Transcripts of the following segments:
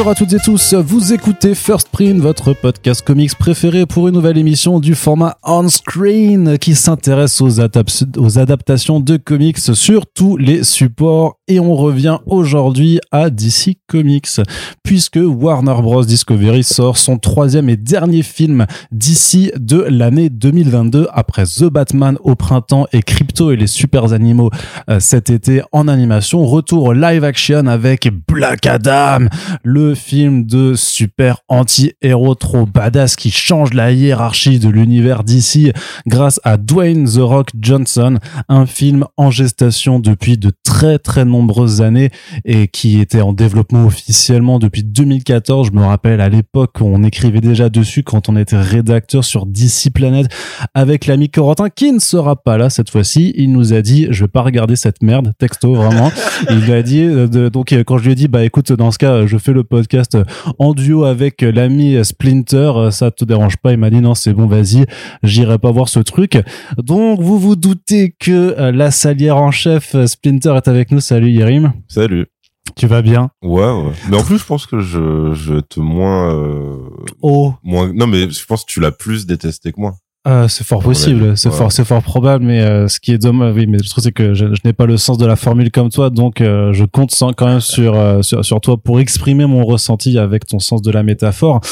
Bonjour à toutes et tous, vous écoutez First Print, votre podcast comics préféré pour une nouvelle émission du format on-screen qui s'intéresse aux, adaptations de comics sur tous les supports. Et on revient aujourd'hui à DC Comics, puisque Warner Bros. Discovery sort son troisième et dernier film d'ici de l'année 2022 après The Batman au printemps et Crypto et les super animaux euh, cet été en animation. Retour live action avec Black Adam, le film de super anti-héros trop badass qui change la hiérarchie de l'univers d'ici grâce à Dwayne The Rock Johnson, un film en gestation depuis de très très nombreuses années et qui était en développement officiellement depuis 2014. Je me rappelle à l'époque on écrivait déjà dessus quand on était rédacteur sur DC Planet avec l'ami Corentin qui ne sera pas là cette fois-ci. Il nous a dit je vais pas regarder cette merde texto vraiment. il a dit euh, donc quand je lui ai dit bah écoute dans ce cas je fais le podcast en duo avec l'ami Splinter, ça te dérange pas? Il m'a dit non, c'est bon, vas-y, j'irai pas voir ce truc. Donc vous vous doutez que euh, la salière en chef Splinter est avec nous. Salut Yerim. Salut. Tu vas bien? Ouais, ouais, Mais en plus, je pense que je, je te moins. Euh, oh. Moins. Non, mais je pense que tu l'as plus détesté que moi. Euh, c'est fort possible, c'est fort, c'est fort probable, mais euh, ce qui est dommage, oui, mais le truc c'est que je, n'ai pas le sens de la formule comme toi, donc euh, je compte sans, quand même sur, sur, sur toi pour exprimer mon ressenti avec ton sens de la métaphore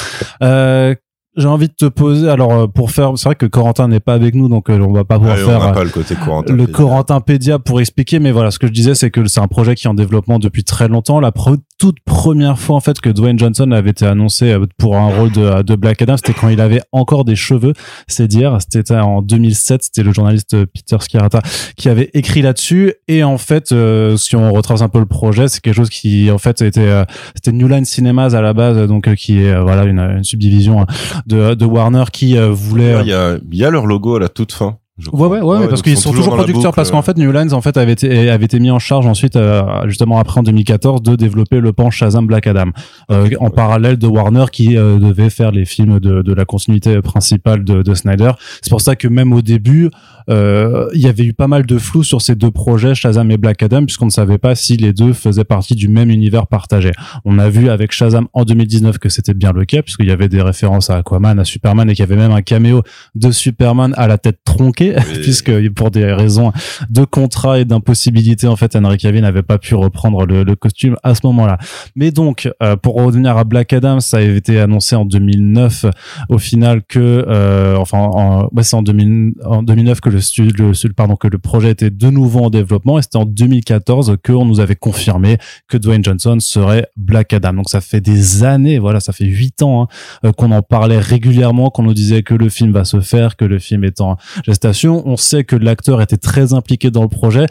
j'ai envie de te poser. Alors euh, pour faire, c'est vrai que Corentin n'est pas avec nous, donc euh, on va pas pouvoir faire pas le côté Corentin. Le Corentin Pédia pour expliquer, mais voilà, ce que je disais, c'est que c'est un projet qui est en développement depuis très longtemps. La toute première fois en fait que Dwayne Johnson avait été annoncé euh, pour un rôle de, de Black Adam, c'était quand il avait encore des cheveux, c'est dire. C'était en 2007. C'était le journaliste Peter Skirata qui avait écrit là-dessus. Et en fait, si on retrace un peu le projet, c'est quelque chose qui en fait était c'était New Line Cinemas à la base, donc qui est voilà une, subdivision de, Warner qui euh, voulait. Il y a leur logo à la toute fin. Ouais, ouais, ouais, parce qu'ils sont, toujours, producteurs, parce qu'en fait, New Lines, en fait, avait été, avait été mis en charge ensuite, euh, justement après en 2014, de développer le pan Shazam Black Adam, euh, en parallèle de Warner qui devait faire les films de, de la continuité principale de, de Snyder. C'est pour ça que même au début, euh, il y avait eu pas mal de flou sur ces deux projets, Shazam et Black Adam, puisqu'on ne savait pas si les deux faisaient partie du même univers partagé. On a vu avec Shazam en 2019 que c'était bien le cas, puisqu'il y avait des références à Aquaman, à Superman, et qu'il y avait même un caméo de Superman à la tête tronquée, puisque pour des raisons de contrat et d'impossibilité, en fait, Henry Cavill n'avait pas pu reprendre le, le, costume à ce moment-là. Mais donc, euh, pour revenir à Black Adam, ça a été annoncé en 2009, au final que, euh, enfin, en, ouais, c'est en, 2000, en 2009 que le le, pardon, que le projet était de nouveau en développement et c'était en 2014 qu'on nous avait confirmé que Dwayne Johnson serait Black Adam. Donc ça fait des années, voilà, ça fait huit ans hein, euh, qu'on en parlait régulièrement, qu'on nous disait que le film va se faire, que le film est en gestation. On sait que l'acteur était très impliqué dans le projet.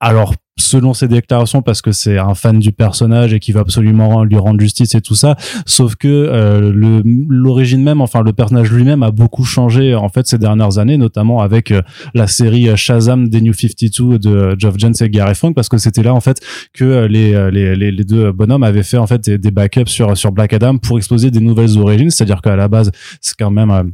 Alors selon ses déclarations parce que c'est un fan du personnage et qui va absolument lui rendre justice et tout ça sauf que euh, l'origine même enfin le personnage lui-même a beaucoup changé en fait ces dernières années notamment avec euh, la série Shazam des New 52 de Geoff Jones et Gary Frank parce que c'était là en fait que euh, les, deux bonhommes avaient fait en fait des, backups sur sur Black Adam pour exposer des nouvelles origines c'est-à-dire qu'à la base c'est quand même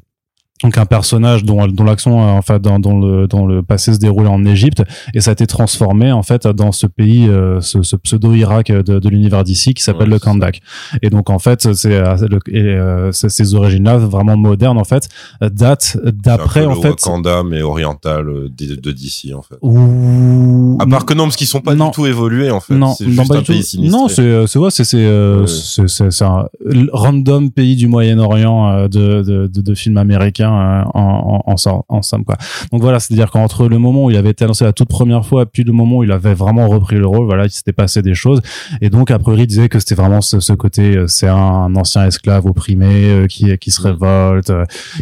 donc un personnage dont, dont l'action euh, enfin dans, dans, le dans le passé se déroule en Égypte et ça a été transformé en fait dans ce pays euh, ce, ce, pseudo Irak de, de l'univers d'ici qui s'appelle le Kandak. Et donc en fait c'est euh, ces origines là vraiment modernes en fait datent d'après en fait Wakanda mais oriental de, de d'ici en fait. Ouh... à part que non parce qu'ils sont pas du tout évolués en fait non c'est juste un pays sinistré non c'est c'est ouais, c'est c'est c'est un random pays du Moyen-Orient de, de, de, de films américains euh, en, en, en, somme quoi. Donc voilà, c'est-à-dire qu'entre le moment où il avait été annoncé la toute première fois, puis le moment où il avait vraiment repris le rôle, voilà, il s'était passé des choses. Et donc a priori, il disait que c'était vraiment ce, côté, euh, c'est un ancien esclave opprimé euh, qui qui se révolte,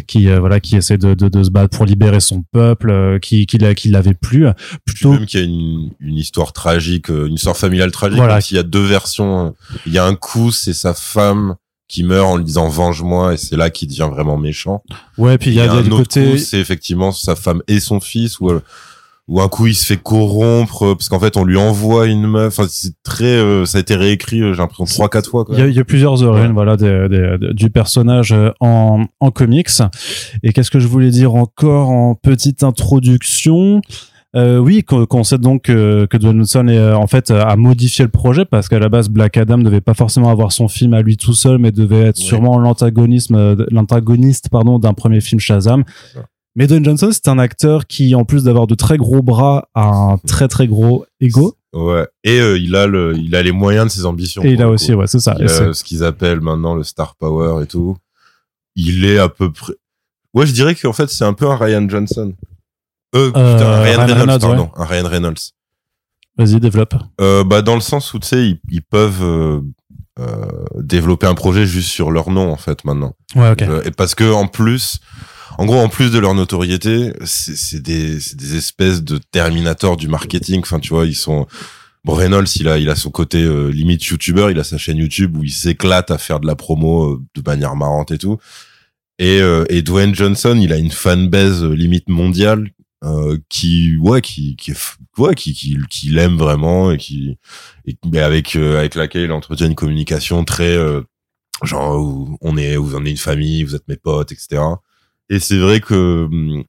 qui voilà, qui essaie de, de, de, se battre pour libérer son peuple, qui qui qui l'avait plus. Plutôt même qu'il y a une, une histoire tragique, une histoire familiale tragique. Voilà. S'il y a deux versions, il y a un coup, c'est sa femme qui meurt en lui disant venge-moi et c'est là qu'il devient vraiment méchant. Ouais, puis il y a, des côtés c'est effectivement sa femme et son fils ou ou un coup il se fait corrompre parce qu'en fait on lui envoie une meuf enfin c'est très euh, ça a été réécrit euh, j'ai l'impression trois quatre fois il y, y, a plusieurs origines voilà du personnage euh, en en comics et qu'est-ce que je voulais dire encore en petite introduction? Euh, oui, qu'on sait donc que, que Johnson est, en fait a modifié le projet parce qu'à la base Black Adam ne devait pas forcément avoir son film à lui tout seul, mais devait être sûrement l'antagonisme, l'antagoniste pardon d'un premier film Shazam. Mais Dwayne Johnson, c'est un acteur qui, en plus d'avoir de très gros bras, a un très très gros ego. Ouais. Et euh, il a le, il a les moyens de ses ambitions. Et il a aussi, ouais, c'est ça. Il a ce qu'ils appellent maintenant le star power et tout. Il est à peu près. Ouais, je dirais qu'en fait c'est un peu un Ryan Johnson. Euh, euh putain, un Ryan, Reynolds, pardon, un Ryan Reynolds. Vas-y, développe. Euh, bah dans le sens où tu sais, ils, ils, peuvent euh, euh, développer un projet juste sur leur nom en fait maintenant. Ouais, ok. et parce que en plus, en gros, en plus de leur notoriété, c'est des, des espèces de Terminator du marketing. Enfin, tu vois, ils sont. Bon, Reynolds, il a, il a son côté euh, limite YouTuber. Il a sa chaîne YouTube où il s'éclate à faire de la promo euh, de manière marrante et tout. Et, euh, et Dwayne Johnson, il a une fanbase limite mondiale qui, ouais, qui, qui, ouais, qui, qui, qui l'aime vraiment et qui, et, mais avec, avec laquelle il entretient une communication très, genre, on est, vous en êtes une famille, vous êtes mes potes, etc. Et c'est vrai que, hum,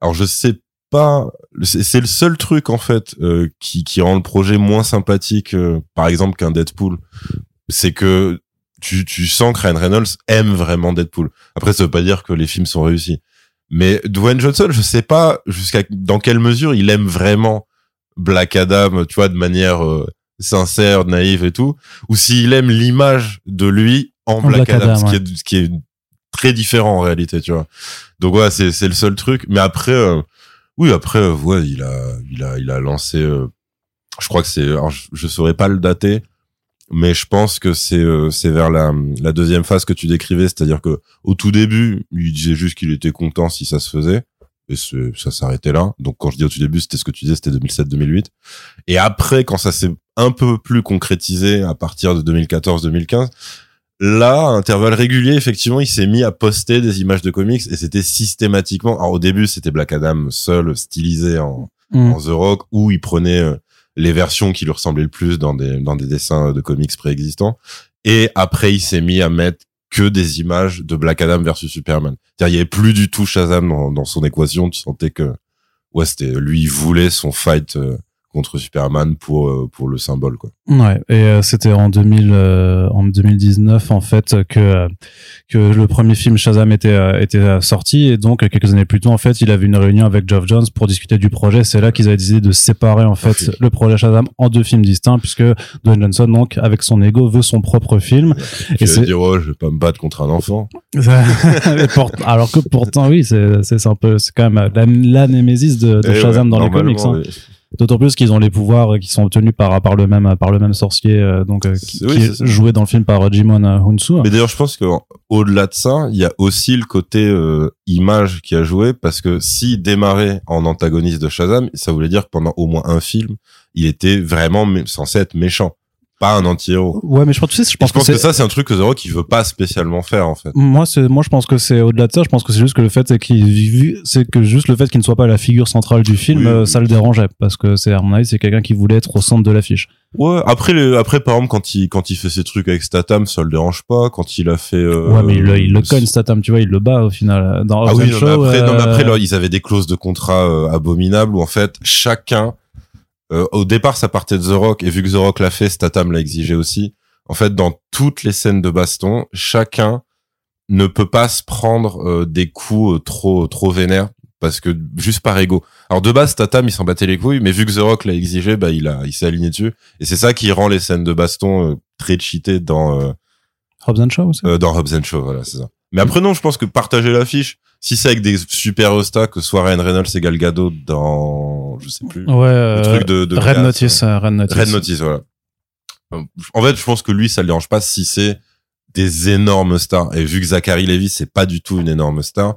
alors je sais pas, c'est le seul truc en fait euh, qui, qui rend le projet moins sympathique, euh, par exemple qu'un Deadpool, c'est que tu, tu sens que Ryan Reynolds aime vraiment Deadpool. Après, ça veut pas dire que les films sont réussis. Mais Dwayne Johnson, je sais pas jusqu'à dans quelle mesure il aime vraiment Black Adam, tu vois, de manière euh, sincère, naïve et tout, ou s'il aime l'image de lui en, Black, Adam, ce, qui est, ce qui est très différent en réalité, tu vois. Donc ouais, c'est c'est le seul truc. Mais après, euh, oui, après, euh, ouais, il a il a il a lancé. Euh, je crois que c'est. Je, je saurais pas le dater, mais je pense que c'est c'est vers la la deuxième phase que tu décrivais, c'est-à-dire que au tout début, il disait juste qu'il était content si ça se faisait. Et ça s'arrêtait là. Donc quand je dis au tout début, c'était ce que tu disais, c'était 2007-2008. Et après, quand ça s'est un peu plus concrétisé à partir de 2014-2015, Là, à intervalles réguliers, effectivement, il s'est mis à poster des images de comics et c'était systématiquement. Alors, au début, c'était Black Adam seul, stylisé en, mm. The Rock, où il prenait euh, les versions qui lui ressemblaient le plus dans des, dans des dessins de comics préexistants. Et après, il s'est mis à mettre que des images de Black Adam versus Superman. Il y avait plus du tout Shazam dans, dans son équation. Tu sentais que, ouais, c'était, lui, il voulait son fight euh, contre Superman pour euh, pour le symbole quoi. Ouais, et euh, c'était en 2000 euh, en 2019 en fait que que le premier film Shazam était était sorti et donc quelques années plus tôt en fait, il avait une réunion avec Geoff Jones pour discuter du projet, c'est là qu'ils avaient décidé de séparer en fait le projet Shazam en deux films distincts puisque Dwayne Johnson donc avec son ego veut son propre film et c'est dire oh, je vais pas me battre contre un enfant. Alors que pourtant oui, c'est c'est un peu c'est quand même la, la némésis de, de eh Shazam dans les comics hein. D'autant plus qu'ils ont les pouvoirs qui sont obtenus par par le même par le même sorcier euh, donc euh, qui, est, joué dans le film par Jimon Hunsu. Mais d'ailleurs, je pense que au-delà de ça, il y a aussi le côté euh, image qui a joué parce que si démarrait en antagoniste de Shazam, ça voulait dire que pendant au moins un film, il était vraiment censé être méchant pas un anti-héros. Ouais, mais je pense, tu sais, je pense, je pense que, ça, c'est un truc que The Rock, il veut pas spécialement faire, en fait. Moi, c'est, moi, je pense que c'est au-delà de ça. Je pense que c'est juste que le fait, qu'il, c'est que juste le fait qu'il ne soit pas la figure centrale du film, euh, ça le dérangeait. Parce que c'est, à mon avis, c'est quelqu'un qui voulait être au centre de l'affiche. Ouais, après, le, après, par exemple, quand il, quand il fait ses trucs avec Statham, ça le dérange pas. Quand il a fait, euh, Ouais, mais il, il le cogne, Statham, tu vois, il le bat, au final. Dans ah oui, non, mais après, non, mais après, là, ils avaient des clauses de contrat euh, abominables où, en fait, chacun, euh, au départ, ça partait de The Rock, et vu que The Rock l'a fait, Statham l'a exigé aussi. En fait, dans toutes les scènes de baston, chacun ne peut pas se prendre euh, des coups euh, trop trop vénères parce que juste par ego. Alors de base, Statham il s'en battait les couilles, mais vu que The Rock l'a exigé, bah il a il s'est aligné dessus, et c'est ça qui rend les scènes de baston très cheatées dans Hobbs and Shaw aussi. dans Hobbs and Shaw, voilà, c'est ça. Mais après non, je pense que partager l'affiche, si c'est avec des super hostas que soit Ryan Reynolds et Gal Gadot dans je sais plus ouais euh, truc de, de Red, Notice, euh, Red Notice. Red Notice voilà. En fait je pense que lui ça le dérange pas si c'est des énormes stars. Et vu que Zachary Levi c'est pas du tout une énorme star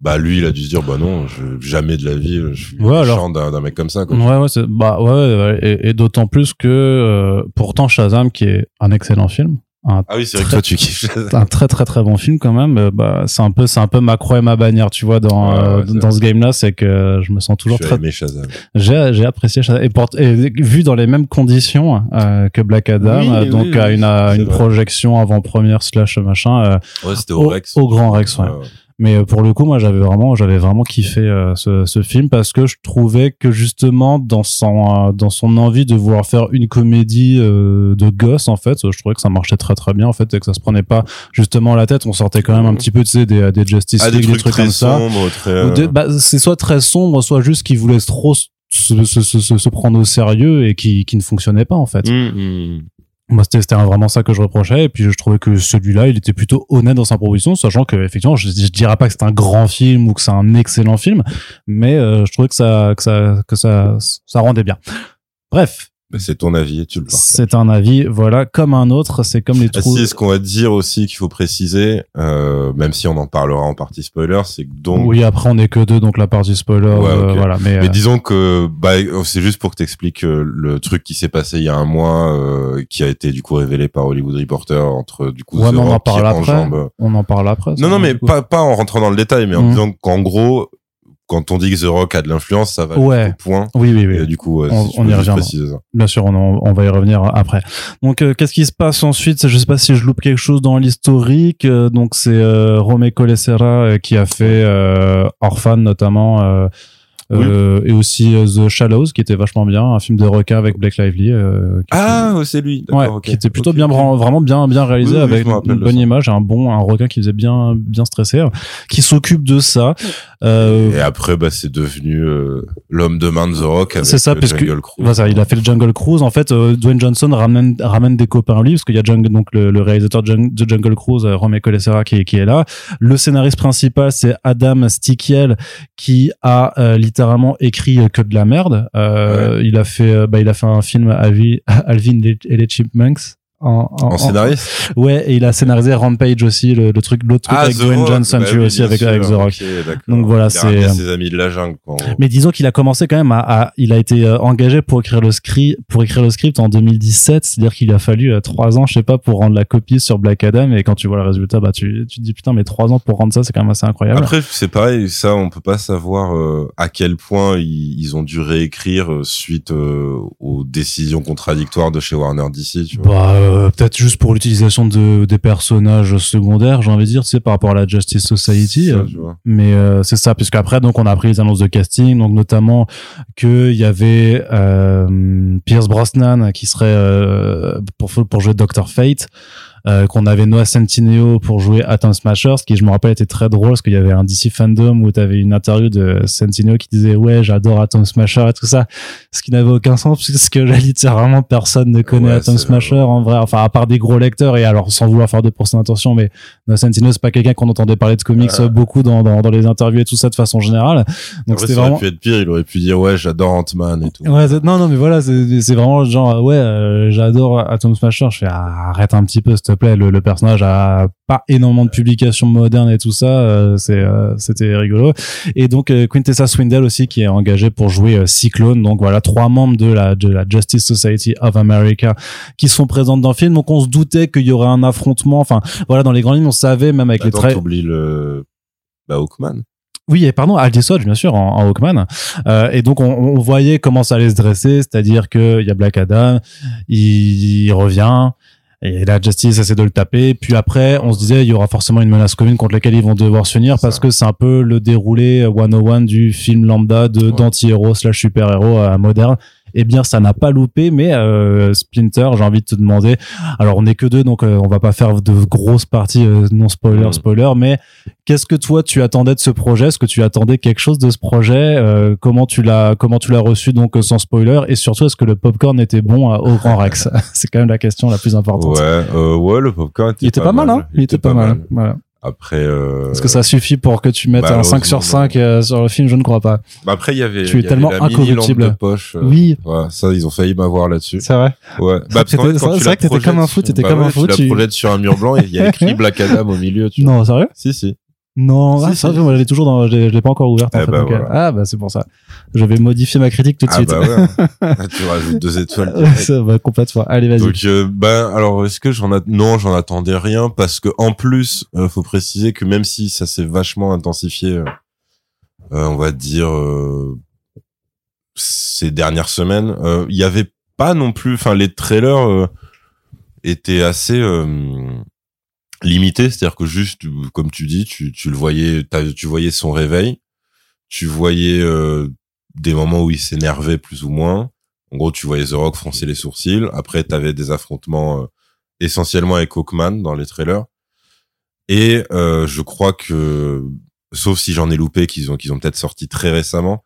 bah lui il a dû se dire bah non je, jamais de la vie je suis ouais, d'un mec comme ça quoi. ouais ouais bah ouais, et, et d'autant plus que euh, pourtant Shazam qui est un excellent film ah oui, c'est vrai que toi tu kiffes. un très très très bon film quand même. Euh, bah, c'est un peu c'est un peu ma croix et ma bannière, tu vois, dans euh, dans ce game-là, c'est que je me sens toujours très. J'ai j'ai apprécié Shazam et, vu dans les mêmes conditions euh, que Black Adam, donc à une, une projection avant première slash machin. ouais, c'était au, Rex. Au Grand Rex, ouais. Mais euh, pour le coup, moi, j'avais vraiment, j'avais vraiment kiffé euh, ce, ce, film parce que je trouvais que justement dans son euh, dans son envie de vouloir faire une comédie de gosse, en fait, je trouvais que ça marchait très très bien en fait et que ça se prenait pas justement la tête. On sortait quand même un petit peu, tu sais, des, des Justice ah, League, des trucs, comme ça. Très... Bah, c'est soit très sombre, soit juste qu'ils voulaient trop se, se, se, se, prendre au sérieux et qui, qui ne fonctionnait pas en fait. Mmh. Moi, c'était vraiment ça que je reprochais. Et puis, je trouvais que celui-là, il était plutôt honnête dans sa proposition, sachant que, effectivement, je, je dirais pas que c'est un grand film ou que c'est un excellent film, mais euh, je trouvais que ça, que ça, que ça, ça rendait bien. Bref, c'est ton avis et tu le partages. C'est un avis, voilà, comme un autre. C'est comme les trous. Ah, si, ce qu'on va dire aussi qu'il faut préciser, euh, même si on en parlera en partie spoiler, c'est que donc. Oui, après on est que deux, donc la partie spoiler, euh, voilà. Mais, mais euh, disons que, bah, c'est juste pour que t'expliques euh, le truc qui s'est passé il y a un mois, qui a été du coup révélé par Hollywood Reporter entre du coup. Ouais, The on en parle après. On en parle après. Non, non, mais pas pas en rentrant dans le détail, mais en mhm. disant qu'en gros, quand on dit que The Rock a de l'influence, ça va ouais. au point. Oui, oui, oui. Et du coup, on, y revient. Bien sûr, on, on, va y revenir après. Donc, euh, qu'est-ce qui se passe ensuite? Je sais pas si je loupe quelque chose dans l'historique. Euh, donc, c'est euh, Romé Colessera qui a fait Orphan notamment euh, et aussi euh, The Shallows qui était vachement bien un film de requin avec Blake Lively euh, ah c'est lui. Ouais, qui était plutôt bien vraiment bien bien réalisé avec une bonne image un bon un requin qui faisait bien bien stressé qui s'occupe de ça. Et après bah c'est devenu l'homme de main de The Rock c'est ça parce que Cruise. Voilà, il a fait le Jungle Cruise. En fait Dwayne Johnson ramène ramène des copains lui parce qu'il y a Jungle, donc le, réalisateur de Jungle Cruise Romy Colessera qui, qui est là. Le scénariste principal c'est Adam Stickiel qui a littéralement écrit que de la merde. Euh, Il a fait, euh, bah, il a fait un film Alvin et les Chipmunks en, en, scénariste ouais et il a scénarisé Rampage aussi le, le truc l'autre truc ah, avec Dwayne Johnson bah tu vois aussi avec avec The Rock. donc voilà c'est ses amis de la jungle quoi, mais disons qu'il a commencé quand même à, à, il a été euh, engagé pour écrire le script pour écrire le script en 2017 c'est à dire qu'il a fallu euh, trois ans je sais pas pour rendre la copie sur Black Adam et quand tu vois le résultat bah tu tu te dis putain mais trois ans pour rendre ça c'est quand même assez incroyable. Après c'est pareil ça on peut pas savoir euh, à quel point ils, ils, ont dû réécrire suite aux décisions contradictoires de chez Warner DC tu vois. Bah, euh, peut-être juste pour l'utilisation de des personnages secondaires, j'ai envie de dire, tu sais, par rapport à la Justice Society. Euh, mais euh, c'est ça, puisque après, donc, on a pris les annonces de casting, donc notamment que il y avait Pierce Brosnan qui serait pour pour jouer Doctor Fate. Euh, qu'on avait Noah Centineo pour jouer Atom Smashers, qui je me rappelle était très drôle parce qu'il y avait un DC fandom où tu avais une interview de Centineo qui disait ouais j'adore Atom Smasher et tout ça, ce qui n'avait aucun sens parce que littéralement personne ne connaît Atom Smasher en vrai, enfin à part des gros lecteurs et alors sans vouloir faire de pour attention, mais Noah Centineo c'est pas quelqu'un qu'on entendait parler de comics beaucoup dans, dans, dans les interviews et tout ça de façon générale. Donc c'était vraiment. aurait pu être pire, il aurait pu dire ouais j'adore Ant-Man et tout. Ouais non non mais voilà c'est vraiment genre ouais euh, j'adore Atom Smasher, je fais ah, arrête un petit peu plaît. Le, personnage a pas énormément de publications modernes et tout ça. Euh, c'est euh, c'était rigolo. Et donc euh, Quintessa Swindell aussi qui est engagée pour jouer Cyclone. Donc voilà trois membres de la de la Justice Society of America qui sont présents dans le film. Donc on se doutait qu'il y aurait un affrontement. Enfin voilà dans les grandes lignes savait même avec les traits. T'oublies le bah, Hawkman. Oui, et pardon, Aldis Hodge, bien sûr, en, Hawkman. Euh, et donc, on, on, voyait comment ça allait se dresser, c'est-à-dire qu'il y a Black Adam, il, il revient, et la Justice essaie de le taper. Puis après, on se disait, il y aura forcément une menace commune contre laquelle ils vont devoir se unir parce que c'est un peu le déroulé 101 du film lambda de d'anti-héros slash super-héros euh, moderne eh bien ça n'a pas loupé mais euh, Splinter j'ai envie de te demander. Alors on n'est que deux donc euh, on va pas faire de grosses parties euh, non spoiler mm. spoiler mais qu'est-ce que toi tu attendais de ce projet? Est-ce que tu attendais quelque chose de ce projet? Comment tu l'as comment tu l'as reçu donc sans spoiler? Et surtout est-ce que le popcorn était bon au Grand Rex? C'est quand même la question la plus importante. Ouais ouais le popcorn était, il était pas, mal, hein. Il, était, pas, mal, Voilà. Après, euh... est-ce que ça suffit pour que tu mettes un 5 sur 5 euh, sur le film? Je ne crois pas. Bah après, il y avait. Tu es tellement incorruptible. De poche, euh, oui. Ouais, ça, ils ont failli m'avoir là-dessus. C'est vrai. Ouais. Bah, c'est vrai que t'étais comme un fou, t'étais bah comme un fou. Tu la projettes sur un mur blanc et il y a écrit Black Adam au milieu. Tu non, sérieux? Si, si. Non, ah, ça, moi, je l'ai toujours dans, je l'ai pas encore ouverte, en eh fait. Bah, Ah, bah, c'est pour ça. Je vais modifier ma critique tout de ah, suite. Bah ouais. Ah, tu rajoutes deux étoiles. ça va complètement. Allez, vas-y. Donc, euh, ben, alors, est-ce que j'en a, non, j'en attendais rien parce que, en plus, euh, faut préciser que même si ça s'est vachement intensifié, euh, euh on va dire, euh, ces dernières semaines, il y avait pas non plus, enfin, les trailers étaient assez, limité, c'est-à-dire que juste, comme tu dis, tu, tu le voyais, tu voyais son réveil, tu voyais euh, des moments où il s'énervait plus ou moins. En gros, tu voyais The Rock froncer les sourcils. Après, tu avais des affrontements euh, essentiellement avec Hawkman dans les trailers. Et euh, je crois que, sauf si j'en ai loupé, qu'ils ont, qu'ils ont peut-être sorti très récemment,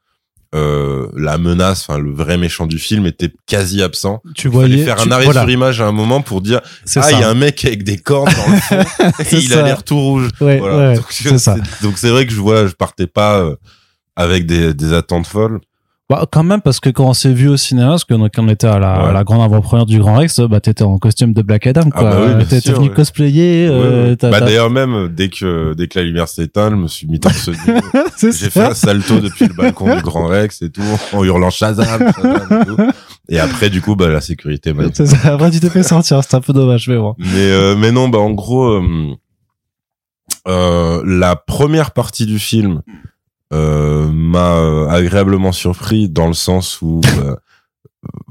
euh, la menace, enfin le vrai méchant du film était quasi absent. Tu voyais faire un arrêt sur image à un moment pour dire ah il y a un mec avec des cornes dans le fond et il a l'air tout rouge. voilà. donc c'est vrai que je vois, je partais pas euh, avec des, des attentes folles. Bah, quand même, parce que quand on s'est vu au cinéma, parce que quand on était à la, la grande avant-première du Grand Rex, bah, t'étais en costume de Black Adam, quoi. Ah bah t'étais venu cosplayer, euh, Bah, d'ailleurs, même, dès que, dès que la lumière s'éteint, je me suis mis torse nu. J'ai fait un salto depuis le balcon du Grand Rex et tout, en hurlant Shazam, Shazam et tout. Et après, du coup, bah, la sécurité m'a dit. Après, tu t'es fait sortir, c'était un peu dommage, mais bon. Mais, euh, mais non, bah, en gros, euh, euh la première partie du film, euh, m'a euh, agréablement surpris dans le sens où euh,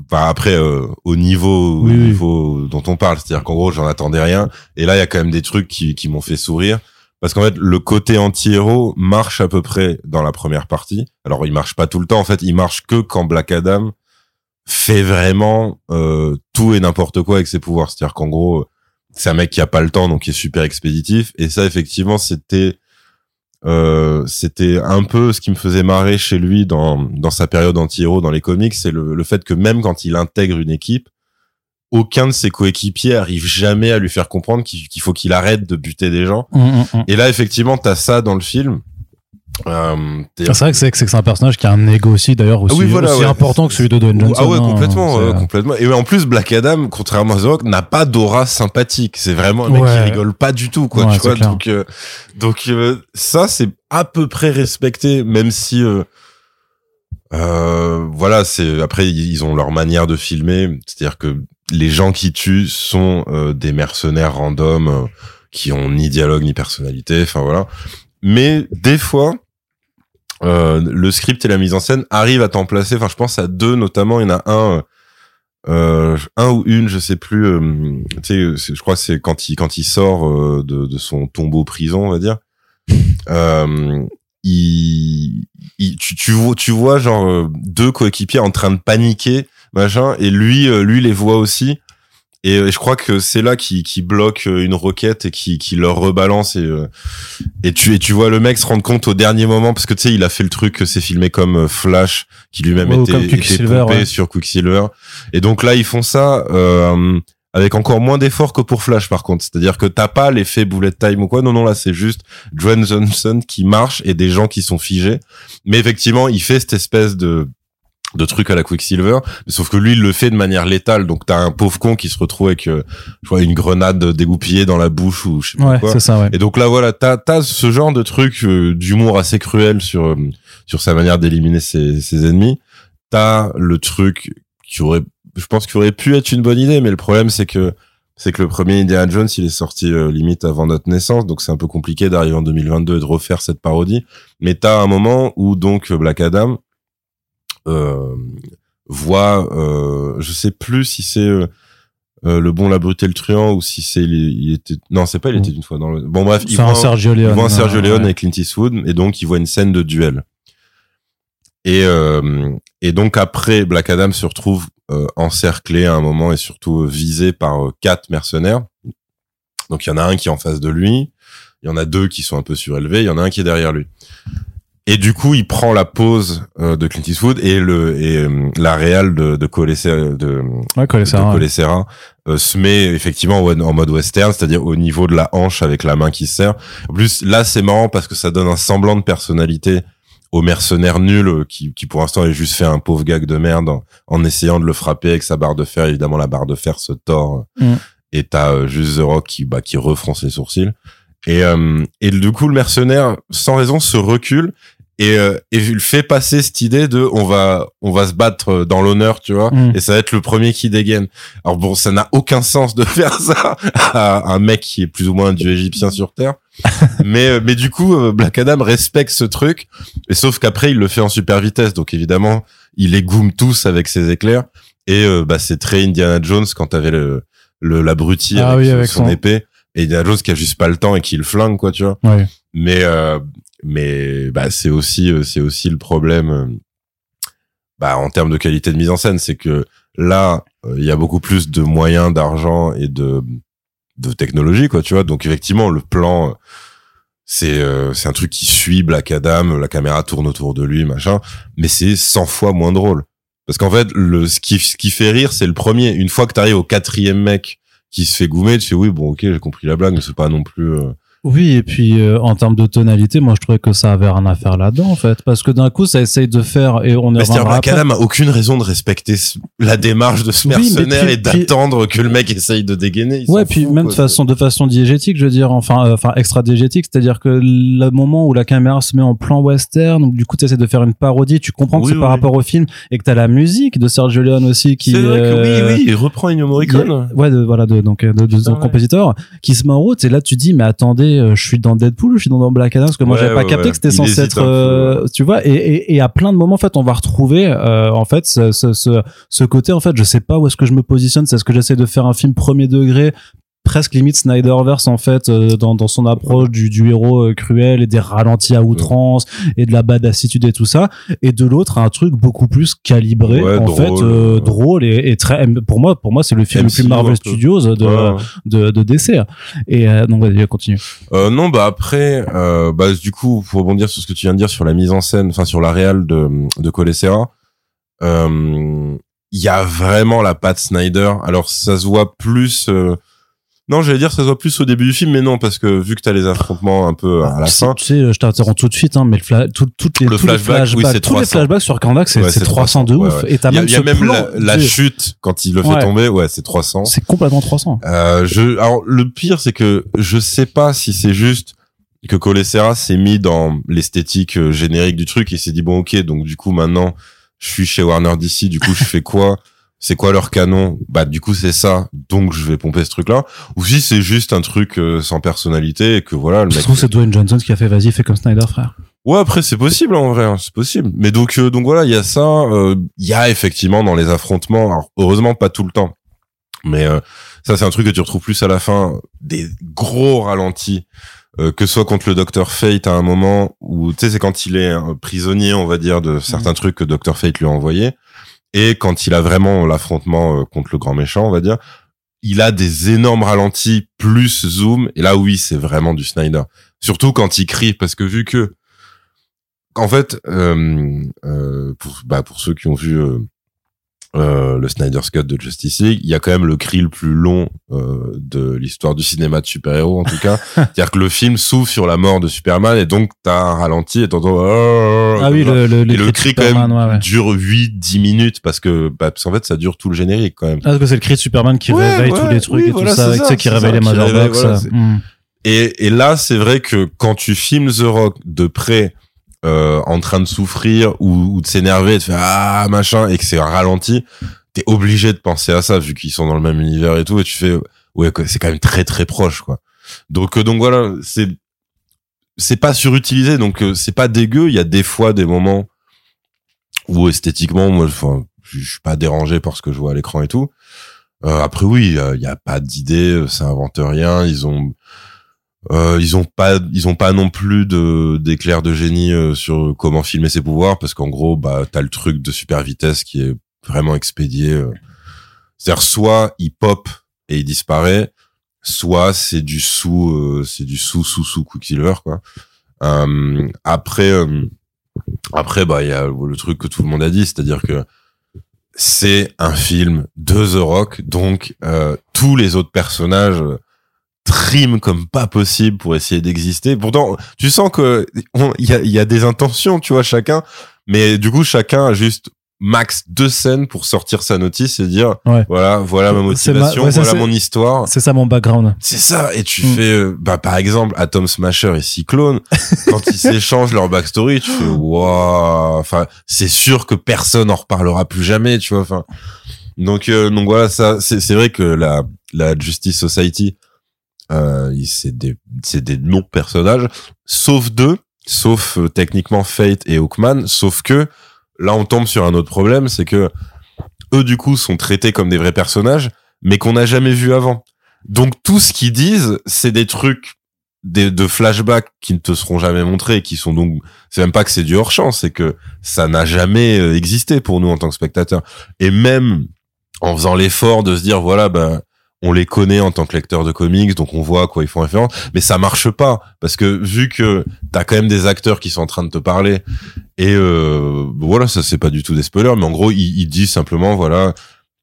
bah après au niveau au niveau dont on parle c'est-à-dire qu'en gros j'en attendais rien. Et là il y a quand même des trucs qui, qui m'ont fait sourire. Parce qu'en fait le côté anti-héros marche à peu près dans la première partie. Alors il marche pas tout le temps. En fait il marche que quand Black Adam fait vraiment euh, tout et n'importe quoi avec ses pouvoirs. C'est-à-dire qu'en gros c'est un mec qui a pas le temps donc qui est super expéditif. Et ça effectivement c'était euh, c'était un peu ce qui me faisait marrer chez lui dans, dans sa période anti-héros dans les comics, c'est le, le fait que même quand il intègre une équipe, aucun de ses coéquipiers arrive jamais à lui faire comprendre qu'il faut qu'il arrête de buter des gens. Mmh, mmh, mmh. Et là, effectivement, t'as ça dans le film. Euh, c'est vrai que c'est que c'est un personnage qui a un ego aussi d'ailleurs aussi, ah aussi important que celui de Dwayne Johnson. Ah ouais, hein, complètement, complètement. Et en plus, Black Adam, contrairement à The Rock, n'a pas d'aura sympathique. C'est vraiment un mec qui rigole pas du tout, quoi. tu vois, donc euh, donc euh, ça c'est à peu près respecté, même si euh, euh voilà, c'est après ils ont leur manière de filmer, c'est-à-dire que les gens qui tuent sont des mercenaires random qui ont ni dialogue ni personnalité. Enfin voilà. Mais des fois, euh, le script et la mise en scène arrivent à t'en placer. Enfin, je pense à deux notamment. Il y en a un, euh, un ou une, je sais plus. Euh, tu sais, je crois c'est quand il quand il sort euh, de, de, son tombeau prison, on va dire. Euh, il, il, tu, tu vois, tu vois genre deux coéquipiers en train de paniquer, machin, et lui, lui les voit aussi. Et euh, je crois que c'est là qui, qui bloque euh, une roquette et qui, qui leur rebalance et, euh, et tu, et tu vois le mec se rendre compte au dernier moment parce que tu sais, il a fait le truc, c'est filmé comme Flash, qui lui-même était, était pompé sur Quicksilver. Et donc là, ils font ça, euh, avec encore moins d'efforts que pour Flash par contre. C'est-à-dire que t'as pas l'effet bullet time ou quoi. Non, non, là, c'est juste Dwayne Johnson qui marche et des gens qui sont figés. Mais effectivement, il fait cette espèce de, de trucs à la Quicksilver, mais sauf que lui il le fait de manière létale, donc t'as un pauvre con qui se retrouve avec, euh, je vois, une grenade dégoupillée dans la bouche ou je sais pas quoi. Ça, ouais. Et donc là voilà, t'as as ce genre de truc euh, d'humour assez cruel sur euh, sur sa manière d'éliminer ses, ses ennemis. T'as le truc qui aurait, je pense qu'il aurait pu être une bonne idée, mais le problème c'est que c'est que le premier Indiana Jones il est sorti limite avant notre naissance, donc c'est un peu compliqué d'arriver en 2022 et de refaire cette parodie. Mais t'as un moment où donc Black Adam voit, euh, je sais plus si c'est euh, le bon, la brute et le truand ou si c'est il était non c'est pas il était une fois dans le bon bref il voit un Sergio Leone il voit un Sergio Leone avec Clint Eastwood et donc il voit une scène de duel. Et et donc après Black Adam se retrouve encerclé à un moment et surtout visé par quatre mercenaires. Donc il y en a un qui est en face de lui il y en a deux qui sont un peu surélevés il y en a un qui est derrière lui et du coup, il prend la pose euh, de Clint Eastwood et le et euh, la réal de de Colessera, de, ouais, euh, se met effectivement en mode western, c'est-à-dire au niveau de la hanche avec la main qui se serre. En plus, là, c'est marrant parce que ça donne un semblant de personnalité au mercenaire nul qui, qui pour l'instant est juste fait un pauvre gag de merde en, essayant de le frapper avec sa barre de fer. Évidemment, la barre de fer se tord mm. et t'as juste The Rock qui bah qui refronce les sourcils. Et, et du coup, le mercenaire, sans raison, se recule et, euh, et il fait passer cette idée de on va on va se battre dans l'honneur tu vois mm. et ça va être le premier qui dégaine. Alors bon ça n'a aucun sens de faire ça à un mec qui est plus ou moins un dieu égyptien sur terre. Mais euh, mais du coup euh, Black Adam respecte ce truc et sauf qu'après il le fait en super vitesse. Donc évidemment il les goume tous avec ses éclairs. Et bah c'est très Indiana Jones quand t'avais le le l'abruti ah avec, son, épée. Et Indiana Jones qui a juste pas le temps et qui le flingue quoi tu vois. Ouais. mais euh, mais bah c'est aussi euh, c'est aussi le problème euh, bah en termes de qualité de mise en scène. C'est que là euh, il y a beaucoup plus de moyens d'argent et de de technologie quoi tu vois. Donc effectivement le plan c'est euh, c'est un truc qui suit Black Adam la caméra tourne autour de lui machin. Mais c'est 100 fois moins drôle. Parce qu'en fait le ce qui ce qui fait rire c'est le premier. Une fois que t'arrives au quatrième mec qui se fait goumer tu fais oui bon ok j'ai compris la blague mais c'est pas non plus euh, Oui, et puis euh, en termes de tonalité, moi je trouvais que ça avait rien à faire là-dedans en fait, parce que d'un coup ça essaye de faire et on est Mais c'est-à-dire reviendra Black après. Adam a aucune raison de respecter la démarche de ce Oui, mercenaire puis- et d'attendre que le mec essaye de dégainer. il Ouais, puis fout, même quoi. de façon de façon diégétique, je veux dire, enfin, euh, enfin extra diégétique, c'est-à-dire que le moment où la caméra se met en plan western, donc du coup tu essaies de faire une parodie, tu comprends que Oui, c'est par oui. rapport au film et que t'as la musique de Sergio Leone aussi qui. C'est vrai que euh, oui, oui, il reprend Ennio Morricone. a- ouais, de, voilà, de, donc, euh, de, de son compositeur, qui se met en route, et là, tu dis, mais attendez, euh, je suis dans Deadpool ou je suis dans Black Adam, parce que moi, Ouais, j'avais pas ouais, capté ouais. que c'était censé être, euh, tu vois, et, et, et à plein de moments, en fait, on va retrouver, euh, en fait, ce, ce, ce, ce côté, en fait, je sais pas où est-ce que je me positionne, c'est ce que j'essaie de faire un film premier degré, presque limite Snyderverse en fait euh, dans, dans son approche du, du héros euh, cruel et des ralentis à outrance et de la badassitude et tout ça et de l'autre un truc beaucoup plus calibré Ouais, en drôle, fait euh, euh. drôle et, et très pour moi pour moi c'est le film le plus Marvel. Studios de Ouais. de, de DC et donc vas-y continue non, bah après, bah du coup, pour rebondir sur ce que tu viens de dire sur la mise en scène, enfin sur la réal de de Colessera, il y a vraiment la patte Snyder. Alors ça se voit plus. Euh, non, j'allais dire ça se voit plus au début du film, mais non parce que vu que t'as les affrontements un peu à la fin. tu sais je t'interromps tout de suite hein, mais le fla- tout- toutes les Le tous les flashback, oui, tous les 300. flashbacks sur Kandak c'est Ouais, c'est 300 de ouais, ouf ouais. et t'as Il y a, même y a même plan, la, la chute quand il le fait tomber, ouais, c'est 300. c'est complètement 300 Euh, je, alors le pire c'est que je sais pas si c'est juste que Colessera s'est mis dans l'esthétique euh, générique du truc et s'est dit bon ok donc du coup maintenant je suis chez Warner DC du coup je fais quoi? c'est quoi leur canon? Bah du coup c'est ça. Donc je vais pomper ce truc là ou si c'est juste un truc euh, sans personnalité et que voilà le je mec trouve que c'est Dwayne Johnson qui a fait vas-y fais comme Snyder frère. Ouais, après c'est possible en vrai, hein, c'est possible. Mais donc euh, donc voilà, il y a ça, euh, il y a effectivement dans les affrontements, alors heureusement pas tout le temps. Mais euh, ça c'est un truc que tu retrouves plus à la fin, des gros ralentis euh, que ce soit contre le Dr Fate à un moment où tu sais c'est quand il est prisonnier, on va dire de certains trucs que Dr Fate lui a envoyé et quand il a vraiment l'affrontement euh, contre le grand méchant, on va dire, il a des énormes ralentis plus zoom et là oui, c'est vraiment du Snyder. Surtout quand il crie parce que vu que en fait, euh, euh, pour, bah, pour ceux qui ont vu euh, le Snyder's Cut de Justice League, il y a quand même le cri le plus long euh, de l'histoire du cinéma de super-héros, en tout cas. C'est-à-dire que le film s'ouvre sur la mort de Superman et donc t'as un ralenti et t'entends... ah oui le le, et le cri quand même ouais, ouais. dure 8-10 minutes parce que bah, parce qu'en fait ça dure tout le générique quand même. Ah, parce que c'est le cri de Superman qui Ouais, réveille tous les trucs oui, et voilà, tout ça, ça, qui réveillent ça, les qui réveille, Motherbox. voilà, c'est- Hmm. Et, et là, c'est vrai que quand tu filmes The Rock de près, euh, en train de souffrir ou, ou de s'énerver, de faire ah machin, et que c'est ralenti, t'es obligé de penser à ça vu qu'ils sont dans le même univers et tout, et tu fais ouais, c'est quand même très très proche quoi. Donc euh, donc voilà, c'est c'est pas surutilisé, donc euh, c'est pas dégueu. Il y a des fois des moments où esthétiquement, moi, enfin, je suis pas dérangé par ce que je vois à l'écran et tout. Euh, après oui, il y a, pas d'idée, ça invente rien. Ils ont euh, ils ont pas ils ont pas non plus de d'éclair de génie euh, sur comment filmer ses pouvoirs parce qu'en gros bah t'as le truc de super vitesse qui est vraiment expédié. euh. C'est-à-dire soit il pop et il disparaît, soit c'est du sous euh, c'est du sous sous sous Quicksilver quoi. Euh, après euh, après bah il y a le truc que tout le monde a dit, c'est-à-dire que c'est un film de The Rock, donc tous les autres personnages triment comme pas possible pour essayer d'exister. Pourtant, tu sens que il y a, y a des intentions, tu vois, chacun, mais du coup, chacun a juste max deux scènes pour sortir sa notice et dire Ouais. voilà, voilà ma ma- motivation, ouais, ça, voilà mon histoire. C'est ça mon background. C'est ça. Et tu Mm. fais, euh, bah, par exemple, Atom Smasher et Cyclone, quand ils s'échangent leur backstory, tu fais, waouh. Enfin, c'est sûr que personne en reparlera plus jamais, tu vois. Enfin, donc, euh, donc voilà, ça, c'est, c'est vrai que la, la Justice Society, euh, c'est des, des non-personnages, sauf deux, sauf euh, techniquement Fate et Hawkman, sauf que là, on tombe sur un autre problème, c'est que eux, du coup, sont traités comme des vrais personnages, mais qu'on n'a jamais vu avant. Donc tout ce qu'ils disent, c'est des trucs des, de flashbacks qui ne te seront jamais montrés, qui sont donc, c'est même pas que c'est du hors champ, c'est que ça n'a jamais euh, existé pour nous en tant que spectateurs. Et même en faisant l'effort de se dire, voilà, ben, on les connaît en tant que lecteur de comics, donc on voit à quoi ils font référence, mais ça marche pas parce que vu que t'as quand même des acteurs qui sont en train de te parler et euh, voilà, ça c'est pas du tout des spoilers, mais en gros ils, ils disent simplement voilà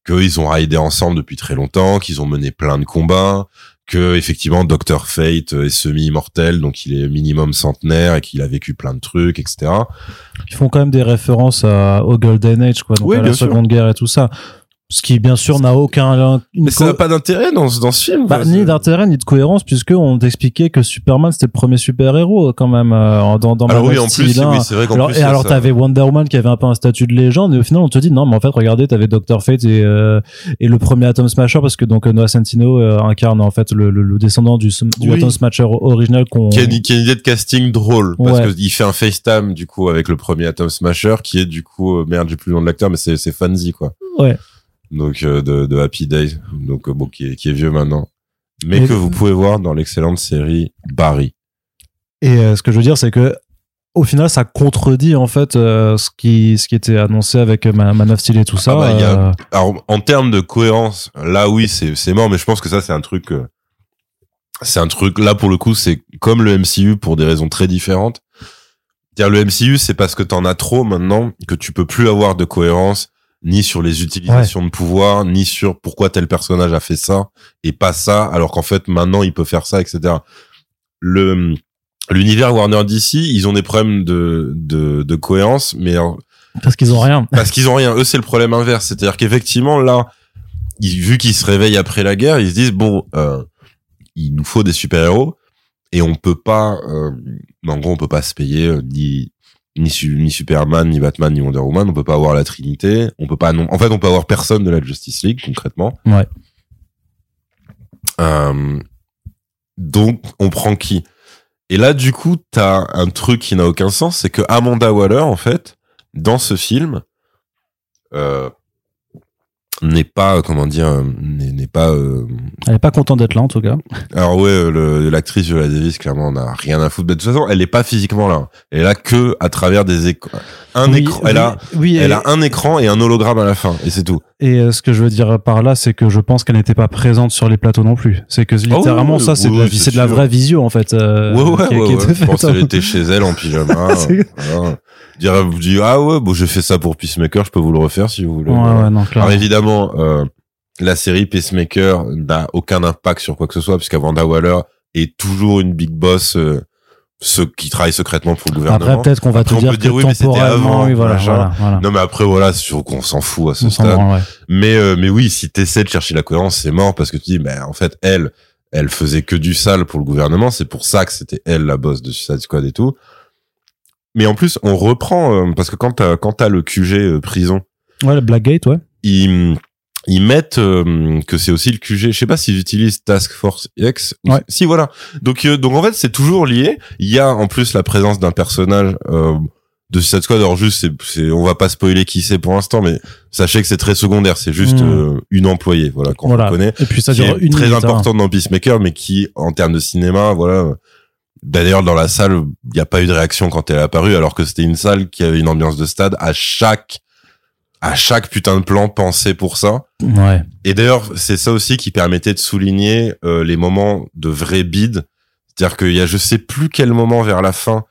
qu'ils ont raidé ensemble depuis très longtemps, qu'ils ont mené plein de combats, que effectivement Dr Fate est semi-immortel, donc il est minimum centenaire et qu'il a vécu plein de trucs, etc. Ils font quand même des références à, au Golden Age, quoi, donc Oui, à la sûr. Seconde Guerre et tout ça. Ce qui, bien sûr, n'a aucun, Mais ça n'a pas d'intérêt dans, ce- dans ce film. bah, ni d'intérêt ni de cohérence puisque on t'expliquait que Superman c'était le premier super héros quand même euh, dans dans Alors oui, en plus, oui, c'est vrai qu'en alors, plus, et alors ça. t'avais Wonder Woman qui avait un peu un statut de légende et au final on te dit non mais en fait regardez t'avais Doctor Fate et euh, et le premier Atom Smasher parce que donc Noah Centineo euh, incarne en fait le, le, le descendant du, du Oui. Atom Smasher original qu'on qui a, une, qui a une idée de casting drôle parce Ouais. que il fait un FaceTime du coup avec le premier Atom Smasher qui est du coup euh, merde j'ai plus le nom de l'acteur mais c'est c'est Fanzy quoi Ouais. Donc euh, de, de Happy Days. Donc euh, bon qui est, qui est vieux maintenant. Mais que vous pouvez voir dans l'excellente série Barry. Et euh, ce que je veux dire c'est que au final ça contredit en fait euh, ce qui ce qui était annoncé avec Man of Steel et tout ça bah, il y a- euh, alors en termes de cohérence là oui c'est c'est mort mais je pense que ça c'est un truc c'est un truc là pour le coup c'est comme le MCU pour des raisons très différentes. Dire le MCU c'est parce que t'en as trop maintenant que tu peux plus avoir de cohérence ni sur les utilisations de pouvoir ni sur pourquoi tel personnage a fait ça et pas ça alors qu'en fait maintenant il peut faire ça etc le l'univers Warner DC ils ont des problèmes de de, de cohérence mais parce qu'ils ont rien parce qu'ils ont rien. Eux, c'est le problème inverse. C'est-à-dire qu'effectivement, là, ils, vu qu'ils se réveillent après la guerre, ils se disent bon, euh, il nous faut des super-héros et on peut pas, euh, en gros, on peut pas se payer euh, ni ni, Su- ni Superman, ni Batman, ni Wonder Woman. On peut pas avoir la Trinité. On peut pas non. En fait, on peut avoir personne de la Justice League concrètement. Ouais. Euh, donc, on prend qui? Et là, du coup, t'as un truc qui n'a aucun sens, c'est que Amanda Waller, en fait, dans ce film, euh, n'est pas, comment dire, euh, n'est pas. euh, elle est pas contente d'être là en tout cas alors ouais, euh, l'actrice Viola Davis, clairement, on n'a rien à foutre. Mais de toute façon, elle est pas physiquement là. Elle est là que à travers des écrans. Un Oui, écran. oui, Elle a, oui, elle et- a un écran et un hologramme à la fin, et c'est tout. Et euh, ce que je veux dire par là, c'est que je pense qu'elle n'était pas présente sur les plateaux non plus. C'est que littéralement, oui, ça, c'est de, de la vraie visio en fait. euh, ouais, ouais, qui, ouais, qui ouais. était Je pense faite, qu'elle hein. était chez elle en pyjama. Voilà. Dire, vous dit, ah ouais, bon, j'ai fait ça pour Peacemaker, je peux vous le refaire si vous voulez. Ouais, ouais, non, Alors évidemment, euh, la série Pacemaker n'a aucun impact sur quoi que ce soit, puisque Wanda Waller est toujours une big boss, euh, ceux qui travaillent secrètement pour le gouvernement. Après, peut-être qu'on va Après, te on dire peut que dire, oui, mais c'était avant, oui, voilà, voilà, voilà. Non mais après voilà, c'est sûr qu'on s'en fout à ce On stade. ouais. Mais euh, mais oui, si t'essaies de chercher la cohérence, c'est mort parce que tu dis, mais en fait elle, elle faisait que du sale pour le gouvernement, c'est pour ça que c'était elle la boss de Suicide Squad et tout. Mais en plus, on reprend euh, parce que quand t'as quand t'as le QG euh, prison, Ouais, le Blackgate, ouais. ils ils mettent euh, que c'est aussi le QG. Je sais pas s'ils utilisent Task Force X. Ouais. Si voilà. Donc euh, donc en fait c'est toujours lié. Il y a en plus la présence d'un personnage euh, de Suicide Squad. Alors juste c'est c'est on va pas spoiler qui c'est pour l'instant, mais sachez que c'est très secondaire. C'est juste Mm. euh, une employée voilà qu'on Voilà. connaît Et puis ça dure une très minute, hein. importante dans Peacemaker, mais qui, en termes de cinéma, voilà. Euh, D'ailleurs, dans la salle, il n'y a pas eu de réaction quand elle est apparue, alors que c'était une salle qui avait une ambiance de stade à chaque, à chaque putain de plan pensé pour ça. Ouais. Et d'ailleurs, c'est ça aussi qui permettait de souligner euh, les moments de vrai bide. C'est-à-dire qu'il y a je sais plus quel moment vers la fin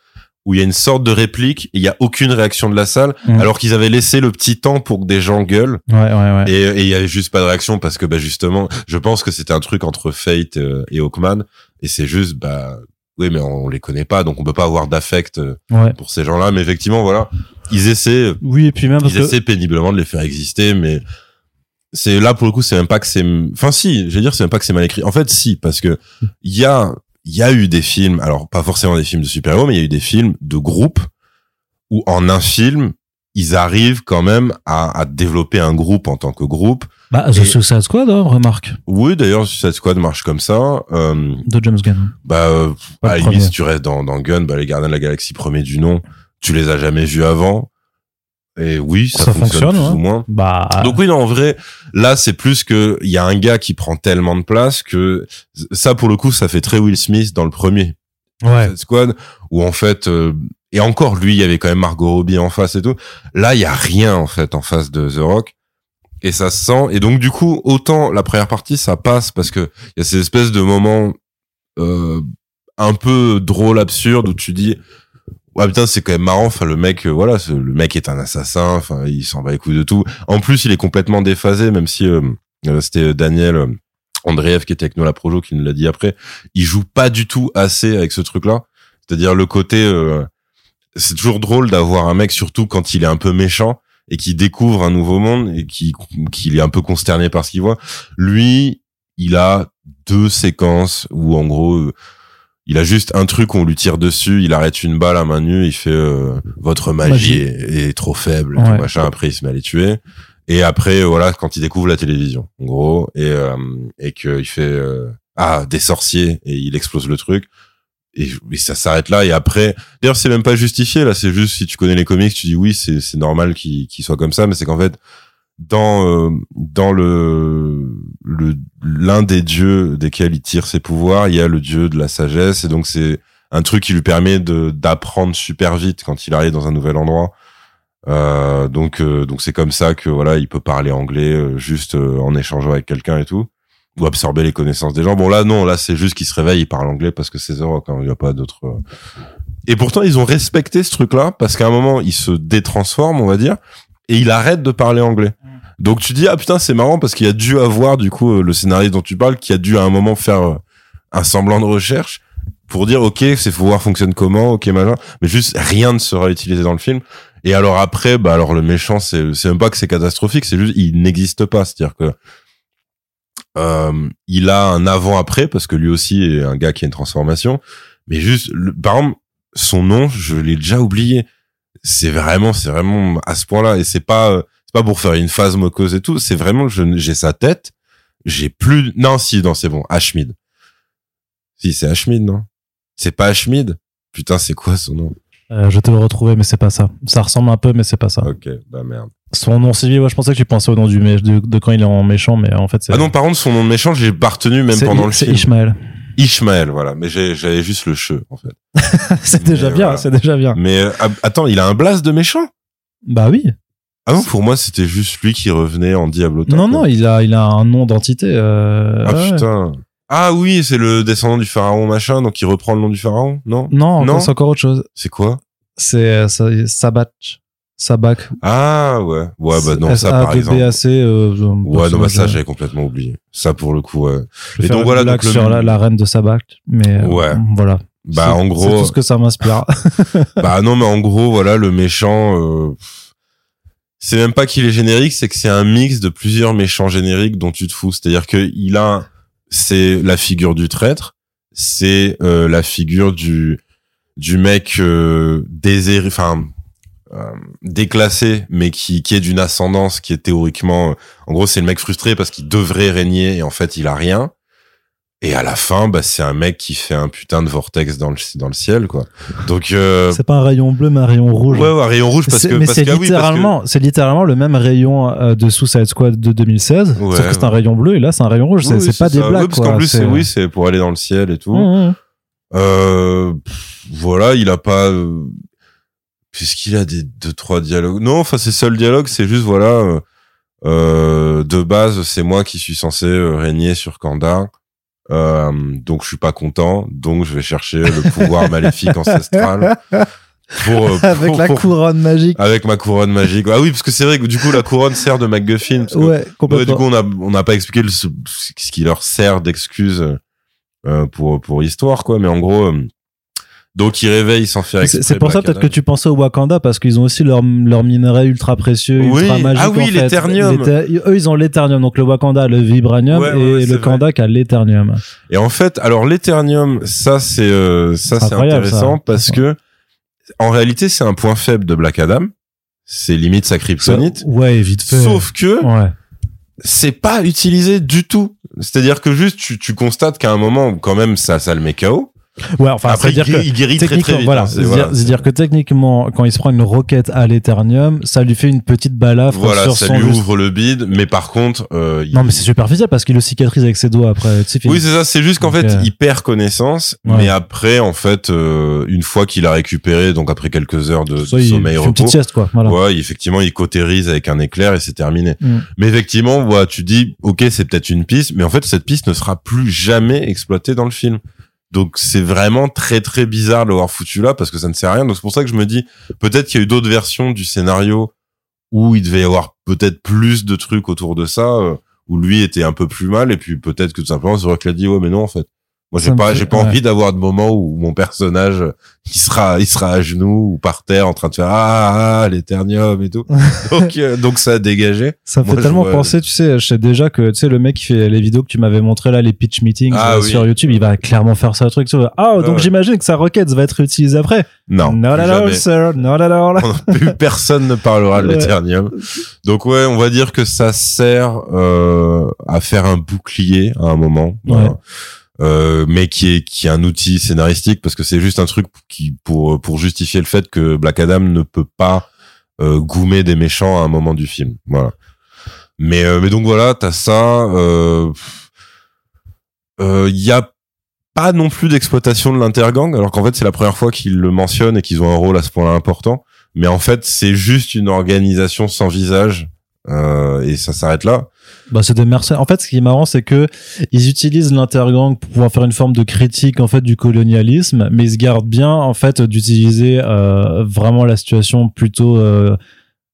où il y a une sorte de réplique et il y a aucune réaction de la salle, Mm. alors qu'ils avaient laissé le petit temps pour que des gens gueulent. Ouais, ouais, ouais. Et et il y avait juste pas de réaction parce que bah justement, je pense que c'était un truc entre Fate euh, et Hawkman et c'est juste bah oui mais on, les connaît pas donc on peut pas avoir d'affect euh, ouais. pour ces gens-là mais effectivement voilà, ils essaient Oui, et puis même ils que essaient péniblement de les faire exister mais c'est là pour le coup c'est même pas que c'est enfin si, je veux dire c'est même pas que c'est mal écrit. En fait si parce que il y a il y a eu des films alors pas forcément des films de super-héros mais il y a eu des films de groupe où en un film ils arrivent quand même à, à développer un groupe en tant que groupe bah, The Et- Suicide Squad, hein, remarque, oui, d'ailleurs, Suicide Squad marche comme ça. Euh, de James Gunn. bah, euh, à la si tu restes dans, dans Gun, bah, les Gardiens de la Galaxie premier du nom, tu les as jamais vus avant. Et oui, ça, fonctionne, plus ou moins. Bah. Donc oui, non, en vrai, là, c'est plus que il y a un gars qui prend tellement de place que ça, pour le coup, ça fait très Will Smith dans le premier. Ouais. Squad, où en fait, euh, et encore lui, il y avait quand même Margot Robbie en face et tout. Là, il y a rien en fait en face de The Rock. Et ça se sent. Et donc du coup, autant la première partie, ça passe parce que il y a ces espèces de moments euh, un peu drôles, absurdes où tu dis ouais putain c'est quand même marrant. Enfin le mec euh, voilà le mec est un assassin. Enfin il s'en va les couilles de tout. En plus il est complètement déphasé même si euh, euh, c'était Daniel euh, Andreev qui était avec nous à la Projo qui nous l'a dit après. Il joue pas du tout assez avec ce truc là c'est-à-dire le côté c'est toujours drôle d'avoir un mec surtout quand il est un peu méchant et qui découvre un nouveau monde et qui qui est un peu consterné par ce qu'il voit lui il a deux séquences où en gros il a juste un truc on lui tire dessus, il arrête une balle à main nue, il fait euh, votre magie, Est, trop faible, tout machin. Après, il se met à les tuer. Et après, voilà, quand il découvre la télévision, en gros, et euh, et qu'il fait euh, ah des sorciers et il explose le truc. Et, ça s'arrête là. Et après, d'ailleurs, c'est même pas justifié là. C'est juste si tu connais les comics, tu dis oui, c'est c'est normal qu'il soit comme ça, mais c'est qu'en fait dans euh, dans le le l'un des dieux desquels il tire ses pouvoirs, il y a le dieu de la sagesse et donc c'est un truc qui lui permet de d'apprendre super vite quand il arrive dans un nouvel endroit. Euh, donc euh, donc c'est comme ça que voilà, il peut parler anglais euh, juste en échangeant avec quelqu'un et tout ou absorber les connaissances des gens. Bon là non, là c'est juste qu'il se réveille, il parle anglais parce que c'est The Rock, hein, il n'y a pas d'autre Et pourtant ils ont respecté ce truc-là parce qu'à un moment il se détransforme, on va dire, et il arrête de parler anglais. Mm. Donc tu dis ah putain c'est marrant parce qu'il a dû avoir du coup euh, le scénariste dont tu parles qui a dû à un moment faire euh, un semblant de recherche pour dire ok c'est faut voir fonctionne comment ok machin mais juste rien ne sera utilisé dans le film et alors après bah alors le méchant c'est c'est même pas que c'est catastrophique c'est juste il n'existe pas c'est à dire que euh, il a un avant après parce que lui aussi est un gars qui a une transformation. Mais juste par exemple son nom je l'ai déjà oublié. C'est vraiment c'est vraiment à ce point-là. Et c'est pas c'est pas pour faire une phase moqueuse et tout. C'est vraiment je j'ai sa tête. J'ai plus non si non c'est bon Ashmid si c'est Ashmid non? C'est pas Ashmid putain c'est quoi son nom? Euh, je te le retrouver mais c'est pas ça. Ça ressemble un peu mais c'est pas ça. Ok bah merde son nom civil ouais je pensais que tu pensais au nom du de, de quand il est en méchant mais en fait c'est ah non par contre son nom de méchant j'ai pas retenu même pendant le film c'est Ishmael Ishmael, voilà. Mais j'avais juste le che, en fait. c'est déjà bien, c'est déjà bien. Mais euh, attends, il a un blast de méchant? Bah oui. Ah non, pour moi, c'était juste lui qui revenait en Diablo. Non, non, il a, il a un nom d'entité. Euh... Ah putain. Ah oui, c'est le descendant du pharaon machin, donc il reprend le nom du pharaon, non? Non, non? c'est encore autre chose. C'est quoi? C'est euh, Sabat. Sabac. Ah ouais, ouais bah non ça par exemple. BAC, euh, ouais non bah ça j'avais complètement oublié. Ça pour le coup. Ouais. Je Et donc voilà donc sur la, reine de Sabac, mais euh, ouais. voilà. Bah en gros. C'est tout ce que ça m'inspire. bah non mais en gros voilà le méchant. Euh, c'est même pas qu'il est générique, c'est que c'est un mix de plusieurs méchants génériques dont tu te fous. C'est-à-dire que il a, c'est la figure du traître, c'est euh, la figure du du mec euh, désiré, enfin euh, déclassé, mais qui, qui est d'une ascendance qui est théoriquement, euh, en gros, c'est le mec frustré parce qu'il devrait régner et en fait, il a rien. Et à la fin, bah, c'est un mec qui fait un putain de vortex dans le, dans le ciel, quoi. Donc, euh... c'est pas un rayon bleu, mais un rayon rouge. Ouais, ouais un rayon rouge parce que, mais c'est littéralement, c'est littéralement le même rayon euh, de Suicide Squad de 2016. sauf que c'est un rayon bleu et là, c'est un rayon rouge. c'est pas des blagues, parce qu'en plus, c'est, oui, c'est pour aller dans le ciel et tout. Mmh, mmh. Euh, voilà, il a pas, puisqu'il a des deux trois dialogues? Non, enfin c'est seul dialogue, c'est juste voilà euh, euh, de base c'est moi qui suis censé euh, régner sur Kanda. Euh, donc je suis pas content, donc je vais chercher le pouvoir maléfique ancestral. Pour, euh, avec la couronne magique. Avec ma couronne magique. Ah oui, parce que c'est vrai que du coup la couronne sert de MacGuffin. Parce ouais, complètement. du coup on a on n'a pas expliqué ce, ce qui leur sert d'excuse euh, pour pour histoire quoi, mais en gros donc il réveille sans faire C'est pour ça peut-être que tu pensais au Wakanda parce qu'ils ont aussi leur, leur minerai ultra précieux, ultra magique. Ah oui, l'éternium. Eux, ils ont l'éternium. Donc le Wakanda a le vibranium et le Kandak a l'éternium. Et en fait, alors l'éternium, ça c'est euh, ça c'est intéressant parce que en réalité c'est un point faible de Black Adam. C'est limite sa kryptonite. Ouais, vite fait. Sauf que ouais. c'est pas utilisé du tout. C'est-à-dire que juste tu, tu constates qu'à un moment quand même ça ça le met KO Ouais, enfin, Après, il, c'est-à-dire que guérit, il guérit très très techniquement, vite. voilà, hein, c'est- voilà, c'est-à-dire que techniquement, quand il se prend une roquette à l'éternium, ça lui fait une petite balafre Voilà, sur ça son lui juste- ouvre le bide, mais par contre, euh, il- Non, mais c'est superficiel parce qu'il le cicatrise avec ses doigts après. tu sais, Oui, c'est ça. C'est juste qu'en fait, euh, il perd connaissance, Ouais. mais après, en fait, euh, une fois qu'il a récupéré, donc après quelques heures de, de ça, il sommeil fait repos, une petite sieste, quoi. Voilà. ouais, effectivement, il cautérise avec un éclair et c'est terminé. Mm. Mais effectivement, ouais, tu dis, ok, c'est peut-être une piste, mais en fait, cette piste ne sera plus jamais exploitée dans le film. Donc c'est vraiment très très bizarre de l'avoir foutu là parce que ça ne sert à rien. Donc c'est pour ça que je me dis peut-être qu'il y a eu d'autres versions du scénario où il devait y avoir peut-être plus de trucs autour de ça euh, où lui était un peu plus mal et puis peut-être que tout simplement c'est vrai a dit ouais mais non en fait. Moi j'ai pas j'ai pas ouais. envie d'avoir de moments où mon personnage il sera il sera à genoux ou par terre en train de faire ah, ah l'éternium et tout. donc euh, donc ça a dégagé. Ça me Moi, fait tellement vois- penser, tu sais, je sais déjà que, tu sais, le mec qui fait les vidéos que tu m'avais montré là, les pitch meetings Ah euh, oui. sur YouTube, il va clairement faire ça, truc. tu vois. Ah, donc ouais. j'imagine que sa requête va être utilisée après. Non. not plus at all, jamais. sir, not at all. plus personne ne parlera de Ouais. l'éternium. Donc ouais, on va dire que ça sert euh, à faire un bouclier à un moment, voilà. Euh, mais qui est qui est un outil scénaristique parce que c'est juste un truc qui pour pour justifier le fait que Black Adam ne peut pas euh, goumer des méchants à un moment du film, voilà. Mais euh, mais donc voilà, t'as ça. euh, euh, Il y a pas non plus d'exploitation de l'intergang, alors qu'en fait c'est la première fois qu'ils le mentionnent et qu'ils ont un rôle à ce point-là important. Mais en fait c'est juste une organisation sans visage euh, et ça s'arrête là. Bah, c'est des mercenaires. En fait, ce qui est marrant, c'est que ils utilisent l'intergang pour pouvoir faire une forme de critique, en fait, du colonialisme, mais ils se gardent bien, en fait, d'utiliser, euh, vraiment la situation plutôt, euh,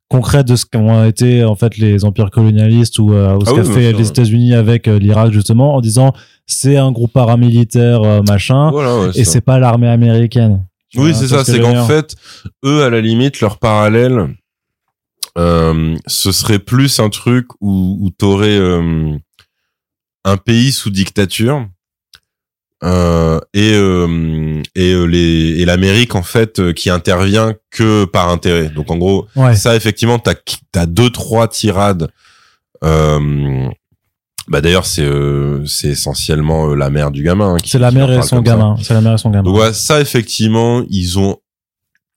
concrète de ce qu'ont été, en fait, les empires colonialistes ou, euh, ou ce Ah qu'a oui, fait les. États-Unis avec l'Irak, justement, en disant, c'est un groupe paramilitaire, machin, Voilà, ouais, et c'est pas l'armée américaine. Oui, c'est ça. C'est qu'en fait, eux, à la limite, leur parallèle, euh, ce serait plus un truc où, où t'aurais euh, un pays sous dictature euh, et et les et l'Amérique en fait qui intervient que par intérêt. Donc en gros, Ouais. ça effectivement, t'as t'as deux trois tirades. Bah d'ailleurs c'est c'est essentiellement la mère du gamin. hein, C'est la mère et son gamin. C'est la mère et son gamin. Donc ouais, ça effectivement, ils ont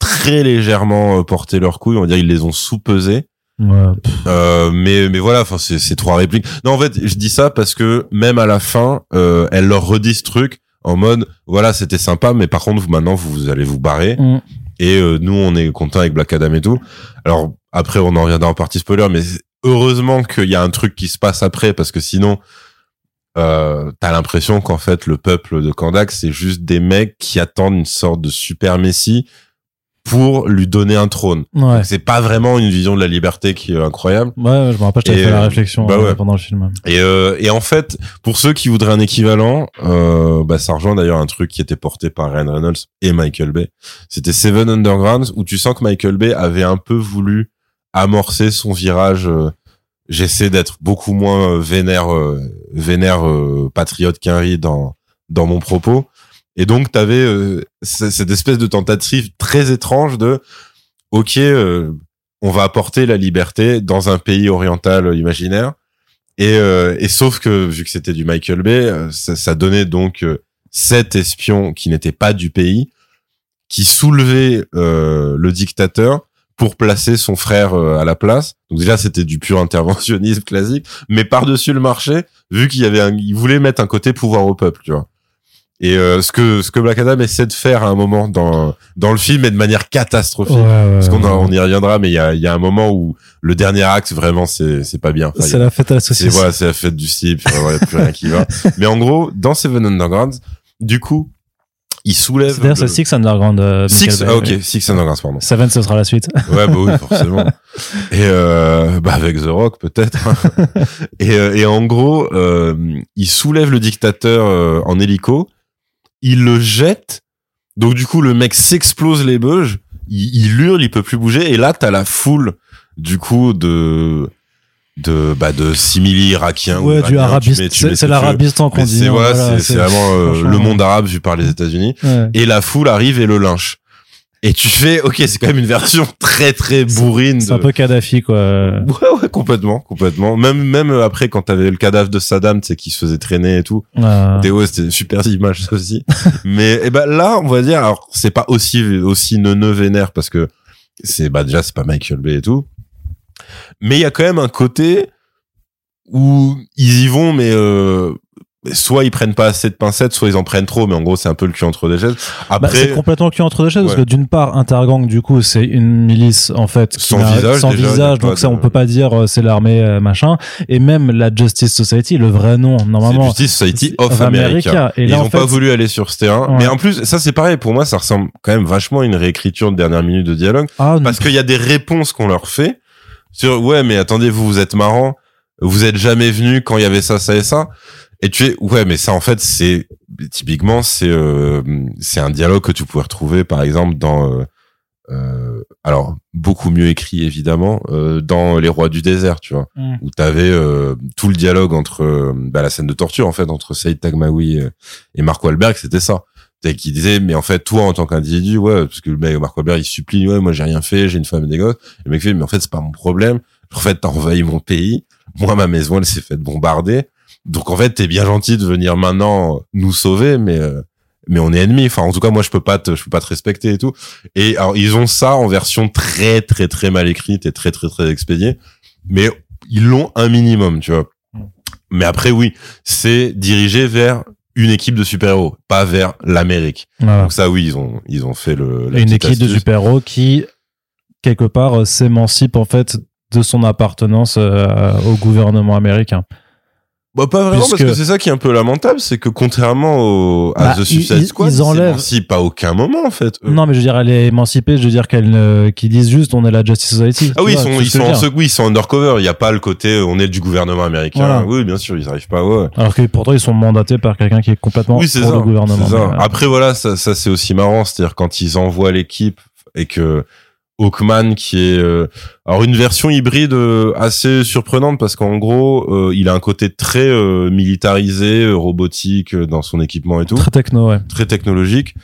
très légèrement euh, porté leur couille, on va dire ils les ont sous-pesés. Ouais. Euh, mais mais voilà, enfin c'est c'est trois répliques. Non en fait, je dis ça parce que même à la fin, euh, elle leur redit ce truc en mode voilà, c'était sympa mais par contre vous maintenant vous allez vous barrer Mm. et euh, nous on est content avec Black Adam et tout. Alors après on en reviendra en partie spoiler mais heureusement qu'il y a un truc qui se passe après parce que sinon euh, t'as l'impression qu'en fait le peuple de Kandak c'est juste des mecs qui attendent une sorte de super messie pour lui donner un trône. Ouais. C'est pas vraiment une vision de la liberté qui est incroyable. Ouais, je me rappelle, Et, fait la euh, réflexion bah euh, ouais. pendant le film. Et, euh, et en fait, pour ceux qui voudraient un équivalent, euh, bah, ça rejoint d'ailleurs un truc qui était porté par Ryan Reynolds et Michael Bay. C'était Seven Undergrounds où tu sens que Michael Bay avait un peu voulu amorcer son virage. euh, J'essaie d'être beaucoup moins vénère, vénère patriote qu'Henry dans dans mon propos. Et donc, t'avais euh, c- cette espèce de tentative très étrange de, ok, euh, on va apporter la liberté dans un pays oriental euh, imaginaire. Et, euh, et sauf que vu que c'était du Michael Bay, euh, ça, ça donnait donc euh, sept espions qui n'étaient pas du pays, qui soulevaient euh, le dictateur pour placer son frère euh, à la place. Donc déjà c'était du pur interventionnisme classique, mais par-dessus le marché, vu qu'il y avait un, il voulait mettre un côté pouvoir au peuple, tu vois. Et euh, ce que ce que Black Adam essaie de faire à un moment dans dans le film et de manière catastrophique. Parce qu'on on y reviendra, mais il y a, il y a un moment où le dernier acte, vraiment, c'est c'est pas bien. Enfin, C'est la fête à la c'est saucisse. voilà, c'est la fête du slip, il y a plus rien qui va. Mais en gros, dans Seven Undergrounds, du coup, il soulève. C'est-à-dire, c'est le- Six Underground. euh, Six, ah, ok, oui. Six Undergrounds, pardon. Seven, ce sera la suite. Ouais, bah oui, forcément. Et euh, bah avec The Rock peut-être. hein. et, euh, et en gros, euh, il soulève le dictateur euh, en hélico, il le jette. Donc du coup, le mec s'explose les beuges, il, il hurle, il peut plus bouger. Et là, t'as la foule du coup de de bah de simili irakiens ou Ouais, du arabiste. C'est l'arabistan qu'on dit. c'est voilà, vraiment euh, le monde arabe vu par les États-Unis. ouais. Et la foule arrive et le lynche. Et tu fais ok c'est quand même une version très très bourrine c'est un peu Kadhafi quoi. Ouais ouais complètement complètement. Même même après quand t'avais le cadavre de Saddam tu sais qui se faisait traîner et tout. Ah. c'était une super image ça aussi. Mais et eh ben là on va dire alors c'est pas aussi aussi neuneux vénère parce que c'est bah déjà c'est pas Michael Bay et tout. Mais il y a quand même un côté où ils y vont mais euh, soit ils prennent pas assez de pincettes, soit ils en prennent trop, mais en gros c'est un peu le cul entre deux chaises. Bah, Après, c'est complètement le cul entre deux chaises parce que d'une part Intergang du coup c'est une milice en fait sans visage, sans visage, donc ça on peut pas dire euh, c'est l'armée euh, machin. Et même la Justice Society, le vrai nom normalement. Justice Society of America. Et ils ont pas voulu aller sur ce terrain. Mais en plus ça c'est pareil pour moi ça ressemble quand même vachement à une réécriture de dernière minute de dialogue ah, parce qu'il y a des réponses qu'on leur fait sur ouais mais attendez vous vous êtes marrant, vous êtes jamais venu quand il y avait ça ça et ça. Et tu es ouais, mais ça en fait c'est typiquement c'est euh, c'est un dialogue que tu pouvais retrouver par exemple dans euh, euh alors beaucoup mieux écrit évidemment euh, dans Les Rois du désert, tu vois, mm. où t'avais euh, tout le dialogue entre bah, la scène de torture en fait entre Saïd Tagmaoui et Mark Wahlberg, c'était ça. Qui disait mais en fait toi en tant qu'individu ouais parce que le mec Mark Wahlberg il supplie ouais moi j'ai rien fait j'ai une femme et des gosses. Le mec fait mais en fait c'est pas mon problème. En fait t'as envahi mon pays. Moi ma maison elle s'est faite bombarder donc en fait, t'es bien gentil de venir maintenant nous sauver, mais euh, mais on est ennemis. Enfin, en tout cas, moi, je peux pas te, je peux pas te respecter et tout. Et alors, ils ont ça en version très très très mal écrite et très très très expédiée, mais ils l'ont un minimum, tu vois. Mm. Mais après, oui, c'est dirigé vers une équipe de super-héros, pas vers l'Amérique. Donc ça, oui, ils ont ils ont fait le. une équipe de super-héros qui quelque part euh, s'émancipe en fait de son appartenance euh, au gouvernement américain. Bah pas vraiment parce que c'est ça qui est un peu lamentable, c'est que contrairement au, à bah, The Suicide Squad, ils enlèvent pas aucun moment en fait. Non mais je veux dire elle est émancipée, je veux dire qu'elle qu'ils disent juste on est la Justice Society. Ah oui, ils sont ils sont en oui, ils sont undercover, il y a pas le côté on est du gouvernement américain. Oui, bien sûr, ils arrivent pas ouais. Alors que pourtant ils sont mandatés par quelqu'un qui est complètement oui, pour le gouvernement. Ça. Après voilà, ça ça c'est aussi marrant, c'est-à-dire quand ils envoient l'équipe et que Hawkman qui est euh, alors une version hybride euh, assez surprenante parce qu'en gros euh, il a un côté très militarisé robotique dans son équipement et tout. Très techno ouais. Très technologique.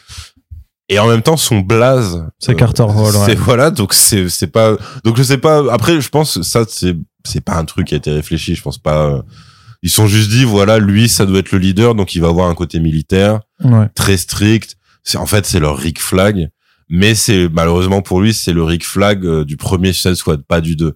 Et en même temps son blaze c'est Carter Hall c'est voilà donc c'est c'est pas donc je sais pas après je pense ça c'est c'est pas un truc qui a été réfléchi je pense pas ils sont juste dit voilà lui ça doit être le leader donc il va avoir un côté militaire très strict. C'est en fait c'est leur Rick Flag mais c'est malheureusement pour lui c'est le Rick Flag euh, du premier Suicide Squad pas du 2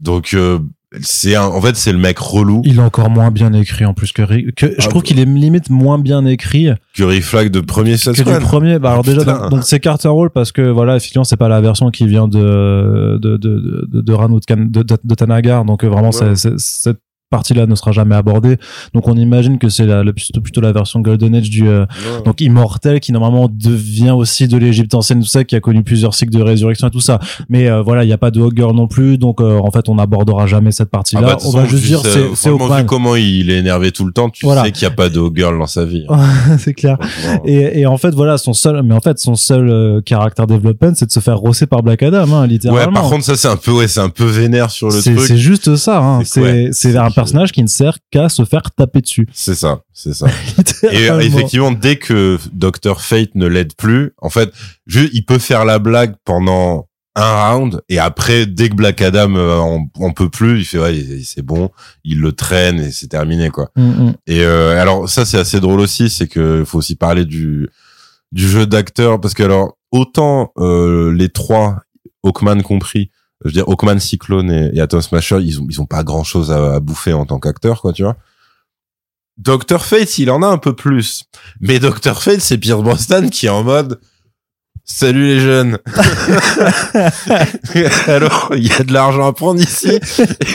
donc euh, c'est en fait c'est le mec relou. Il est encore moins bien écrit en plus que Rick que, je ah, trouve qu'il est limite moins bien écrit que Rick Flag de premier Suicide Squad du premier. Bah alors déjà donc c'est Carter Hall parce que voilà effectivement c'est pas la version qui vient de de de de, de, de, de, Tanagar. Donc euh, vraiment c'est c'est partie-là ne sera jamais abordée. Donc on imagine que c'est la, plutôt, plutôt la version Golden Age du euh, donc immortel qui normalement devient aussi de l'Égypte ancienne tout ça qui a connu plusieurs cycles de résurrection et tout ça. Mais euh, voilà, il y a pas de Hogger non plus donc euh, en fait on n'abordera jamais cette partie-là. Ah bah, on va juste dire c'est c'est vu comment il est énervé tout le temps, tu sais qu'il y a pas de Hogger dans sa vie. c'est clair. Et, et en fait voilà son seul mais en fait son seul caractère développement c'est de se faire rosser par Black Adam hein, littéralement. Ouais, par contre ça c'est un peu ouais, c'est un peu vénère sur le truc. C'est juste ça hein. C'est c'est un personnage qui ne sert qu'à se faire taper dessus. C'est ça, c'est ça. et effectivement, dès que Dr Fate ne l'aide plus, en fait, il peut faire la blague pendant un round et après dès que Black Adam euh, on, peut plus il fait ouais c'est bon il le traîne et c'est terminé quoi mm, mm. et euh, alors ça c'est assez drôle aussi c'est que faut aussi parler du du jeu d'acteur parce que alors autant euh, les trois Hawkman compris je veux dire Hawkman Cyclone et, Atom Smasher ils ont ils ont pas grand chose à, bouffer en tant qu'acteur quoi tu vois Dr Fate il en a un peu plus mais Dr Fate c'est Pierce Brosnan qui est en mode Salut les jeunes. Alors, il y a de l'argent à prendre ici.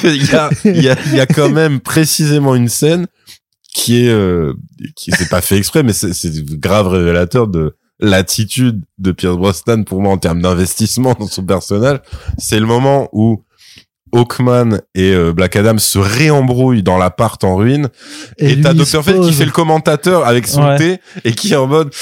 Il y a, y a, y a quand même précisément une scène qui est, euh, qui c'est pas fait exprès, mais c'est grave révélateur de l'attitude de Pierce Brosnan pour moi en termes d'investissement dans son personnage, c'est le moment où Hawkman et euh, Black Adam se réembrouillent dans l'appart en ruine et, t'as Dr. Fate qui fait le commentateur avec son thé et qui est en mode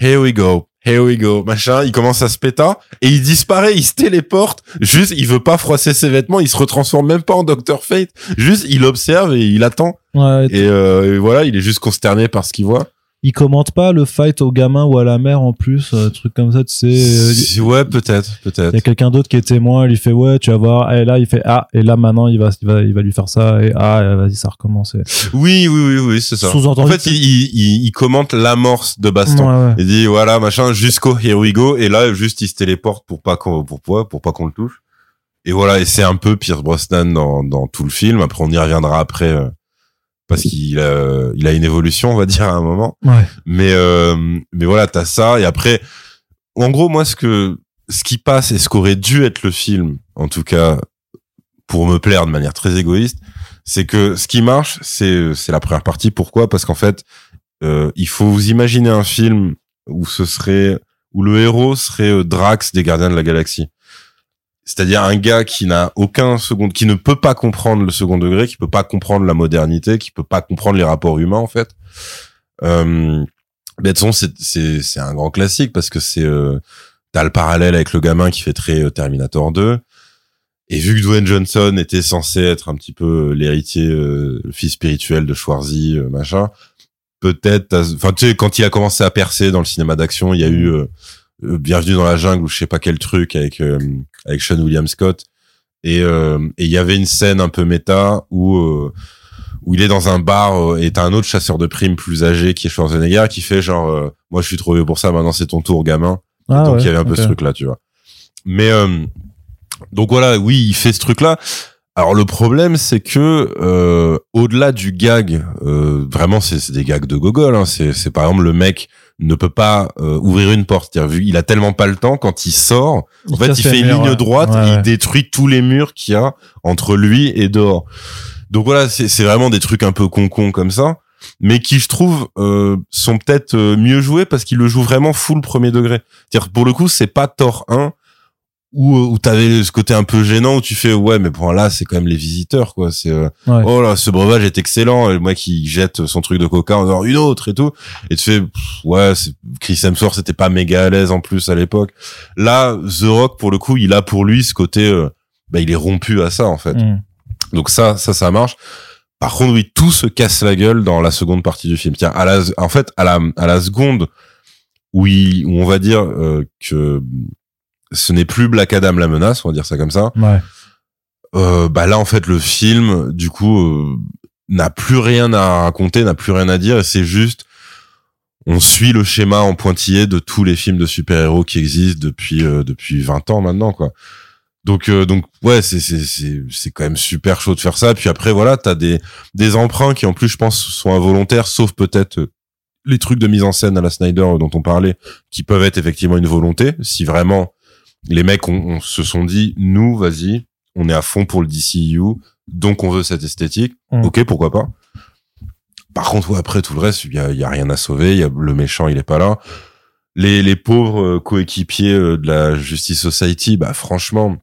Here we go. Here we go, machin, il commence à se péter et il disparaît, il se téléporte, juste il veut pas froisser ses vêtements, il se retransforme même pas en Dr. Fate, juste il observe et il attend. et, euh, et voilà, il est juste consterné par ce qu'il voit. Il commente pas le fight au gamin ou à la mère en plus, euh, truc comme ça, tu sais. Euh, ouais, peut-être, peut-être. Il y a quelqu'un d'autre qui est témoin, il lui fait ouais, tu vas voir, et là il fait ah, et là maintenant il va, il va, il va lui faire ça, et ah, vas-y, ça recommence. Oui, oui, oui, oui, c'est ça. En fait, il, il, il, commente l'amorce de baston. Il dit voilà, machin, jusqu'au here we go, et là juste il se téléporte pour pas qu'on, pour, pour pas qu'on le touche. Et voilà, et c'est un peu Pierce Brosnan dans, dans tout le film. Après, on y reviendra après. Parce qu'il a, il a une évolution, on va dire, à un moment. Ouais. Mais, euh, mais voilà, t'as ça. Et après, en gros, moi, ce que, ce qui passe et ce qu'aurait dû être le film, en tout cas, pour me plaire de manière très égoïste, c'est que ce qui marche, c'est, c'est la première partie. Pourquoi? Parce qu'en fait, euh, il faut vous imaginer un film où ce serait, où le héros serait euh, Drax des Gardiens de la Galaxie. C'est-à-dire un gars qui n'a aucun second, qui ne peut pas comprendre le second degré, qui peut pas comprendre la modernité, qui peut pas comprendre les rapports humains en fait. Euh, Betson, c'est c'est c'est un grand classique parce que c'est euh, t'as le parallèle avec le gamin qui fait très euh, Terminator 2. Et vu que Dwayne Johnson était censé être un petit peu euh, l'héritier, le fils spirituel de Schwarzy, machin, peut-être, enfin tu sais, quand il a commencé à percer dans le cinéma d'action, il y a eu euh, Bienvenue dans la jungle ou je sais pas quel truc avec euh, avec Sean William Scott. Et euh, et il y avait une scène un peu méta où où il est dans un bar et t'as un autre chasseur de primes plus âgé qui est Schwarzenegger qui fait genre moi je suis trop vieux pour ça maintenant c'est ton tour gamin. Ah donc il y avait un peu ce truc là tu vois. Mais donc voilà oui il fait ce truc là alors le problème c'est que euh, au-delà du gag, euh, vraiment c'est des gags de gogol. Hein, c'est par exemple le mec ne peut pas euh, ouvrir une porte. Vu, il a tellement pas le temps quand il sort. En fait, il fait une ligne droite, il détruit tous les murs qu'il y a entre lui et dehors. Donc voilà, c'est vraiment des trucs un peu con-con comme ça, mais qui je trouve euh, sont peut-être mieux joués parce qu'il le joue vraiment full premier degré. C'est-à-dire pour le coup, c'est pas Thor 1 où où t'avais ce côté un peu gênant où tu fais ouais mais bon là c'est quand même les visiteurs quoi. C'est euh, oh là ce breuvage est excellent. Et moi qui jette son truc de coca en disant une autre et tout. Et tu fais ouais Chris Hemsworth c'était pas méga à l'aise en plus à l'époque. Là The Rock pour le coup il a pour lui ce côté euh, bah il est rompu à ça en fait. Mm. donc ça ça ça marche. Par contre oui tout se casse la gueule dans la seconde partie du film. Tiens à la en fait à la à la seconde où, où on va dire euh, que ce n'est plus Black Adam la menace, on va dire ça comme ça. Ouais. Euh, bah là en fait le film du coup euh, n'a plus rien à raconter, n'a plus rien à dire et c'est juste on suit le schéma en pointillé de tous les films de super-héros qui existent depuis euh, depuis 20 ans maintenant quoi. Donc donc ouais, c'est c'est c'est c'est quand même super chaud de faire ça puis après voilà, tu as des des emprunts qui en plus je pense sont involontaires sauf peut-être les trucs de mise en scène à la Snyder dont on parlait qui peuvent être effectivement une volonté si vraiment les mecs on, se sont dit, nous, vas-y, on est à fond pour le DCU, donc on veut cette esthétique. Mm. Ok, pourquoi pas. Par contre, après tout le reste, il y a, y a, rien à sauver. Y a, le méchant, il est pas là. Les, les pauvres euh, coéquipiers euh, de la Justice Society, bah franchement,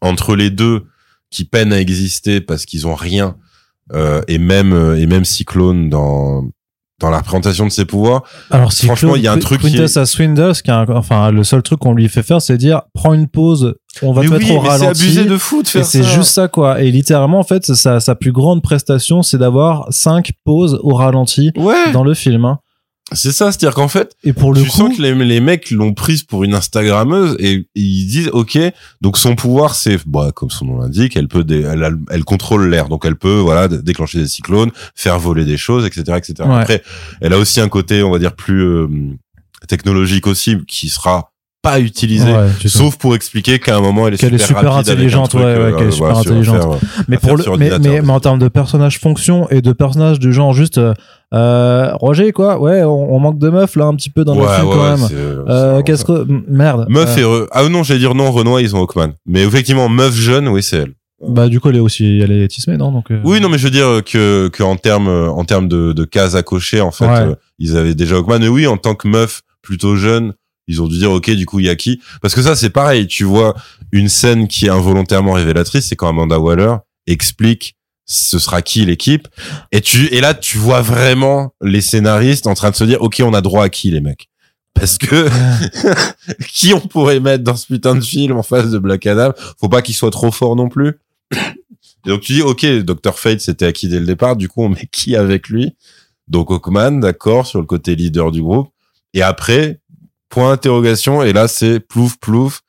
entre les deux qui peinent à exister parce qu'ils ont rien, euh, et même et même Cyclone dans dans la présentation de ses pouvoirs. Alors, si franchement, il y a un truc qui est... Swindle, qui enfin, le seul truc qu'on lui fait faire, c'est dire, prends une pause, on va te mettre au ralenti. C'est abusé de fou de faire ça. C'est juste ça, quoi. Et littéralement, en fait, sa, sa plus grande prestation, c'est d'avoir cinq pauses au ralenti dans le film. Hein. C'est ça, c'est-à-dire qu'en fait, et pour le tu sens que les, les mecs l'ont prise pour une Instagrammeuse et, ils disent ok, donc son pouvoir c'est, bah, comme son nom l'indique, elle peut, elle, elle, contrôle l'air, donc elle peut voilà déclencher des cyclones, faire voler des choses, etc., etc. Après, elle a aussi un côté, on va dire plus euh, technologique aussi, qui sera pas utilisé sauf pour expliquer qu'à un moment elle est qu'elle super, est super intelligente ouais, ouais qu'elle est euh, super intelligente mais pour le mais, mais, mais, en termes de personnage fonction et de personnage du genre juste euh, euh, Roger, quoi, ouais, on, manque de meufs là un petit peu dans le film quand même. Euh, Qu'est-ce que merde. Meuf et re... ah non, j'allais dire non, Renoir ils ont Hawkman. Mais effectivement, meuf jeune, oui c'est elle. Bah du coup elle est aussi elle est tismée non donc. Euh... Oui non mais je veux dire que que en termes en termes de, de cases à cocher en fait euh, ils avaient déjà Hawkman. Mais oui en tant que meuf plutôt jeune ils ont dû dire ok du coup il y a qui? Parce que ça c'est pareil tu vois une scène qui est involontairement révélatrice c'est quand Amanda Waller explique ce sera qui l'équipe. Et tu et là tu vois vraiment les scénaristes en train de se dire ok on a droit à qui les mecs? Parce que qui on pourrait mettre dans ce putain de film en face de Black Adam? Faut pas qu'il soit trop fort non plus. Et donc tu dis ok Dr Fate c'était acquis dès le départ. Du coup on met qui avec lui? Donc Hawkman, d'accord, sur le côté leader du groupe. Et après, point d'interrogation, et là c'est plouf plouf.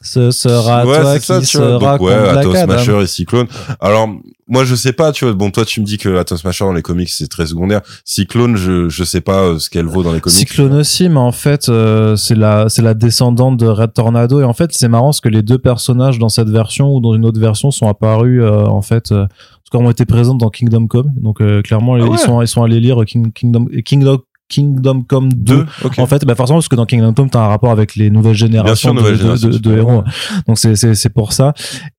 Ce sera toi qui ça, sera Donc, ouais, Atom Smasher et Cyclone. Alors, moi, je sais pas, tu vois. Bon, toi, tu me dis que Atom Smasher dans les comics, c'est très secondaire. Cyclone, je, je sais pas euh, ce qu'elle vaut dans les comics. Cyclone aussi, mais en fait, euh, c'est la, c'est la descendante de Red Tornado. Et en fait, c'est marrant parce que les deux personnages dans cette version ou dans une autre version sont apparus, euh, en fait, en tout cas, ont été présents dans Kingdom Come. Donc, clairement, ah ils sont, ils sont allés lire King, Kingdom, Kingdom, Kingdom Come 2. En fait, bah forcément, parce que dans Kingdom Come, t'as un rapport avec les nouvelles générations, de, de, héros. Donc c'est, c'est, pour ça.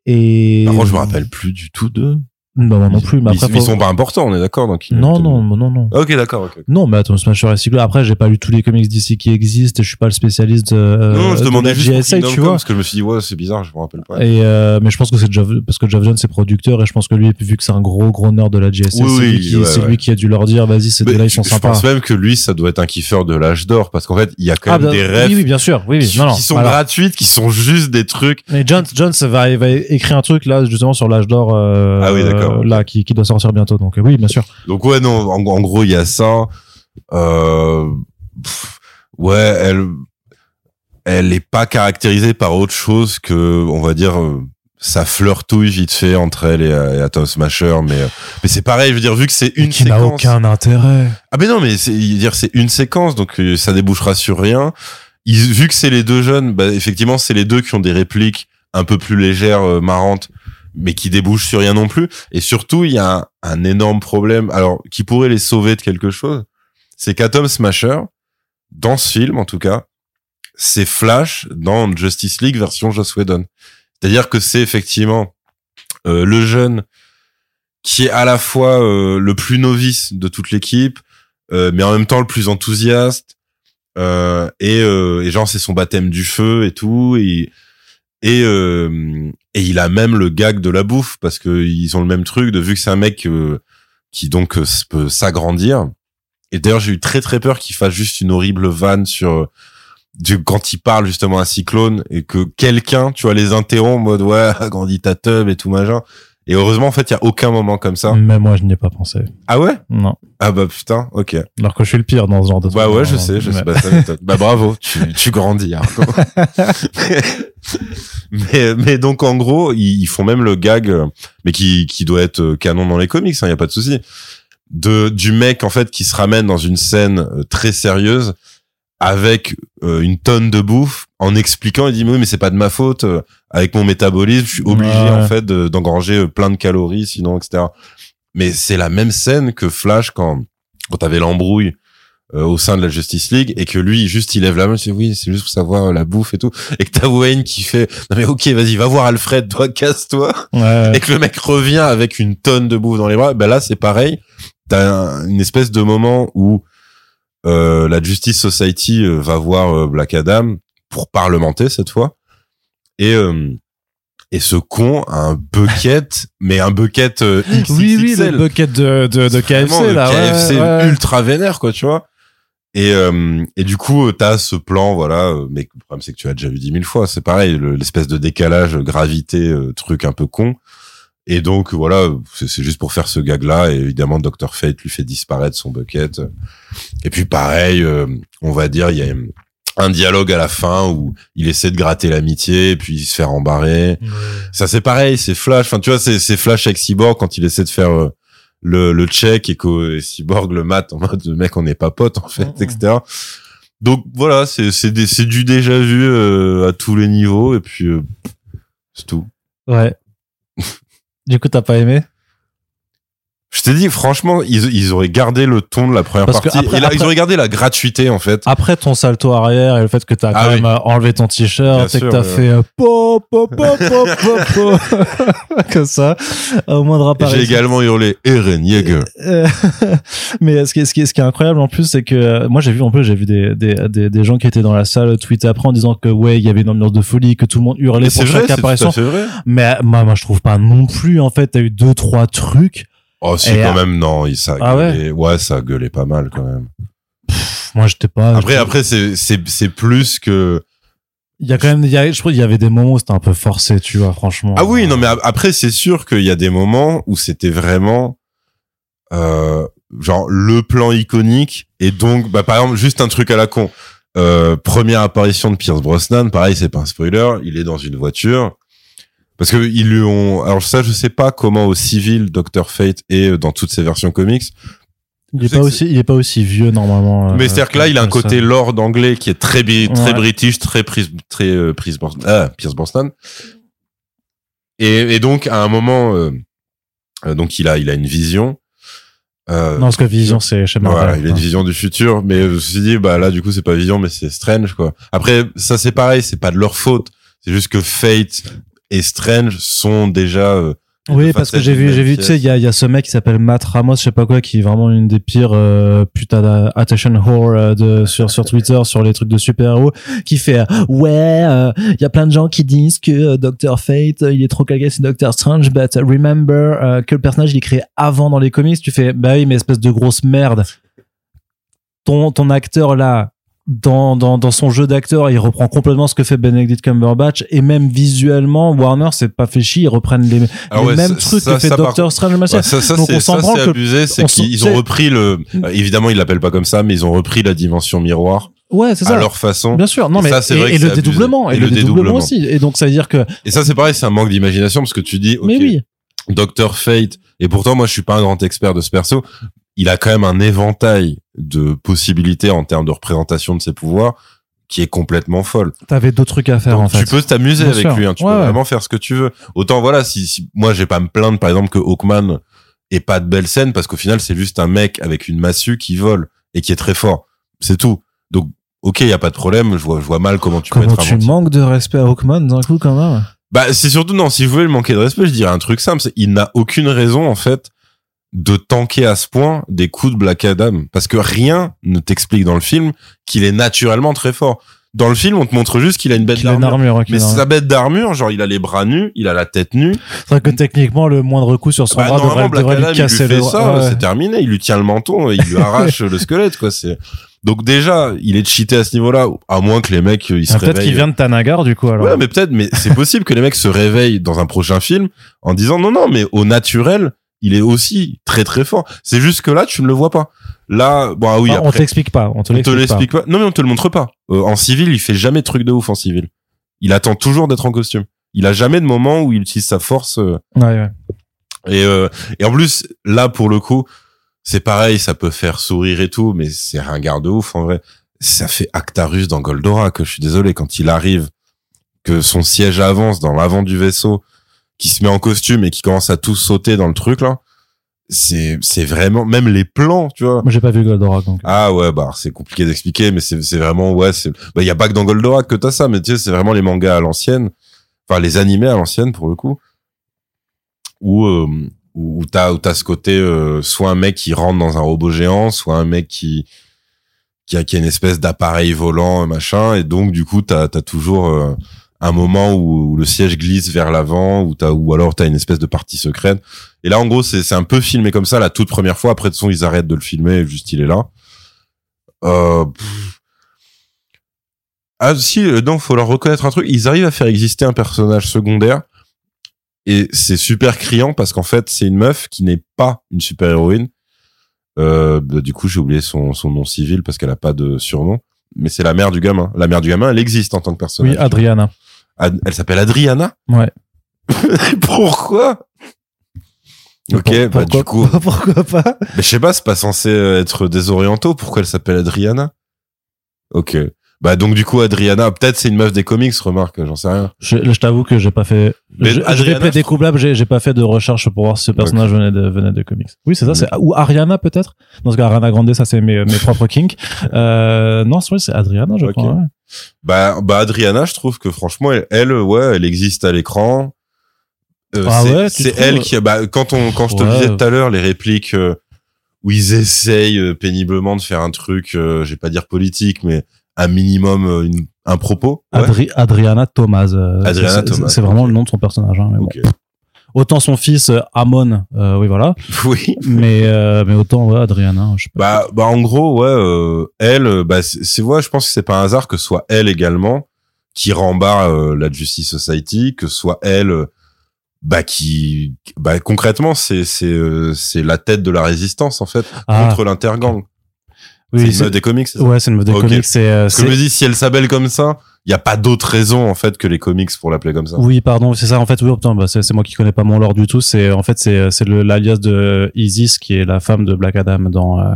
Et. Contre, je me rappelle plus du tout de. Non, non, non plus. Mais après, ils, sont pas importants, on est d'accord. Donc non, non, non, non, Ok, d'accord. Okay. Non, mais attends, Smasher et Cyclone. Après, j'ai pas lu tous les comics d'ici qui existent. Et je suis pas le spécialiste. Euh, non, je demandais juste GSA, tu vois. Parce que je me suis dit, ouais, c'est bizarre, je me rappelle pas. Et euh, mais je pense que c'est Jeff, parce que Jeff Jones c'est producteur et je pense que lui, vu que c'est un gros gros nerd de la GSA, c'est lui, qui, c'est lui qui a dû leur dire, vas-y, ces deux-là, ils sont sympas. Je pense même que lui, ça doit être un kiffeur de l'âge d'or parce qu'en fait, il y a quand ah, même bah, des rêves. Oui, oui, bien sûr. Oui, oui. Qui, non, non, qui sont gratuites, qui sont juste des trucs. Mais Jones, Jones va, va écrire un truc là, justement, sur l'âge d'or. Euh, ah oui, d'accord. Là, qui, qui sortir bientôt. Donc euh, oui, bien sûr. Donc ouais, non, en, gros, il y a ça. Euh, ouais, elle, elle est pas caractérisée par autre chose que, on va dire, euh, ça flirtouille vite fait entre elle et, et Atom Smasher, mais mais c'est pareil. Je veux dire, vu que c'est une qui n'a aucun intérêt. Ah mais non, mais c'est dire c'est une séquence, donc ça débouchera sur rien. vu que c'est les deux jeunes, bah, effectivement, c'est les deux qui ont des répliques un peu plus légères, marrantes mais qui débouche sur rien non plus. Et surtout, il y a un, énorme problème, alors qui pourrait les sauver de quelque chose, c'est qu'Atom Smasher, dans ce film en tout cas, c'est Flash dans Justice League version Joss Whedon. C'est-à-dire que c'est effectivement euh, le jeune qui est à la fois euh, le plus novice de toute l'équipe, euh, mais en même temps le plus enthousiaste. et, et genre c'est son baptême du feu et tout. Et et euh, et il a même le gag de la bouffe parce que ils ont le même truc de vu que c'est un mec euh, qui donc euh, peut s'agrandir. Et d'ailleurs, j'ai eu très très peur qu'il fasse juste une horrible vanne sur du quand il parle justement à Cyclone et que quelqu'un, tu vois, les interrompt en mode ouais, agrandis ta tub et tout machin. Et heureusement, en fait, il y a aucun moment comme ça. Mais moi, je n'y ai pas pensé. Ah ouais? Non. Ah bah putain, ok. Alors que je suis le pire dans ce genre de Bah ouais, je sais, je sais. Bah, bah bravo, tu, tu grandis. Mais, mais donc en gros, ils, font même le gag, mais qui, qui doit être euh, canon dans les comics, il hein, y a pas de souci. De du mec en fait qui se ramène dans une scène euh, très sérieuse avec euh, une tonne de bouffe en expliquant il dit oui mais c'est pas de ma faute euh, avec mon métabolisme je suis obligé en fait d'engranger euh, plein de calories sinon etc mais c'est la même scène que Flash quand quand t'avais l'embrouille au sein de la Justice League et que lui juste il lève la main il dit oui c'est juste pour savoir la bouffe et tout. Et que t'as Wayne qui fait non mais ok vas-y va voir Alfred toi casse-toi. Et que le mec revient avec une tonne de bouffe dans les bras. Ben là c'est pareil. T'as une espèce de moment où euh, la Justice Society euh, va voir euh, Black Adam pour parlementer cette fois. Et et ce con a un bucket, mais un bucket. Oui, oui, le bucket de, de, de KFC, là. KFC ultra vénère, quoi, tu vois. Et, et du coup, t'as ce plan, voilà, mais le problème, c'est que tu as déjà vu dix mille fois. C'est pareil, l'espèce de décalage, gravité, truc un peu con. Et donc voilà, c'est juste pour faire ce gag là. Et évidemment, Dr Fate lui fait disparaître son bucket. Et puis pareil, euh, on va dire, il y a un dialogue à la fin où il essaie de gratter l'amitié et puis il se fait rembarrer. Ça c'est pareil, c'est Flash. Enfin tu vois, c'est Flash avec Cyborg quand il essaie de faire euh, le, le check et que Cyborg le mate en mode mec on n'est pas potes en fait, etc. Donc voilà, c'est c'est du déjà vu euh, à tous les niveaux et puis c'est tout. Ouais. Du coup, t'as pas aimé? Je t'ai dit, franchement, ils, ils auraient gardé le ton de la première partie. et là, ils auraient gardé la gratuité, en fait. Après ton salto arrière et le fait que t'as ah quand même enlevé ton t-shirt et que t'as fait pop, pop, pop, pop, pop, comme ça, au moindre appareil. J'ai également hurlé Eren Yeager. Mais ce qui, est, ce, qui est, ce qui est incroyable en plus, c'est que moi, j'ai vu, en plus, j'ai vu des, des, des, des, gens qui étaient dans la salle tweeter après en disant que, ouais, il y avait une ambiance de folie, que tout le monde hurlait pour chaque apparition. Vrai. Mais moi, moi, je trouve pas non plus, en fait, t'as eu deux, trois trucs Oh, si, quand même, non, il, ça ah ouais, ouais, ça gueulait pas mal, quand même. moi, j'étais pas. Après, après, c'est, c'est, c'est plus que. Il y a quand même, il y a, je crois qu'il y avait des moments où c'était un peu forcé, tu vois, franchement. Ah oui, non, mais après, c'est sûr qu'il y a des moments où c'était vraiment, euh, genre le plan iconique et donc bah par exemple juste un truc à la con euh, première apparition de Pierce Brosnan pareil c'est pas un spoiler il est dans une voiture parce que ils lui ont alors ça je sais pas comment au civil Dr Fate est dans toutes ses versions comics il est pas aussi il est pas aussi vieux normalement euh, mais c'est à dire que là il a un côté lord anglais qui est très très british très prise très euh, prise ah, Pierce Brosnan et, et donc à un moment euh, donc il a il a une vision euh, non, parce que Vision, c'est chez Marvel. Voilà, il a une vision du futur, mais je me suis dit, bah là, du coup, c'est pas Vision, mais c'est Strange, quoi. Après, ça, c'est pareil, c'est pas de leur faute. C'est juste que Fate et Strange sont déjà euh, oui, parce que j'ai vu, j'ai vu, tu sais, il y a, y a ce mec qui s'appelle Matt Ramos, je sais pas quoi, qui est vraiment une des pires euh, putain d'attention whore euh, de sur sur Twitter sur les trucs de super-héros, qui fait euh, ouais, il y a plein de gens qui disent que Doctor Fate, il est trop calqué c'est Doctor Strange, but remember que le personnage il est créé avant dans les comics. Tu fais bah oui, mais espèce de grosse merde. Ton ton acteur là, dans, dans, dans son jeu d'acteur, il reprend complètement ce que fait Benedict Cumberbatch et même visuellement, Warner s'est pas fait chier, ils reprennent les, ah les mêmes trucs que fait Doctor Strange le ça, ça, Donc on s'en c'est abusé, c'est qu'ils ont repris le, euh, évidemment ils l'appellent pas comme ça, mais ils ont repris la dimension miroir. Ouais, c'est ça. À leur façon. Bien sûr. Non, mais, ça, et, vrai et, le dédoublement. Et, le, dédoublement aussi. Et donc, ça veut dire que. Et ça, c'est pareil, c'est un manque d'imagination parce que tu dis, ok. Mais oui. Doctor Fate. Et pourtant, moi, je suis pas un grand expert de ce perso il a quand même un éventail de possibilités en termes de représentation de ses pouvoirs qui est complètement folle. T'avais d'autres trucs à faire en fait. Tu peux t'amuser avec lui, hein, tu peux vraiment faire ce que tu veux. Autant voilà, si, si moi j'ai pas à me plaindre par exemple que Hawkman ait pas de belle scène parce qu'au final c'est juste un mec avec une massue qui vole et qui est très fort. C'est tout. Donc ok, y a pas de problème. Je vois, je vois mal comment tu comment peux être. tu manques de respect à Hawkman d'un coup quand même. Bah c'est surtout non. Si je voulais le manquer de respect, je dirais un truc simple. Il n'a aucune raison en fait de tanker à ce point des coups de Black Adam parce que rien ne t'explique dans le film qu'il est naturellement très fort. Dans le film, on te montre juste qu'il a une bête d'armure. mais sa bête d'armure, genre il a les bras nus, il a la tête nue. C'est vrai que techniquement, le moindre coup sur son bah, bras devrait, Black Adam, lui casser il lui fait ça, c'est terminé. Il lui tient le menton, et il lui arrache le squelette, quoi. C'est donc déjà, il est cheaté à ce niveau-là, à moins que les mecs ils se ah, Peut-être qu'il vient de Tanagar du coup alors. Ouais, mais peut-être, mais c'est possible que les mecs se réveillent dans un prochain film en disant non non, mais au naturel, il est aussi très très fort. C'est juste que là, tu ne le vois pas. Là, bon, ah oui, on t'explique pas, on te l'explique pas. Non, mais on te le montre pas. Euh, en civil, il fait jamais de truc de ouf en civil. Il attend toujours d'être en costume. Il a jamais de moment où il utilise sa force. Euh. Ouais, ouais. Et, euh, et en plus, là, pour le coup, c'est pareil, ça peut faire sourire et tout, mais c'est un garde ouf en vrai. Ça fait Actarus dans Goldora que je suis désolé quand il arrive, que son siège avance dans l'avant du vaisseau, qui se met en costume et qui commence à tout sauter dans le truc là c'est c'est vraiment même les plans tu vois. Moi j'ai pas vu Goldorak donc. Ah ouais bah c'est compliqué d'expliquer mais c'est c'est vraiment ouais c'est bah il y a pas que dans Goldorak que t'as ça mais tu sais c'est vraiment les mangas à l'ancienne enfin les animés à l'ancienne pour le coup où euh, où t'as où t'as ce côté euh, soit un mec qui rentre dans un robot géant soit un mec qui qui a qui a une espèce d'appareil volant machin et donc du coup t'as t'as toujours euh, un moment où, le siège glisse vers l'avant ou t'as ou alors t'as une espèce de partie secrète. Et là en gros c'est c'est un peu filmé comme ça la toute première fois. Après de son ils arrêtent de le filmer juste il est là. Euh, ah si euh, donc faut leur reconnaître un truc. Ils arrivent à faire exister un personnage secondaire. Et c'est super criant parce qu'en fait c'est une meuf qui n'est pas une super héroïne euh, bah, du coup j'ai oublié son son nom civil parce qu'elle a pas de surnom. Mais c'est la mère du gamin. La mère du gamin elle existe en tant que personnage. Oui Adriana elle s'appelle Adriana Ouais. pourquoi Ok, bah du coup. Pourquoi pas Mais je sais pas, c'est pas censé être désorientant. Pourquoi elle s'appelle Adriana? Ok. Bah donc du coup Adriana, peut-être c'est une meuf des comics, remarque, j'en sais rien. Je, je t'avoue que j'ai pas fait. Je, Adriana, je j'ai j'ai pas fait de recherche pour voir si ce personnage venait de venait de comics. Oui c'est ça, c'est ou Ariana peut-être? Dans ce cas Ariana Grande, ça c'est mes mes propres kinks. Euh, non c'est Adriana je crois. Ouais. Bah bah Adriana, je trouve que franchement elle, elle ouais elle existe à l'écran. Euh, ah ouais, c'est elle qui bah quand on quand je te disais tout à l'heure les répliques euh, où ils essayent euh, péniblement de faire un truc, je vais pas dire politique mais un minimum euh, une, un propos. Adriana Thomas. Euh, Adriana Thomas. C'est vraiment le nom de son personnage. Hein, Autant son fils euh, Amon, oui voilà. Oui. Mais mais autant ouais, Adriana. Je sais pas. Bah bah en gros ouais, elle, bah c'est ouais, je pense que c'est pas un hasard que soit elle également qui rembarre la Justice Society, que soit elle bah qui bah concrètement c'est c'est euh, c'est la tête de la résistance en fait Ah. contre l'intergang. Oui, c'est une meuf des comics. ça Ouais, c'est une mode des comics. C'est, euh, que je me dis si elle s'appelle comme ça, il y a pas d'autre raison en fait que les comics pour l'appeler comme ça. Oui, pardon, c'est ça. En fait, oui, putain, bah, c'est moi qui connais pas mon lore du tout. C'est en fait c'est c'est le l'alias de Isis qui est la femme de Black Adam dans euh,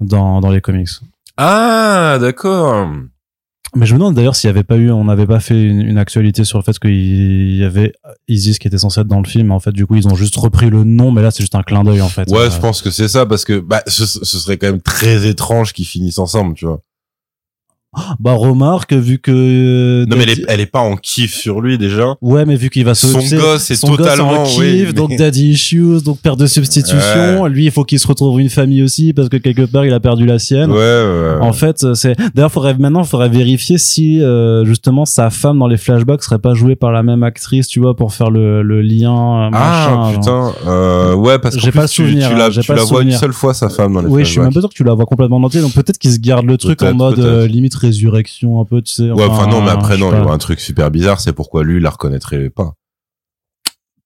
dans dans les comics. Ah d'accord. Mais je me demande d'ailleurs s'il y avait pas eu, on n'avait pas fait une, une actualité sur le fait qu'il y avait Isis qui était censée être dans le film. En fait, du coup, ils ont juste repris le nom, mais là, c'est juste un clin d'œil en fait. Ouais, Euh, je pense que c'est ça parce que bah ce, ce serait quand même très étrange qu'ils finissent ensemble, tu vois. Bah remarque vu que Non mais elle est, elle est pas en kiff sur lui déjà. Ouais, mais vu qu'il va se Son gosse est son gosse totalement, en kiff, oui, mais- donc daddy issues, donc père de substitution. Lui, il faut qu'il se retrouve une famille aussi parce que quelque part il a perdu la sienne. Ouais, ouais. En fait, c'est d'ailleurs faudrait maintenant faudrait vérifier si euh, justement sa femme dans les flashbacks serait pas jouée par la même actrice, tu vois, pour faire le, le lien. euh, ah machin, genre. putain, euh, ouais parce que J'ai pas le souvenir, tu, la, hein, tu pas la vois une seule fois sa femme dans les Oui, je suis même pas sûr que tu la vois complètement en entier, donc peut-être qu'il se garde le truc en mode euh, limite résurrection un peu, tu sais. Ouais, enfin non, mais après non, il y aura un truc super bizarre, c'est pourquoi lui il la reconnaîtrait pas.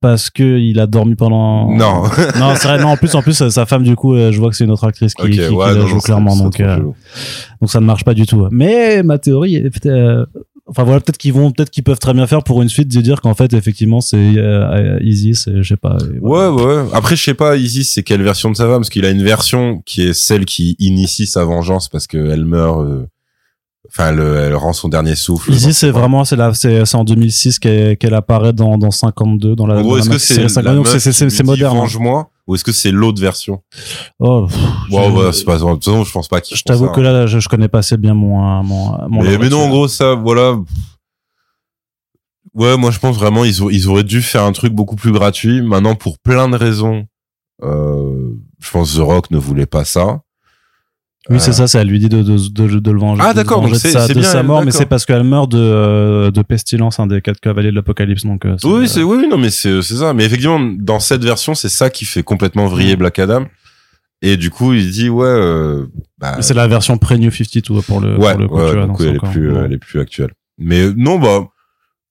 parce que il a dormi pendant. Non. non, c'est vrai. Non, en plus, en plus, sa femme, du coup, euh, je vois que c'est une autre actrice qui, ok, qui, qui ouais, la non, joue clairement, donc, euh, donc ça ne marche pas du tout. Mais ma théorie, est peut-être, euh, enfin voilà, peut-être qu'ils vont, peut-être qu'ils peuvent très bien faire pour une suite de dire qu'en fait, effectivement, c'est euh, c'est, je sais pas. Ouais, ouais. Après, je sais pas, Isis, c'est quelle version de sa femme Parce qu'il a une version qui est celle qui initie sa vengeance parce qu'elle meurt. euh, Enfin, elle, elle rend son dernier souffle. Easy, c'est vraiment, c'est là, c'est, en 2006 qu'elle, apparaît dans, dans 52, dans la. En gros, est-ce que c'est série la 52, donc meuf c'est, moderne. hein. Venge-moi ou est-ce que c'est l'autre version? Oh, je- ouais, c'est pas. De toute façon, je pense pas. Je t'avoue que hein. là, je, je connais pas assez bien mon, mon, mon Mais, non, en gros, ça, voilà. Ouais, moi, je pense vraiment, ils, ont- ils auraient dû faire un truc beaucoup plus gratuit. Maintenant, pour plein de raisons, euh, je pense The Rock ne voulait pas ça. Oui, Euh, c'est ça, ça elle lui dit de, de, de, de le venger. Ah, d'accord, de sa, de mort, mais c'est parce qu'elle meurt de, euh, de pestilence, un des quatre cavaliers de l'apocalypse, donc, euh, Oui, c'est oui, non, mais c'est c'est ça. Mais effectivement, dans cette version, c'est ça qui fait complètement vriller Mm. Black Adam. Et du coup, il dit ouais, euh, bah, c'est la version pré-New 52 pour le, ouais, pour le coup, ouais, tu vois, du donc coup, c'est elle est plus, elle est plus actuelle. Mais euh, non, bah,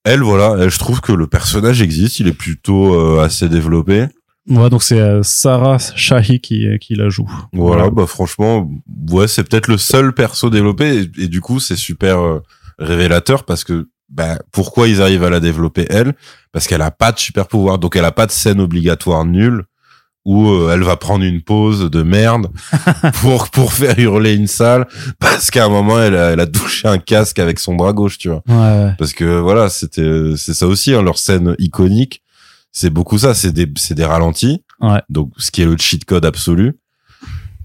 elle, voilà, elle, je trouve que le personnage existe, il est plutôt euh, assez développé. Ouais, donc c'est euh, Sarah Shahi qui, qui la joue. Voilà, bah franchement, ouais, c'est peut-être le seul perso développé et, et du coup, c'est super euh, révélateur parce que bah pourquoi ils arrivent à la développer elle? Parce qu'elle a pas de super pouvoir, donc elle a pas de scène obligatoire nulle où euh, elle va prendre une pause de merde pour pour faire hurler une salle parce qu'à un moment elle a, elle a touché un casque avec son bras gauche, tu vois. Ouais, ouais. Parce que voilà, c'était c'est ça aussi hein, leur scène iconique, c'est beaucoup ça, c'est des c'est des ralentis. Ouais. Donc ce qui est le cheat code absolu.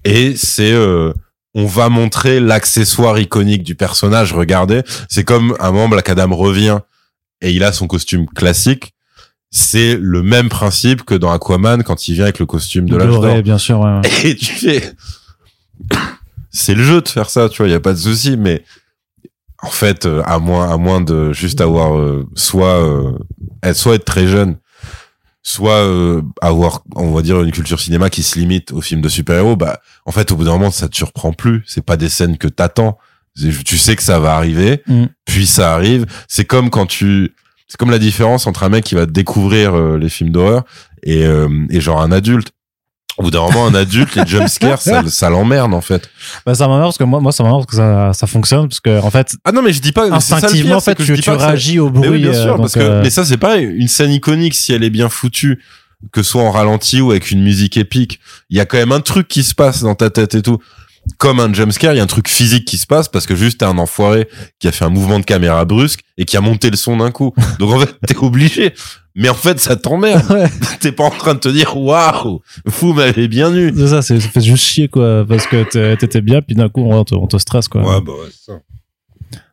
Et c'est euh, on va montrer l'accessoire iconique du personnage, regardez, c'est comme un moment Black Adam revient et il a son costume classique. C'est le même principe que dans Aquaman quand il vient avec le costume de. Doré, bien sûr, ouais, ouais. Et tu fais, c'est le jeu de faire ça, tu vois, il y a pas de souci, mais en fait, euh, à moins, à moins de juste avoir euh, soit, euh, soit être très jeune, soit euh, avoir, on va dire, une culture cinéma qui se limite aux films de super-héros, bah, en fait, au bout d'un moment, ça te surprend plus. C'est pas des scènes que t'attends. Tu sais que ça va arriver, Mm. puis ça arrive. C'est comme quand tu, c'est comme la différence entre un mec qui va découvrir euh, les films d'horreur et, euh, et genre un adulte. Au bout d'un moment, un adulte, les jumpscares, ça, ça l'emmerde, en fait. Bah, ça m'énerve parce que moi, moi, ça m'énerve parce que ça, ça fonctionne parce que, en fait, Ah non, mais je dis pas, ça instinctivement, pire, en fait, que tu, je tu pas réagis au Mais bruit. oui, bien euh, sûr, donc, parce que, euh, mais ça, c'est pareil. Une scène iconique, si elle est bien foutue, que ce soit en ralenti ou avec une musique épique, il y a quand même un truc qui se passe dans ta tête et tout. Comme un jumpscare, il y a un truc physique qui se passe parce que juste t'es un enfoiré qui a fait un mouvement de caméra brusque et qui a monté le son d'un coup. Donc en fait, t'es obligé. Mais en fait, ça t'emmerde. Ouais. T'es pas en train de te dire, waouh, vous m'avez bien eu. C'est ça, c'est, ça fait juste chier, quoi, parce que t'étais bien, puis d'un coup, on te, on te stresse, quoi. bah ouais, c'est ça.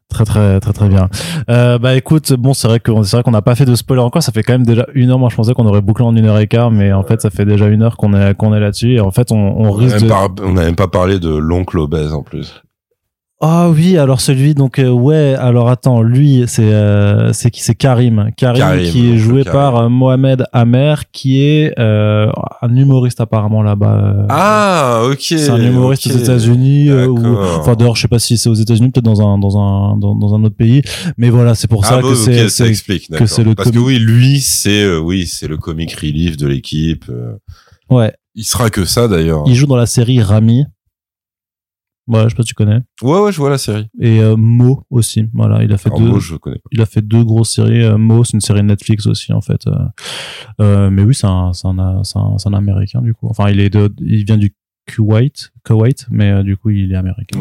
Très, très, très, très bien. Euh, bah, écoute, bon, c'est vrai qu'on, c'est vrai qu'on n'a pas fait de spoiler encore. Ça fait quand même déjà une heure. Moi, je pensais qu'on aurait bouclé en une heure et quart, mais en fait, ça fait déjà une heure qu'on est, qu'on est là-dessus. Et en fait, on, on On n'a risque de, on a même pas parlé de l'oncle obèse en plus. Ah oui, alors celui donc euh, ouais, alors attends, lui c'est euh, c'est qui? C'est Karim. Karim, Karim, qui est joué Karim. par euh, Mohamed Amer qui est euh, un humoriste apparemment là-bas. euh, Ah, ok. c'est un humoriste ok. aux États-Unis ou enfin d'ailleurs je sais pas si c'est aux États-Unis peut-être dans un dans un dans, dans un autre pays, mais voilà, c'est pour ça ah, que bon, c'est ça c'est- explique. d'accord. c'est le Parce que oui, lui, c'est euh, oui, c'est le comic relief de l'équipe. ouais, Il sera que ça d'ailleurs. il joue dans la série Rami. Ouais, je sais pas si tu connais. Ouais, ouais, je vois la série. Et euh, Mo aussi. Voilà, il a fait deux. gros, je connais. pas. il a fait deux grosses séries. Euh, Mo, c'est une série Netflix aussi en fait. Euh, mais oui, c'est un, c'est un, c'est un, américain du coup. Enfin, il est de, il vient du Kuwait, Kuwait, mais euh, du coup, il est américain.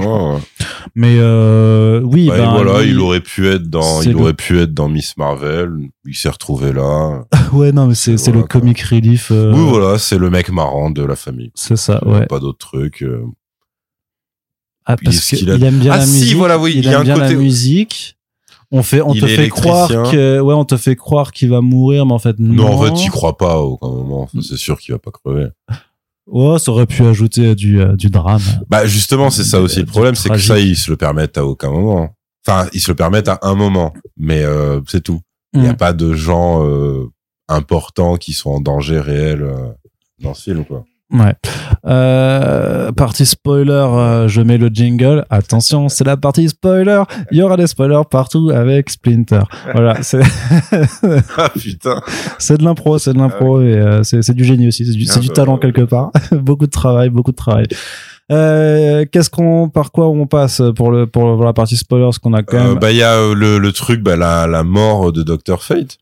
Mais euh, oui, Bah, ben, voilà, lui- il aurait pu être dans, il le- aurait pu être dans Miss Marvel. Il s'est retrouvé là. ouais, non, mais c'est Voilà, le comic relief. euh, Oui, voilà, c'est le mec marrant de la famille. C'est ça, ouais. Pas d'autres trucs. Ah, parce qu'il aime bien Ah, la si, musique. voilà, oui, il, il y a aime un bien la côté- musique. On fait, on Il te fait croire que, ouais, on te fait croire qu'il va mourir, mais en fait, non. Non, en fait, t'y crois pas à aucun moment. Enfin, c'est sûr qu'il va pas crever. Ouais, ça aurait pu ajouter du, euh, du drame. Bah, justement, c'est ça aussi le problème, c'est que ça, ils se le permettent à aucun moment. Enfin, ils se le permettent à un moment, mais euh, c'est tout. Il n'y a Mm. pas de gens euh, importants qui sont en danger réel euh, dans ce film, quoi. Ouais. Euh, partie spoiler, euh, je mets le jingle. Attention, c'est la partie spoiler. Il y aura des spoilers partout avec Splinter. Voilà, c'est ah putain. c'est de l'impro, c'est de l'impro et euh, c'est du génie aussi, c'est du, Ah du bah, talent quelque part. beaucoup de travail, beaucoup de travail. Euh, qu'est-ce qu'on, par quoi on passe pour le pour, la partie spoiler, parce qu'on a quand Euh, même. bah, il y a le, le truc, bah, la, la mort de Dr. Fate.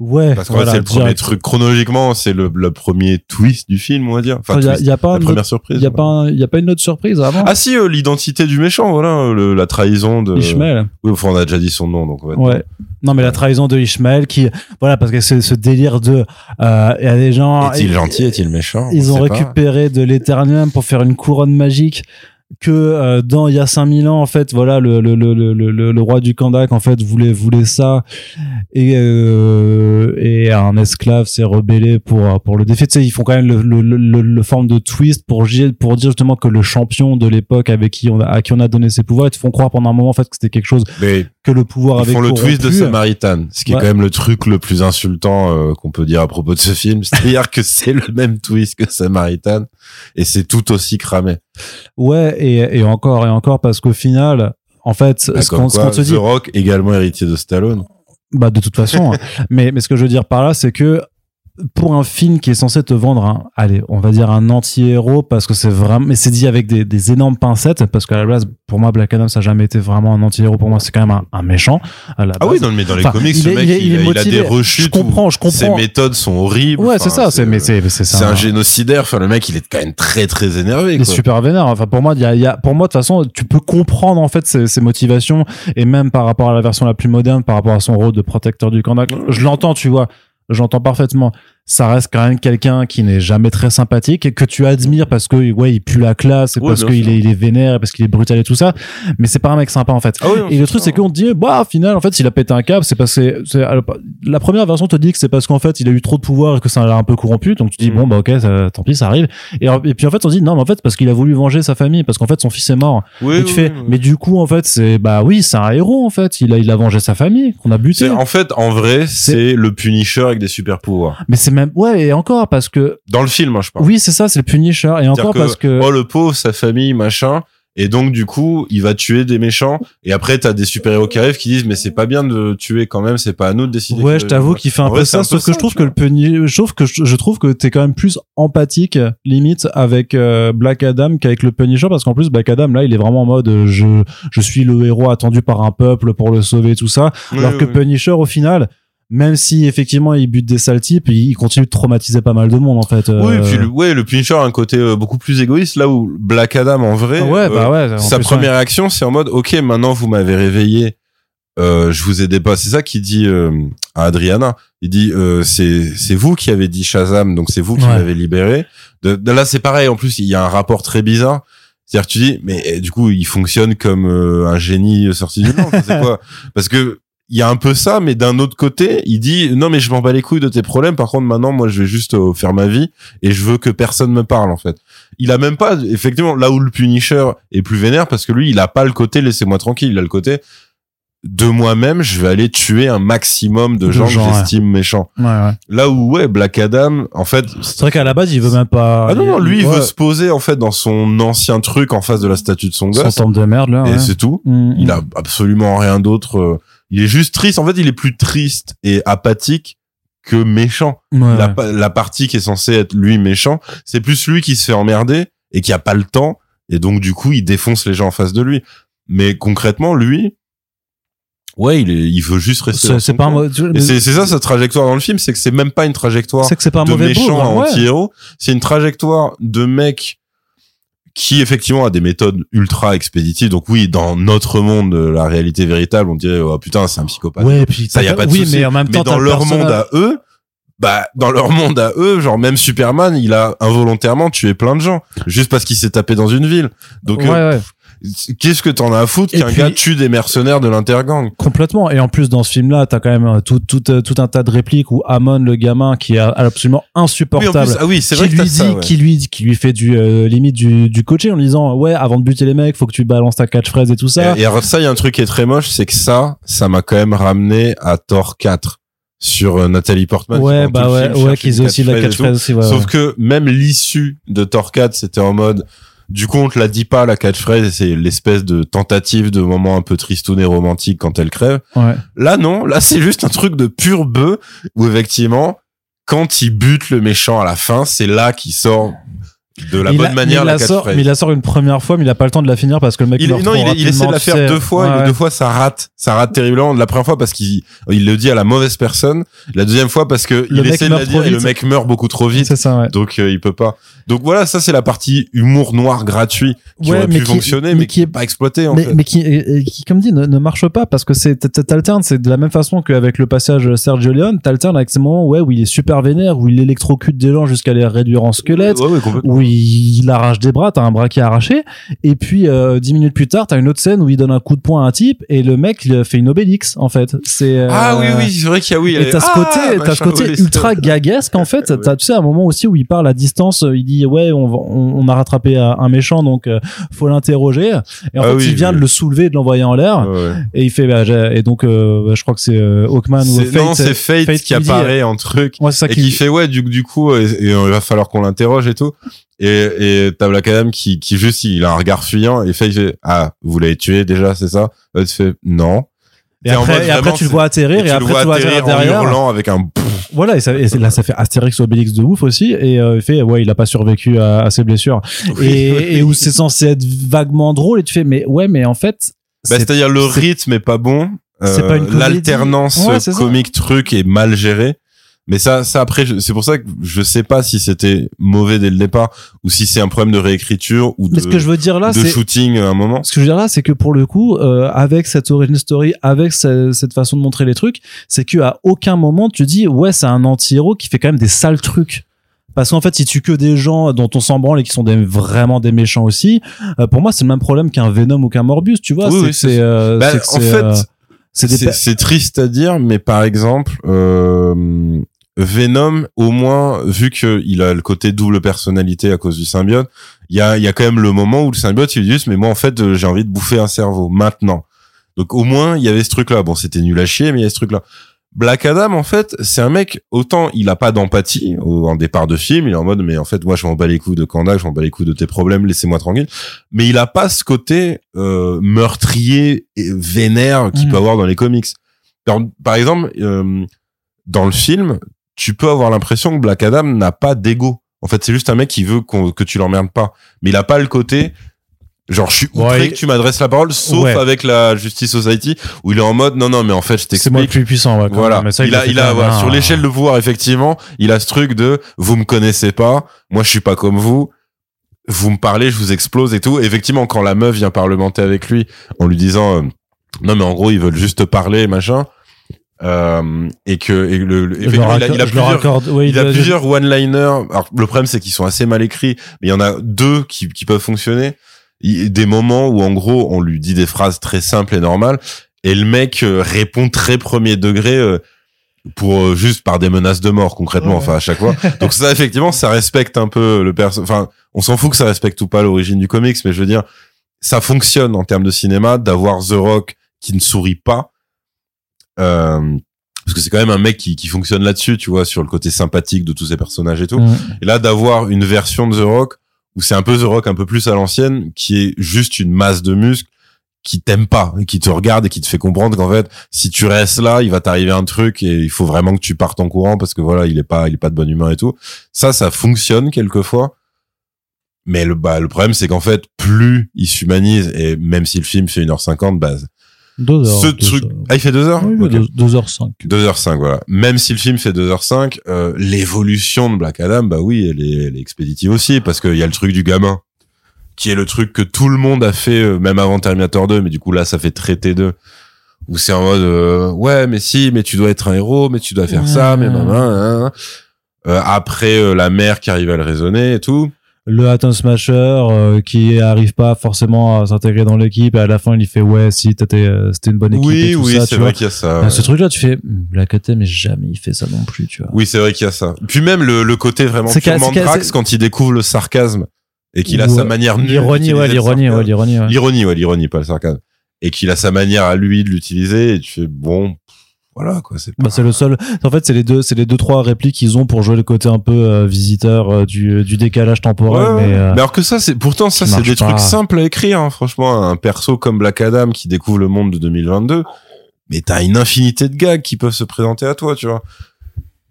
Ouais. Parce qu'en voilà, fait, c'est le premier direct. truc. Chronologiquement, c'est le, le premier twist du film, on va dire. Enfin, Il y a, y pas, la première autre- surprise. il y a ouais. pas, il y a pas une autre surprise avant. Ah si, euh, l'identité du méchant, voilà, le- la trahison de. Ishmael. Oui, enfin, on a déjà dit son nom, donc. on va être- Ouais. Non, mais la trahison de Ishmael qui, voilà, parce que c'est ce délire de, euh, il y a des gens. Est-il gentil, est-il méchant? Ils On ont pas. récupéré de l'éternium pour faire une couronne magique que euh, dans il y a 5000 ans en fait voilà le le le le le, roi du Kandak en fait voulait voulait ça. Et euh, et un esclave s'est rebellé pour pour le défier tu sais ils font quand même le le, forme de twist pour pour dire justement que le champion de l'époque avec qui on a, à qui on a donné ses pouvoirs ils te font croire pendant un moment en fait que c'était quelque chose que le pouvoir ils avait font le twist de. Samaritan, ce qui Ouais. est quand même le truc le plus insultant euh, qu'on peut dire à propos de ce film. C'est-à-dire que c'est le même twist que Samaritan et c'est tout aussi cramé. ouais et et encore et encore parce qu'au final en fait Bah, ce qu'on qu'on te The dit Rock, également héritier de Stallone. Bah de toute façon. hein. mais mais ce que je veux dire par là, c'est que pour un film qui est censé te vendre un, allez, on va dire un anti-héros parce que c'est vraiment, mais c'est dit avec des, des énormes pincettes parce qu'à la base, pour moi, Black Adam, ça a jamais été vraiment un anti-héros. Pour moi, c'est quand même un, un méchant. À la Ah base. oui, non, mais dans les Enfin, comics, ce mec, il est- il est a, il a motivé. des rechutes. Je comprends, je comprends. Ses méthodes sont horribles. Ouais, c'est ça. C'est mais c'est c'est c'est un génocidaire. Enfin, le mec, il est quand même très très énervé. Il est super vénère. Enfin, pour moi, il y a, y a, pour moi, de toute façon, tu peux comprendre en fait ses, ses motivations et même par rapport à la version la plus moderne, par rapport à son rôle de protecteur du Kandak. Je l'entends, tu vois. J'entends parfaitement. Ça reste quand même quelqu'un qui n'est jamais très sympathique et que tu admires parce que ouais, il pue la classe et Ouais, parce qu'il est, il est vénère et parce qu'il est brutal et tout ça. Mais c'est pas un mec sympa en fait. Ah oui, Et le truc, c'est qu'on te dit, bah, au final, en fait, s'il a pété un câble, c'est parce que, c'est, alors, la première version te dit que c'est parce qu'en fait, il a eu trop de pouvoir et que ça l'a un peu corrompu. Donc, tu dis, Mm. bon, bah, ok, ça- tant pis, ça arrive. Et, et puis, en fait, on dit, non, mais en fait, parce qu'il a voulu venger sa famille, parce qu'en fait, son fils est mort. Oui, et tu oui, fais, mais du coup, en fait, c'est, bah oui, c'est un héros, en fait. Il a, il a vengé sa famille, qu'on a buté. En fait, en vrai, c'est le Punisher avec des super pouvoirs. Mais c'est même, ouais, et encore, parce que, Dans le film, hein, je parle. oui, c'est ça, c'est le Punisher. Et encore parce que, oh le pauvre, sa famille, machin. Et donc du coup, il va tuer des méchants. Et après, t'as des super-héros qui arrivent qui disent mais c'est pas bien de tuer quand même. C'est pas à nous de décider. Ouais, que- je t'avoue qu'il fait un En peu vrai, ça, un peu sauf que ça, je trouve que le Punisher, je trouve que je, je trouve que t'es quand même plus empathique, limite, avec euh, Black Adam qu'avec le Punisher, parce qu'en plus, Black Adam, là, il est vraiment en mode, euh, je, je suis le héros attendu par un peuple pour le sauver, tout ça. Oui, alors oui, que oui. Punisher, au final, même si effectivement il bute des sales types, il, continue de traumatiser pas mal de monde, en fait. Oui, Euh, puis le, ouais, le Punisher a un côté euh, beaucoup plus égoïste, là où Black Adam en vrai, ah ouais, euh, bah ouais. en sa plus, première action, c'est en mode, ok, maintenant vous m'avez réveillé, euh, je vous ai dépassé. C'est ça qu'il dit euh, à Adriana. Il dit, euh, c'est c'est vous qui avez dit Shazam, donc c'est vous qui Ouais. m'avez libéré. De, de là, c'est pareil. En plus, il y a un rapport très bizarre. C'est-à-dire, tu dis, mais eh, du coup, il fonctionne comme euh, un génie sorti du monde. c'est quoi Parce que il y a un peu ça, mais d'un autre côté, il dit non mais je m'en bats les couilles de tes problèmes. Par contre, maintenant, moi, je vais juste euh, faire ma vie et je veux que personne me parle en fait. Il a même pas effectivement là où le Punisher est plus vénère parce que lui, il a pas le côté laissez-moi tranquille. Il a le côté de moi-même, je vais aller tuer un maximum de, gens, que j'estime méchants. Ouais, ouais. Là où ouais, Black Adam, en fait, C'est vrai qu'à la base, il veut même pas. ah non non, lui il veut se poser en fait dans son ancien truc en face de la statue de son son gosse temple de merde là. et c'est tout. Mm, Il mm. a absolument rien d'autre. Il est juste triste. En fait, il est plus triste et apathique que méchant. Ouais, La, partie qui est censée être lui méchant, c'est plus lui qui se fait emmerder et qui a pas le temps et donc du coup il défonce les gens en face de lui. Mais concrètement, lui, ouais, il est, il veut juste rester. C'est pas c'est ça sa trajectoire dans le film, c'est que c'est même pas une trajectoire c'est que c'est pas un de mauvais méchant bougre, à hein, ouais. anti-héros, c'est une trajectoire de mec qui effectivement a des méthodes ultra expéditives. Donc oui, dans notre monde, euh, la réalité véritable, on dirait oh putain, c'est un psychopathe. Ouais, puis ça y a pas de oui, souci. mais en même temps, dans t'as le leur monde à eux, bah dans leur monde à eux, genre même Superman, il a involontairement tué plein de gens juste parce qu'il s'est tapé dans une ville. Donc ouais, euh, ouais. Qu'est-ce que t'en as à foutre qu'un gars tue des mercenaires de l'intergang Complètement. Et en plus, dans ce film-là, t'as quand même euh, tout, tout, euh, tout un tas de répliques où Amon, le gamin, qui est absolument Oui, en insupportable, plus, ah oui, c'est qui vrai lui dit, ça, ouais. qui lui, qui lui fait du euh, limite du, du coaching en lui disant ouais, avant de buter les mecs, faut que tu balances ta catchphrase et tout ça. Et, et alors ça, il y a un truc qui est très moche, c'est que ça, ça m'a quand même ramené à Thor 4 sur euh, Nathalie Portman. ouais, bah ouais, film, ouais, qu'ils aient aussi de la catchphrase aussi. Ouais, Sauf ouais. que même l'issue de Thor 4, c'était en mode, du coup, on te la dit pas, la catchphrase, c'est l'espèce de tentative de moment un peu tristoun et romantique quand elle crève. Ouais. Là, non, là, c'est juste un truc de pur bœuf, où effectivement, quand il bute le méchant à la fin, c'est là qu'il sort de la Il bonne a- manière la la sort, mais il la sort une première fois, mais il a pas le temps de la finir parce que le mec Il, non, il, il essaie de la faire sais. deux fois, et Ouais, ouais. deux fois ça rate, ça rate terriblement. La première fois parce qu'il il le dit à la mauvaise personne, la deuxième fois parce que Le il essaie de la dire et le mec meurt beaucoup trop vite, ça, ouais. donc euh, il peut pas. Donc voilà, ça c'est la partie humour noir gratuit qui aurait mais pu qui- fonctionner, mais mais, qui est- pas exploité en mais, fait. mais qui, et- et qui, comme dit, ne, ne marche pas parce que c'est t'alternes, c'est de la même façon qu'avec le passage Sergio Leone, t'alternes avec ces moments ouais, où il est super vénère, où il électrocute des gens jusqu'à les réduire en squelettes, Ouais, ouais, complètement. où il, il arrache des bras, t'as un bras qui est arraché, et puis euh, dix minutes plus tard, t'as une autre scène où il donne un coup de poing à un type et le mec il fait une obélix en fait. C'est euh, Ah oui, oui, c'est vrai qu'il y a oui. Et t'as ce ah, côté, t'as ce côté oui, ultra gaguesque en fait. T'as, tu sais, un moment aussi où il parle à distance, il dit ouais, on, on, on a rattrapé un méchant, donc euh, faut l'interroger. Et en Ah fait, oui, il vient oui. de le soulever, de l'envoyer en l'air. Ouais. Et il fait, bah, et donc, euh, je crois que c'est Hawkman ou Fate. non, c'est Fate, Fate qui qui dit, apparaît en truc. Ouais, ça et qui fait ouais du, du coup et, et, il va falloir qu'on l'interroge et tout et et t'as Black Adam qui qui juste il a un regard fuyant et fait il fait, ah vous l'avez tué déjà c'est ça? Tu fais non Et en après, mode et après, vraiment, tu le vois atterrir, et, tu après, le tu le vois atterrir atterrir en derrière. hurlant avec un Voilà, et, ça, et là, ça fait Astérix Obélix de ouf aussi. Et euh, il fait, ouais, il a pas survécu à, à ses blessures. et, et où c'est censé être vaguement drôle, et tu fais, mais ouais, mais en fait, bah, c'est- c'est-à-dire le rythme est pas bon euh, l'alternance Ouais, comique truc est mal gérée mais ça ça après c'est pour ça que je sais pas si c'était mauvais dès le départ ou si c'est un problème de réécriture ou de, mais ce que je veux dire là, de shooting à un moment ce que je veux dire là, c'est que pour le coup, euh, avec cette origin story, avec ce- cette façon de montrer les trucs, c'est que à aucun moment tu dis ouais, c'est un anti-héros qui fait quand même des sales trucs. Parce qu'en fait, il tue que des gens dont on s'en branle et qui sont des, vraiment des méchants aussi. Euh, pour moi, c'est le même problème qu'un Venom ou qu'un Morbius, tu vois. Oui, c'est oui, que c'est c'est, euh, Bah, en fait, euh, c'est triste à dire, mais par exemple, euh, Venom, au moins, vu qu'il a le côté double personnalité à cause du symbiote, il y a, y a quand même le moment où le symbiote, il dit juste, mais moi, en fait, euh, j'ai envie de bouffer un cerveau, maintenant. Donc, au moins, il y avait ce truc-là. Bon, c'était nul à chier, mais il y a ce truc-là. Black Adam, en fait, c'est un mec, autant il a pas d'empathie au en départ de film, il est en mode, mais en fait, moi, je m'en bats les couilles de Kandak, je m'en bats les couilles de tes problèmes, laissez-moi tranquille. Mais il a pas ce côté euh, meurtrier et vénère qu'il Mhm. peut avoir dans les comics. Alors, par exemple, euh, dans le film, tu peux avoir l'impression que Black Adam n'a pas d'ego. En fait, c'est juste un mec qui veut que tu l'emmerdes pas. Mais il a pas le côté, genre, je suis outré Ouais, que tu m'adresses la parole, sauf Ouais. avec la Justice Society, où il est en mode, non, non, mais en fait, je c'est moi le t'explique. plus puissant. Ouais, Voilà. même. Mais ça, il a, il a, voilà, hein. sur l'échelle de pouvoir, effectivement, il a ce truc de, vous me connaissez pas, moi, je suis pas comme vous, vous me parlez, je vous explose et tout. Effectivement, quand la meuf vient parlementer avec lui, en lui disant, euh, non, mais en gros, ils veulent juste te parler, machin, euh, et que, et le, le- il a, il plusieurs, ouais, il a plusieurs one-liners. Alors, le problème, c'est qu'ils sont assez mal écrits, mais il y en a deux qui, qui peuvent fonctionner. Il- des moments où, en gros, on lui dit des phrases très simples et normales. et le mec euh, répond très premier degré euh, pour euh, juste par des menaces de mort concrètement Ouais. enfin à chaque fois donc ça effectivement ça respecte un peu le perso enfin on s'en fout que ça respecte ou pas l'origine du comics mais je veux dire ça fonctionne en termes de cinéma d'avoir The Rock qui ne sourit pas parce que c'est quand même un mec qui, qui fonctionne là-dessus tu vois sur le côté sympathique de tous ces personnages et tout et là d'avoir une version de The Rock où c'est un peu The Rock un peu plus à l'ancienne qui est juste une masse de muscles qui t'aime pas, qui te regarde et qui te fait comprendre qu'en fait, si tu restes là, il va t'arriver un truc et il faut vraiment que tu partes en courant parce que voilà, il est pas, il est pas de bonne humeur et tout. Ça, ça fonctionne quelquefois. Mais le, bah, le problème, c'est qu'en fait, plus il s'humanise et même si le film fait 1h50, bah, Deux heures. ce deux truc, heures. ah, il fait 2 heures? Oui, Ok. deux- deux heures cinq. 2h05, voilà. Même si le film fait 2h05, euh, l'évolution de Black Adam, bah oui, elle est, elle est expéditive aussi, parce qu'il y a le truc du gamin, qui est le truc que tout le monde a fait, euh, même avant Terminator 2, mais du coup là, ça fait traité 2, où c'est en mode, euh, ouais, mais si, mais tu dois être un héros, mais tu dois faire ça, mais nan. Euh, après, euh, la mère qui arrive à le raisonner et tout. Le Atom Smasher euh, qui arrive pas forcément à s'intégrer dans l'équipe et à la fin il fait ouais si t'étais euh, c'était une bonne équipe et oui, tout oui, c'est vrai qu'il y a ça. Ah, ouais. Ce truc là tu fais hmm, Black Adam mais jamais il fait ça non plus tu vois. Oui, c'est vrai qu'il y a ça. Puis même le, le côté vraiment purement Drax quand il découvre le sarcasme et qu'il a Ouais. sa manière L'ironie ouais l'ironie ouais l'ironie ouais. L'ironie, ouais, l'ironie, pas le sarcasme. Et qu'il a sa manière à lui de l'utiliser, et tu fais, bon, pff, voilà, quoi, c'est pas... Bah, c'est le seul. En fait, c'est les deux, c'est les deux trois répliques qu'ils ont pour jouer le côté un peu euh, visiteur euh, du, du décalage temporel. Ouais, mais, euh, mais alors que ça, c'est, pourtant, ça, c'est des pas. trucs simples à écrire, hein, franchement, un perso comme Black Adam qui découvre le monde de 2022, mais t'as une infinité de gags qui peuvent se présenter à toi, tu vois.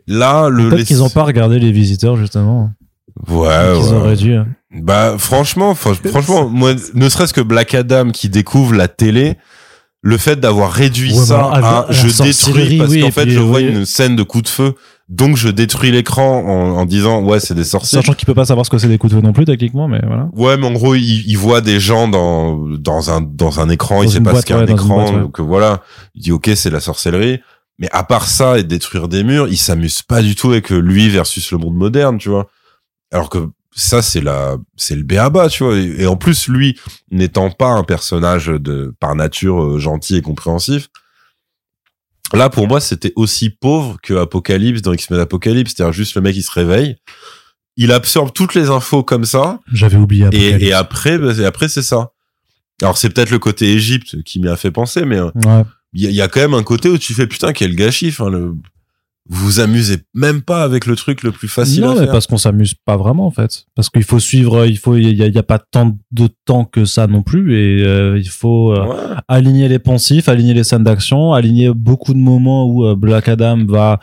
Là, le... peut-être les- qu'ils ont pas regardé les visiteurs justement. Ouais, ouais. auraient dû. hein. Bah franchement, fran- franchement, moi, ne serait-ce que Black Adam qui découvre la télé, le fait d'avoir réduit Ouais, ça bah, à je détruis parce oui, qu'en fait puis, je vois oui. une scène de coup de feu, donc je détruis l'écran en, en disant ouais c'est des sorciers. Sachant qu'il peut pas savoir ce que c'est des coups de feu non plus techniquement, mais voilà. Ouais, mais en gros, il, il voit des gens dans dans un dans un écran, Dans il sait pas boîte, ce qu'est un ouais, écran, boîte, ouais. donc euh, voilà, il dit ok c'est la sorcellerie. Mais à part ça et détruire des murs, il s'amuse pas du tout avec euh, lui versus le monde moderne, tu vois. Alors que ça c'est la c'est le béaba, tu vois. Et, et en plus lui n'étant pas un personnage de par nature euh, gentil et compréhensif. Là pour moi c'était aussi pauvre que Apocalypse dans X-Men Apocalypse, c'est-à-dire juste le mec il se réveille, il absorbe toutes les infos comme ça J'avais oublié. et, Apocalypse. et après, bah, et après c'est ça. Alors c'est peut-être le côté Égypte qui m'y a fait penser, mais euh, Ouais. il y, y a quand même un côté où tu fais putain quel gâchis. Enfin, le... vous vous amusez même pas avec le truc le plus facile non, à mais faire. parce qu'on s'amuse pas vraiment en fait. Parce qu'il faut suivre, il faut, il y a, il y a pas tant de temps que ça non plus, et euh, il faut euh, Ouais. aligner les poncifs, aligner les scènes d'action, aligner beaucoup de moments où euh, Black Adam va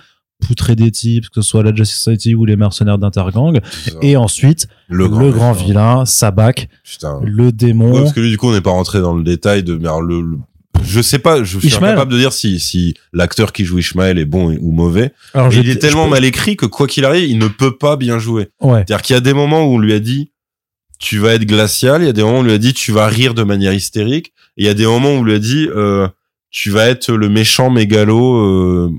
poutrer des types, que ce soit la Justice Society ou les mercenaires d'Intergang, et ensuite le grand, vilain, Sabak, Putain. le Ouais, démon. parce que lui du coup on n'est pas rentré dans le détail de mais le- je sais pas, je suis Ishmael. incapable de dire si si l'acteur qui joue Ishmael est bon ou mauvais. Alors, Mais je- il est tellement mal écrit que quoi qu'il arrive, il ne peut pas bien jouer. Ouais. C'est-à-dire qu'il y a des moments où on lui a dit tu vas être glacial, il y a des moments où on lui a dit tu vas rire de manière hystérique, et il y a des moments où on lui a dit euh, tu vas être le méchant mégalo. Euh,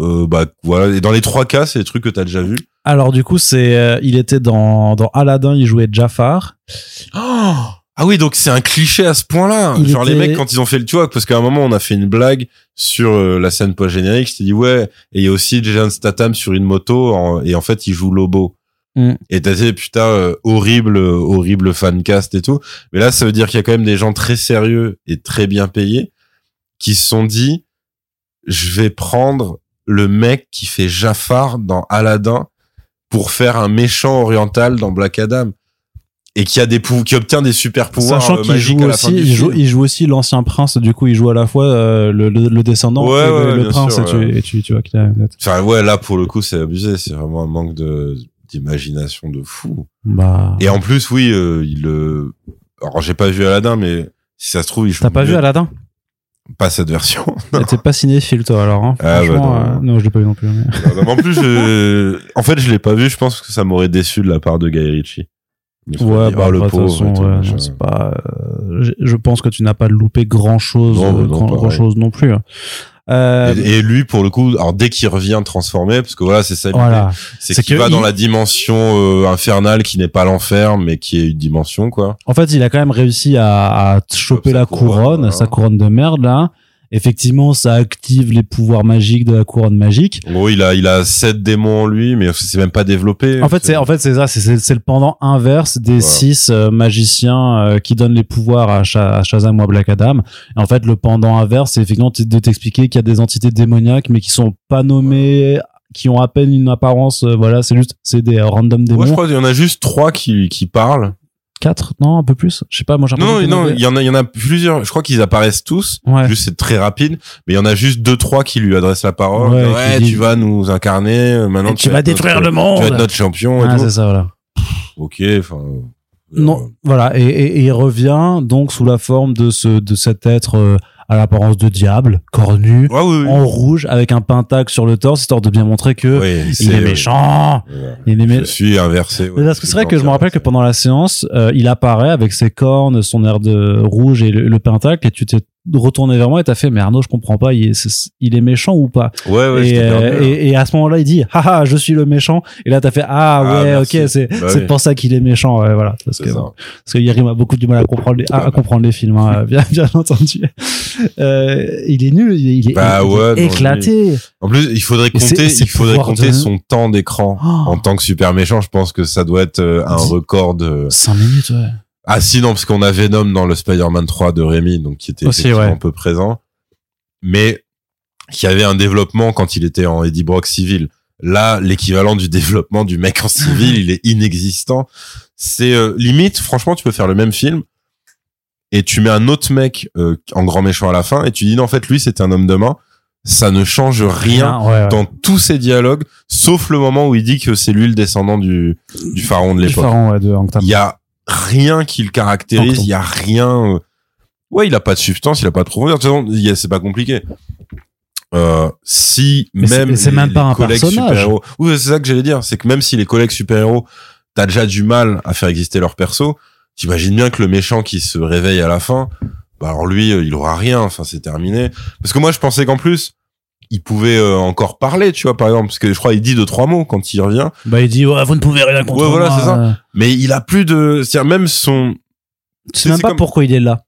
euh, bah voilà. Et dans les trois cas, c'est des trucs que t'as déjà vu. Alors du coup, c'est, euh, il était dans dans Aladdin, il jouait Jafar. Ah oui, donc c'est un cliché à ce point-là. Genre les mecs quand ils ont fait le tu vois, parce qu'à un moment on a fait une blague sur euh, la scène post générique, je t'ai dit ouais, et il y a aussi Jason Statham sur une moto en- et en fait il joue Lobo. Mm. Et t'as dit putain euh, horrible euh, horrible fancast et tout. Mais là ça veut dire qu'il y a quand même des gens très sérieux et très bien payés qui se sont dit je vais prendre le mec qui fait Jafar dans Aladdin pour faire un méchant oriental dans Black Adam et qui a des qui obtient des super pouvoirs Sachant euh, qu'il joue à la fin aussi, du il joue, il joue aussi l'ancien prince. Du coup, il joue à la fois euh, le, le, le descendant Ouais, et ouais, le, prince. sûr, et, tu, et tu, tu vois qu'il a. Enfin ouais, là pour le coup c'est abusé, c'est vraiment un manque de d'imagination de fou. Bah. Et en plus oui, euh, il euh... alors j'ai pas vu Aladdin mais si ça se trouve il joue T'as pas mieux- vu Aladdin? Pas cette version. T'es pas cinéphile toi alors. Hein. Ah, bah, non. euh, non, je l'ai pas vu non plus. mais- Non, non, en plus je... en fait je l'ai pas vu, je pense que ça m'aurait déçu de la part de Guy Ritchie. Je Ouais, bah oh, le façon, tout, ouais, c'est pas. euh, je, je pense que tu n'as pas loupé grand chose, Non, mais non, grand, pareil. chose non plus. hein. Euh, Et, et lui, pour le coup, alors dès qu'il revient transformé, parce que voilà, c'est ça voilà. c'est qu'il va dans la dimension euh, infernale qui n'est pas l'enfer, mais qui est une dimension, quoi. En fait, il a quand même réussi à, à choper la couronne, couronne, voilà. sa couronne de merde là. Effectivement, ça active les pouvoirs magiques de la couronne magique. En gros, il a, il a sept démons en lui, mais c'est même pas développé. En fait, c'est, en fait, c'est ça, c'est, c'est le pendant inverse des six euh, magiciens euh, qui donnent les pouvoirs à, Shazam ou à Black Adam. Et en fait, le pendant inverse, c'est effectivement de t'expliquer qu'il y a des entités démoniaques, mais qui sont pas nommées qui ont à peine une apparence euh, voilà c'est juste c'est des random démons moi je crois qu'il y en a juste trois qui qui parlent quatre non un peu plus je sais pas moi j'ai non non il y en a il y en a plusieurs je crois qu'ils apparaissent tous juste c'est très rapide mais il y en a juste deux trois qui lui adressent la parole ouais, tu vas nous incarner euh, maintenant tu, vas détruire le monde. tu vas être notre champion ah, c'est ça voilà. Ok enfin euh, non voilà et, et, il revient donc sous la forme de ce de cet être à l'apparence de diable, cornu, en rouge, avec un pentacle sur le torse, histoire de bien montrer que il est méchant. Il est Je suis inversé. Parce que c'est vrai que je me rappelle que pendant la séance, euh, il apparaît avec ses cornes, son air de rouge et le, le pentacle, et tu t'es retourné vers moi et t'as fait mais Arnaud je comprends pas il est, il est méchant ou pas? Ouais, ouais et, euh, et, et, à ce moment-là il dit haha je suis le méchant et là t'as fait ah, ah ouais ok c'est bah pour ça qu'il est méchant ouais, voilà. Parce que parce que Yeri a beaucoup du mal à comprendre les, à, comprendre les films hein, bien bien entendu. Euh, il est nul il est, bah, éclaté. en plus il faudrait compter il faudrait compter son temps d'écran. Oh. en tant que super méchant je pense que ça doit être euh, un record de 5 minutes ouais ah si non parce qu'on a Venom dans le Spider-Man 3 de Rémi donc qui était un peu présent. Mais qui avait un développement quand il était en Eddie Brock civil. Là l'équivalent du développement du mec en civil il est inexistant. C'est euh, limite franchement tu peux faire le même film et tu mets un autre mec euh, en grand méchant à la fin et tu dis non en fait lui c'était un homme de main. Ça ne change rien, dans tous ces dialogues sauf le moment où il dit que c'est lui le descendant du du pharaon de l'époque. il y a rien qui le caractérise, il y a rien. Euh, ouais, il a pas de substance, il a pas de profondeur. De toute façon, c'est pas compliqué. Euh, si même c'est même pas un super oui c'est ça que j'allais dire, c'est que même si les collègues super héros, t'as déjà du mal à faire exister leur perso, t'imagines bien que le méchant qui se réveille à la fin, bah alors lui, euh, il aura rien, enfin c'est terminé. Parce que moi je pensais qu'en plus, il pouvait euh, encore parler, tu vois, par exemple, parce que je crois il dit deux trois mots quand il revient. Bah il dit ouais, vous ne pouvez rien contre ouais, voilà, c'est ça. Mais il a plus de, c'est-à-dire même son. Tu sais même pas pourquoi il est là.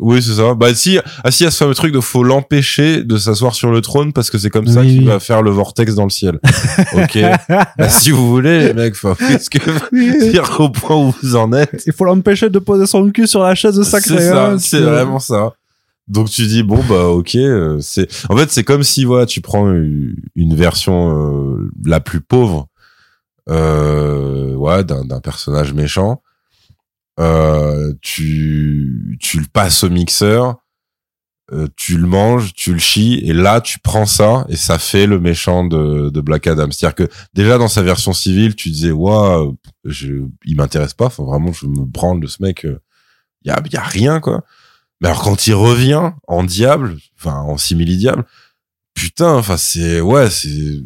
Oui, c'est ça. Bah si, ah si, il y a ce fameux truc de faut l'empêcher de s'asseoir sur le trône parce que c'est comme ça qu'il va faire le vortex dans le ciel. ok. bah, si vous voulez, les mecs, qu'est-ce que dire au point où vous en êtes Il faut l'empêcher de poser son cul sur la chaise de sacré. C'est ça. C'est vraiment ça. Donc tu dis bon bah ok euh, c'est en fait c'est comme si voilà tu prends une, version euh, la plus pauvre euh, ouais d'un personnage méchant euh, tu tu le passes au mixeur tu le manges tu le chies et là tu prends ça et ça fait le méchant de, de Black Adam. C'est à dire que déjà dans sa version civile tu disais waouh je il m'intéresse pas enfin vraiment je me branle de ce mec il y a y a rien quoi mais alors quand il revient en diable, enfin en simili-diable, putain, enfin c'est ouais, c'est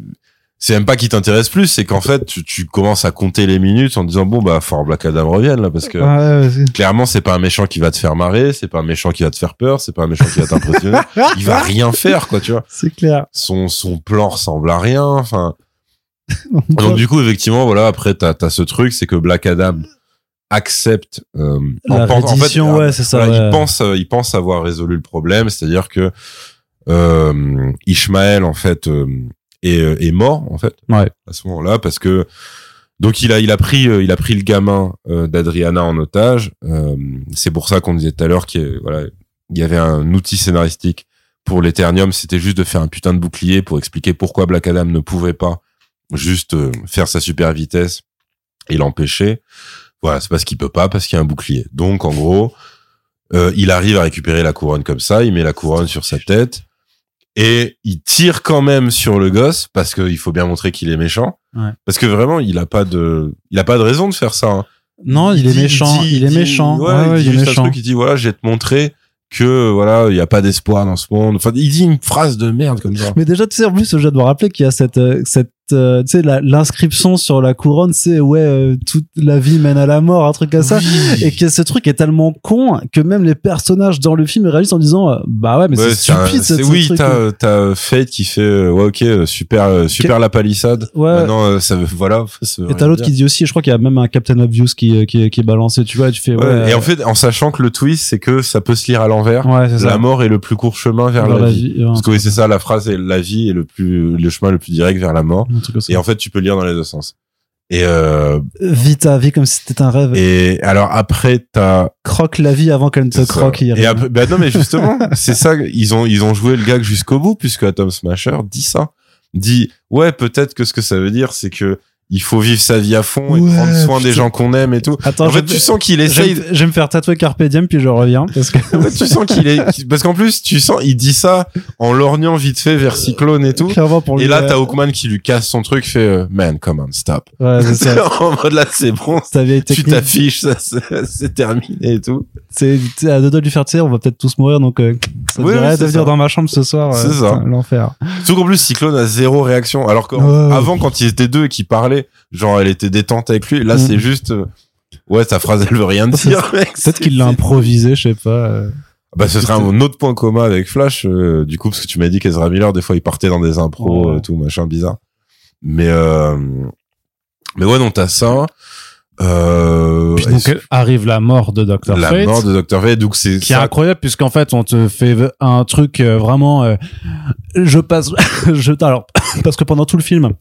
c'est même pas qui t'intéresse plus, c'est qu'en fait tu, tu, commences à compter les minutes en disant bon bah fort Black Adam revienne là parce que clairement c'est pas un méchant qui va te faire marrer, c'est pas un méchant qui va te faire peur, c'est pas un méchant qui va t'impressionner, il va rien faire quoi tu vois. C'est clair. Son son plan ressemble à rien, enfin. Donc du coup effectivement voilà après t'as as ce truc c'est que Black Adam accepte euh, en, fait, ouais, c'est ça. Il pense, euh, il pense avoir résolu le problème, c'est-à-dire que euh, Ishmael en fait euh, est, euh, est mort en fait ouais. à ce moment-là parce que donc il a il a pris il a pris le gamin d'Adriana en otage. c'est pour ça qu'on disait tout à l'heure qu'il voilà il y avait un outil scénaristique pour l'Eternium, c'était juste de faire un putain de bouclier pour expliquer pourquoi Black Adam ne pouvait pas juste faire sa super vitesse et l'empêcher. Voilà, c'est parce qu'il peut pas, parce qu'il y a un bouclier. Donc, en gros, euh, il arrive à récupérer la couronne comme ça, il met la couronne sur sa tête, et il tire quand même sur le gosse, parce qu'il faut bien montrer qu'il est méchant. Parce que vraiment, il a pas de, il a pas de raison de faire ça. Hein. Non, il, est méchant, il, est méchant. Ouais, il, dit juste un truc, il dit voilà, je vais te montrer que voilà, il y a pas d'espoir dans ce monde. Enfin, il dit une phrase de merde comme ça. Mais déjà, tu sais, en plus, je dois rappeler qu'il y a cette euh, cette euh, tu sais l'inscription sur la couronne c'est ouais euh, toute la vie mène à la mort un truc comme ça. Et que ce truc est tellement con que même les personnages dans le film réalisent en disant euh, bah ouais mais c'est stupide c'est oui t'as t'as Fate qui fait ouais ok super super la palissade. Ouais maintenant ça voilà et t'as l'autre qui dit aussi je crois qu'il y a même un Captain Obvious qui qui, qui est balancé tu vois tu fais ouais, et en fait en sachant que le twist c'est que ça peut se lire à l'envers. La mort est le plus court chemin vers, la, vie, parce que oui c'est ça la phrase est la vie est le plus le chemin le plus direct vers la mort et en fait, tu peux lire dans les deux sens. Et euh, vis ta vie comme si c'était un rêve. Et alors après, t'as croque la vie avant qu'elle ne te croque. Et après, bah non, mais justement, c'est ça. Ils ont ils ont joué le gag jusqu'au bout puisque Atom Smasher dit ça. Dit ouais, peut-être que ce que ça veut dire, c'est que il faut vivre sa vie à fond et prendre soin des gens qu'on aime et tout. Attends, en fait, tu sens qu'il essaye. Je vais me faire tatouer Carpe Diem puis je reviens parce que. en fait, tu sens qu'il est parce qu'en plus tu sens il dit ça en lorgnant vite fait vers Cyclone et tout. Pour et là t'as Hawkman qui lui casse son truc fait euh, man come on stop. Ouais, c'est en mode là c'est bon. Tu t'affiches ça c'est terminé et tout. C'est à deux doigts de lui faire tirer on va peut-être tous mourir donc euh, ça oui, devrait de venir dans ma chambre ce soir. C'est euh, ça. L'enfer. Surtout qu'en plus Cyclone a zéro réaction alors qu'avant quand ils étaient deux et qu'ils parlaient genre elle était détente avec lui. Là, mm. c'est juste, euh, ouais, sa phrase, elle veut rien dire. Peut-être qu'il l'a improvisé, je sais pas. Euh. Bah, ce serait un autre point commun avec Flash, euh, du coup, parce que tu m'as dit qu'Ezra Miller, des fois, il partait dans des impros, tout, machin bizarre. Mais, mais ouais, non, t'as ça. Euh, Puis donc arrive la mort de Dr. La mort de Dr. Fate, donc c'est qui est incroyable puisqu'en fait on te fait un truc vraiment. je passe, je alors parce que pendant tout le film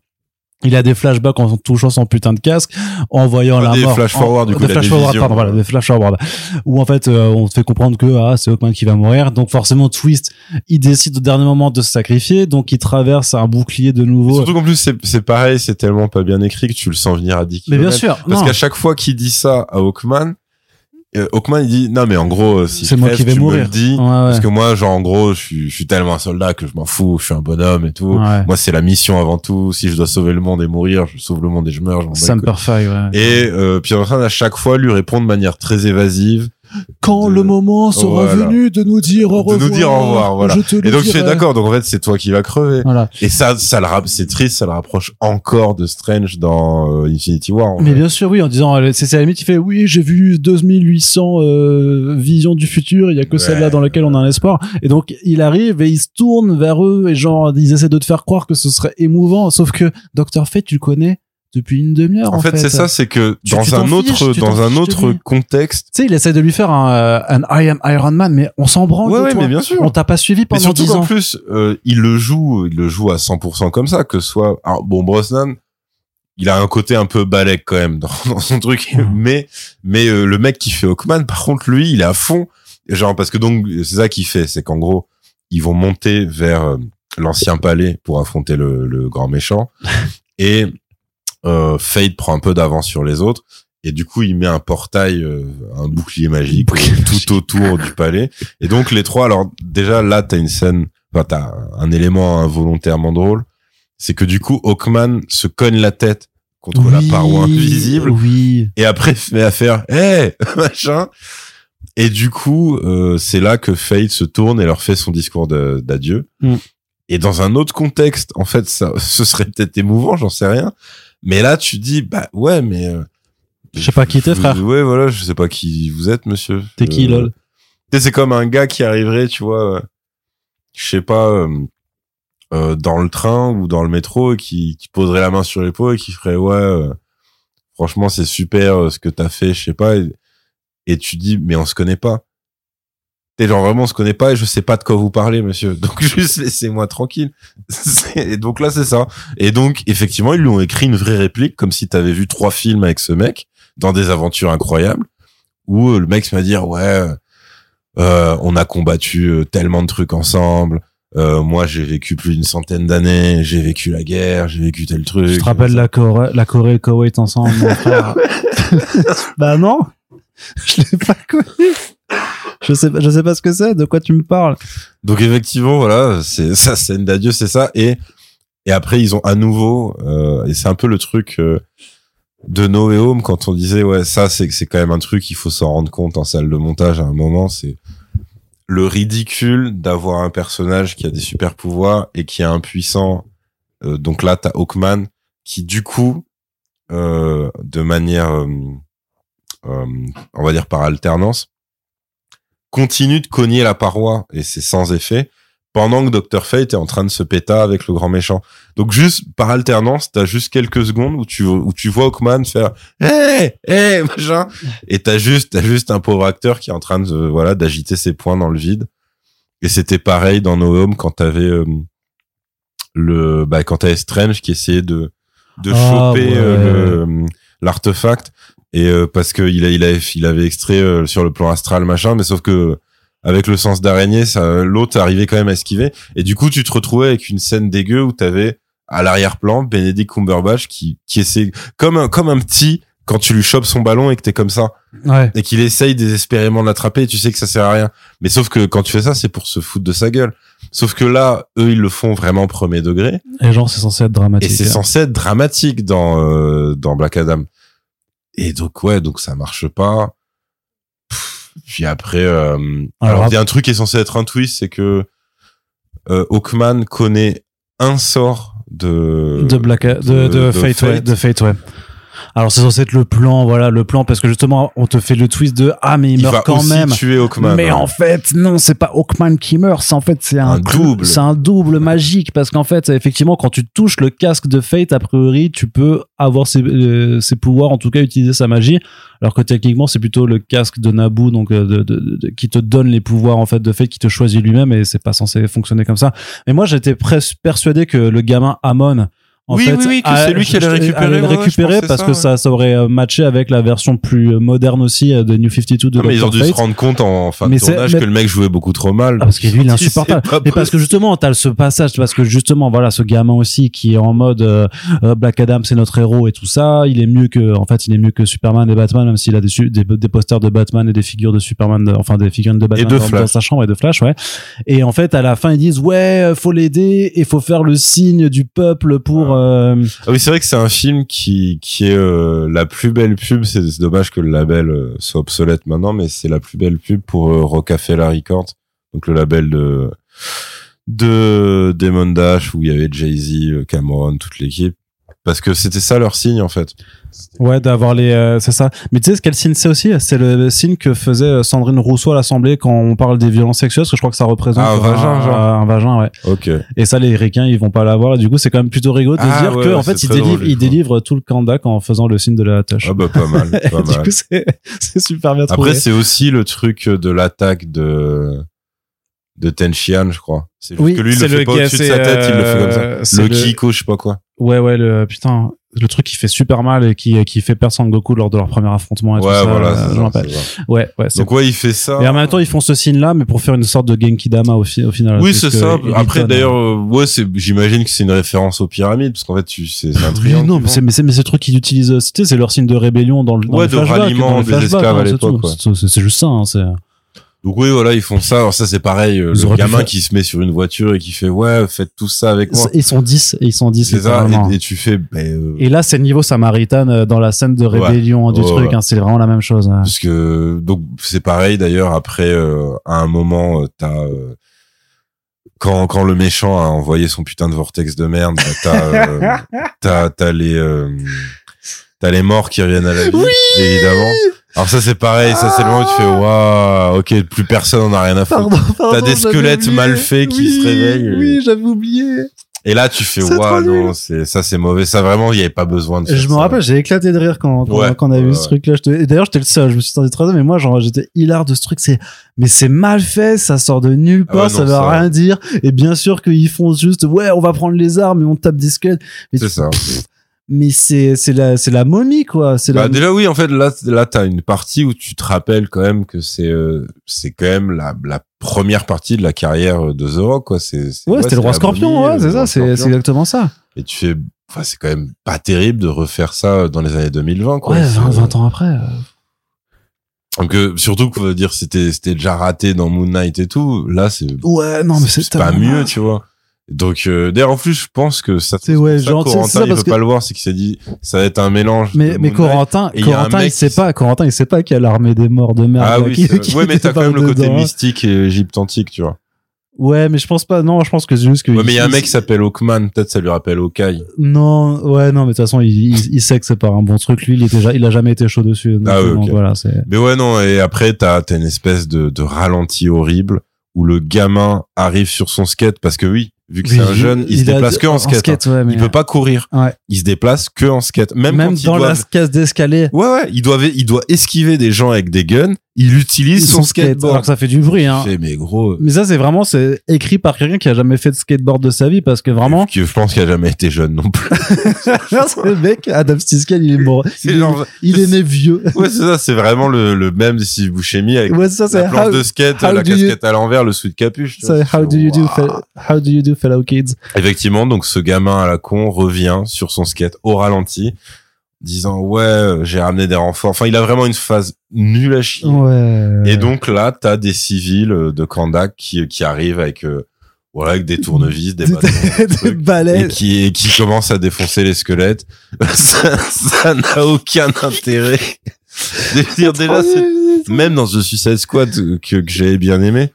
il a des flashbacks en touchant son putain de casque, en voyant la des mort. Flash forward, du coup, des flash forward, pardon, voilà, des flash forward. Où en fait, euh, on te fait comprendre que ah, c'est Hawkman qui va mourir. Donc forcément, Twist, il décide au dernier moment de se sacrifier, donc il traverse un bouclier de nouveau. Surtout qu'en plus, c'est pareil, c'est tellement pas bien écrit que tu le sens venir à 10 Mais bien sûr. Parce qu'à chaque fois qu'il dit ça à Hawkman, euh, Hawkman il dit non mais en gros euh, si c'est moi qui vais mourir. dis, parce que moi genre en gros je suis je suis tellement un soldat que je m'en fous je suis un bonhomme et tout. Moi c'est la mission avant tout. Si je dois sauver le monde et mourir je sauve le monde et je meurs je ça me ouais. Et euh, Pierre à chaque fois lui répond de manière très évasive quand le moment sera venu de nous dire au revoir. De nous dire au revoir, voilà. et donc je suis d'accord. Donc en fait, c'est toi qui vas crever. Voilà. Et ça, ça le c'est triste, ça le rapproche encore de Strange dans euh, Infinity War. Mais bien sûr, oui, en disant, euh, c'est à la limite, il fait, oui, j'ai vu 2800 euh, visions du futur. Il y a que celle-là dans laquelle on a un espoir. Et donc il arrive et il se tourne vers eux et genre ils essaient de te faire croire que ce serait émouvant. Sauf que Docteur Fate, tu le connais depuis une demi-heure. En, fait, c'est ça, c'est que dans un autre, dans un autre contexte. Tu sais, il essaie de lui faire un, euh, un I am Iron Man, mais on s'en branle. Ouais, ouais mais bien sûr. On t'a pas suivi pendant mais surtout plus, euh, il le joue, il le joue à 100% comme ça, que ce soit, alors, bon, Brosnan, il a un côté un peu balèque quand même dans, dans son truc, mais, mais euh, le mec qui fait Hawkman, par contre, lui, il est à fond. Genre, parce que donc, c'est ça qu'il fait, c'est qu'en gros, ils vont monter vers l'ancien palais pour affronter le, le grand méchant. Et euh, Fade prend un peu d'avance sur les autres et du coup il met un portail euh, un bouclier magique tout autour du palais. Et donc les trois alors déjà là t'as une scène enfin t'as un élément involontairement drôle. C'est que du coup Hawkman se cogne la tête contre la paroi invisible. oui. Et après met à faire hé machin. Et du coup euh, c'est là que Fade se tourne et leur fait son discours d'adieu. Mm. et dans un autre contexte en fait ça ce serait peut-être émouvant j'en sais rien mais là, tu dis, bah ouais, mais. Euh, je sais pas qui t'es, frère. Ouais, voilà, je sais pas qui vous êtes, monsieur. T'es qui, euh, lol c'est comme un gars qui arriverait, tu vois, euh, je sais pas, dans le train ou dans le métro et qui, qui poserait la main sur l'épaule et qui ferait, ouais, franchement, c'est super ce que t'as fait, je sais pas. Et, et tu dis, mais on se connaît pas. T'es genre vraiment on se connaît pas et je sais pas de quoi vous parlez monsieur. Donc juste laissez-moi tranquille. Et donc là c'est ça. Et donc effectivement ils lui ont écrit une vraie réplique comme si t'avais vu trois films avec ce mec dans des aventures incroyables où euh, le mec se m'a dire ouais euh, on a combattu euh, tellement de trucs ensemble euh, moi j'ai vécu plus d'une centaine d'années j'ai vécu la guerre j'ai vécu tel truc. Tu te rappelles la Corée la Corée et le Koweït ensemble mon frère? Bah non. Je l'ai pas connu je sais pas, je sais pas ce que c'est. De quoi tu me parles Donc effectivement, voilà, c'est ça, scène d'adieu, c'est ça. Et et après, ils ont à nouveau, euh, et c'est un peu le truc euh, de No Home quand on disait ouais, ça c'est c'est quand même un truc, il faut s'en rendre compte en salle de montage à un moment. C'est le ridicule d'avoir un personnage qui a des super pouvoirs et qui est impuissant. Euh, donc là, t'as Hawkman qui du coup, euh, de manière, euh, euh, on va dire par alternance, continue de cogner la paroi et c'est sans effet pendant que Dr Fate est en train de se péter avec le grand méchant. Donc juste par alternance, t'as juste quelques secondes où tu où tu vois Hawkman faire hé hé machin et t'as juste t'as juste un pauvre acteur qui est en train de voilà d'agiter ses poings dans le vide. Et c'était pareil dans No Home quand t'avais euh, le bah quand t'avais Strange qui essayait de de Ah, choper ouais. euh, le l'artefact et euh, parce que il a il avait il avait extrait euh, sur le plan astral machin mais sauf que avec le sens d'araignée ça l'autre arrivait quand même à esquiver et du coup tu te retrouvais avec une scène dégueu où t'avais à l'arrière-plan Benedict Cumberbatch qui qui essaie comme un comme un petit quand tu lui chopes son ballon et que t'es comme ça Ouais. et qu'il essaye désespérément de l'attraper et tu sais que ça sert à rien. Mais sauf que quand tu fais ça, c'est pour se foutre de sa gueule. Sauf que là, eux, ils le font vraiment premier degré Et genre, c'est censé être dramatique. et c'est hein. censé être dramatique dans euh, dans Black Adam. Et donc ouais, donc ça marche pas. Pff, Puis après, euh, alors, Alors, il y a un truc qui est censé être un twist, c'est que euh, Hawkman connaît un sort de de Black de, de, de Fate, ouais, Fate. de Fate ouais alors c'est censé être le plan voilà le plan parce que justement on te fait le twist de ah mais il, il meurt va quand aussi même tuer Hawkman. mais hein. en fait non c'est pas Hawkman qui meurt c'est en fait c'est un, double. c'est un double magique parce qu'en fait effectivement quand tu touches le casque de Fate a priori tu peux avoir ses, euh, ses pouvoirs en tout cas utiliser sa magie alors que techniquement c'est plutôt le casque de Naboo donc euh, de, de- de- qui te donne les pouvoirs en fait de Fate qui te choisit lui-même et c'est pas censé fonctionner comme ça mais moi j'étais presque persuadé que le gamin Amon en Oui, fait, oui, oui, que c'est lui qui allait récupérer, allait le ouais, ouais, je récupérer parce ça, que ouais. ça, ça aurait euh, matché avec la version plus euh, moderne aussi euh, de New 52 de Non, mais ils ont dû Fate. se rendre compte en fin Mais de tournage mais- que le mec jouait beaucoup trop mal. Ah, parce que lui, il est insupportable. Mais parce que justement, t'as ce passage, parce que justement, voilà, ce gamin aussi qui est en mode euh, Black Adam, c'est notre héros et tout ça. Il est mieux que, en fait, il est mieux que Superman et Batman, même s'il a des, des, des posters de Batman et des figures de Superman, de- enfin des figurines de Batman de dans, sa chambre et de Flash, ouais. Et en fait, à la fin, ils disent ouais, faut l'aider et faut faire le signe du peuple pour. Euh, Ah oui, c'est vrai que c'est un film qui qui est euh, la plus belle pub. C'est dommage que le label euh, soit obsolète maintenant, mais c'est la plus belle pub pour euh, Rockefeller Records, donc le label de de Demon Dash où il y avait Jay Z, Cameron, toute l'équipe. Parce que c'était ça leur signe en fait. Ouais, d'avoir les, euh, c'est ça. Mais tu sais, quel signe c'est aussi? C'est le signe que faisait euh, Sandrine Rousseau à l'Assemblée quand on parle des violences sexuelles, parce que je crois que ça représente Ah, un vagin, genre. un vagin, ouais. Ok. Et ça, les ricains, ils vont pas l'avoir. Et du coup, c'est quand même plutôt rigolo de Ah, dire ouais, que, en fait, ils délivrent, drôle, du ils coup. délivrent tout le Kandak en faisant le signe de la touche. Ah bah pas mal, pas du coup, c'est, super bien trouvé. Après, c'est aussi le truc de l'attaque de de Tenchian, je crois. C'est juste oui, que lui, il le fait pas gars, au-dessus de sa tête, il le fait comme ça. euh, c'est Le Kiko, je sais pas quoi. Ouais, ouais, le, putain, le truc qui fait super mal et qui, qui fait perdre Sangoku lors de leur premier affrontement et tout Ouais, ça. voilà, euh, ça, c'est ça. Ouais, ouais, Donc ouais, il fait ça. Et en même temps, ils font ce signe-là, mais pour faire une sorte de Genki Dama au, fi- au final. Oui, c'est ça. Après, d'ailleurs, euh, ouais, c'est, j'imagine que c'est une référence aux pyramides, parce qu'en fait, tu, c'est, un triangle. non, mais c'est, mais c'est, mais c'est le truc qu'ils utilisent, euh, c'était, c'est leur signe de rébellion dans le, dans Ouais, le de ralliement des flashback, esclaves à hein, l'époque, tout. c'est juste ça, hein, c'est, Donc oui, voilà, ils font ça. Alors ça, c'est pareil. euh, Ils Le gamin faire- qui se met sur une voiture et qui fait, ouais, faites tout ça avec moi. ils sont 10, et ils sont 10, C'est ça. Et, et tu fais, ben, euh, Et là, c'est le niveau Samaritan euh, dans la scène de rébellion du Ouais, truc, ouais. hein, c'est vraiment la même chose. Parce que donc c'est pareil d'ailleurs après euh, à un moment t'as euh, quand quand le méchant a envoyé son putain de vortex de merde bah, t'as euh, t'as t'as les euh, t'as les morts qui reviennent à la vie évidemment alors ça c'est pareil ça c'est le moment où tu fais waouh ok plus personne en a rien à foutre pardon, des squelettes oublié. mal faits qui se réveillent. Oui, j'avais oublié. et là tu fais waouh non c'est ça c'est mauvais ça vraiment il y avait pas besoin de faire Je me ça. rappelle, j'ai éclaté de rire quand, quand, Ouais, quand on a vu ouais, ce ouais. truc-là. Et d'ailleurs, j'étais le seul. Je me suis senti très mais moi, genre, j'étais hilar de ce truc. C'est, mais c'est mal fait, ça sort de nulle Ah part, ça veut rien dire. Et bien sûr qu'ils font juste, ouais, on va prendre les armes et on tape des squelettes. Mais, c'est ça mais c'est, c'est la, c'est la momie, quoi. C'est Bah, la, déjà oui en fait là là t'as une partie où tu te rappelles quand même que c'est euh, c'est quand même la la première partie de la carrière de The Rock quoi c'est ouais, c'était le roi scorpion, momie, ouais, c'est ça, c'est, c'est exactement ça. et tu fais enfin c'est quand même pas terrible de refaire ça dans les années 2020 quoi Ouais, C'est- 20, 20 ans après. euh, donc euh, surtout que dire c'était c'était déjà raté dans Moon Knight et tout là c'est Ouais, non, mais c'est, pas mieux tu vois donc euh, d'ailleurs en plus je pense que ça C'est- ouais, ça, genre, Corentin ça il que- pas le voir c'est qu'il s'est dit ça va être un mélange Mais, mais. Corentin, Corentin, il sait qui- pas, Corentin, il sait pas qu'il y a l'armée des morts de merde. ah oui qui- qui ouais mais t'as quand même le côté dedans. mystique et égyptantique tu vois Ouais, mais je pense pas. Non, je pense que c'est juste que. Ouais, mais il y a un mec qui s'appelle Hawkman. Peut-être ça lui rappelle Hawkeye. Non, ouais, non, mais de toute façon, il, il, il sait que c'est pas un bon truc. Lui, il était, ja- il a jamais été chaud dessus. Donc, Ah ouais, donc ok. voilà, c'est. Mais ouais, non, et après, t'as as une espèce de, de ralenti horrible où le gamin arrive sur son skate parce que oui, vu que c'est un jeune, il, se déplace que en skate. hein. ouais, mais- Il peut pas courir. Ouais. Il se déplace que en skate. Même, Même quand il dans doit... la case d'escalier. Ouais, ouais, il doit, il doit esquiver des gens avec des guns. Il utilise son, son skate. Alors skateboard. que ça fait du bruit, hein. Mais gros. Mais ça, c'est vraiment, c'est écrit par quelqu'un qui a jamais fait de skateboard de sa vie parce que vraiment, que je pense qu'il a jamais été jeune non plus. le mec, Adam Stiskel, il est mort. Il, est- genre- il est né vieux. Ouais, c'est ça, c'est vraiment le, le même de Steve Buscemi avec Ouais, ça, c'est la planche how, de skate, la do you- casquette à l'envers, le de capuche. vois. c'est how do you do, how do you do, fellow kids? Effectivement, donc ce gamin à la con revient sur son skate au ralenti, disant ouais, euh, j'ai ramené des renforts. Enfin, il a vraiment une phase nulle à chier. Ouais. Et donc là, t'as des civils euh, de Kandak qui, qui arrivent avec euh, voilà avec des tournevis, des bâtons, des des trucs, et balais. qui et qui commencent à défoncer les squelettes. ça ça n'a aucun intérêt. De dire déjà, c'est même dans The Suicide Squad euh, que, que j'avais bien aimé.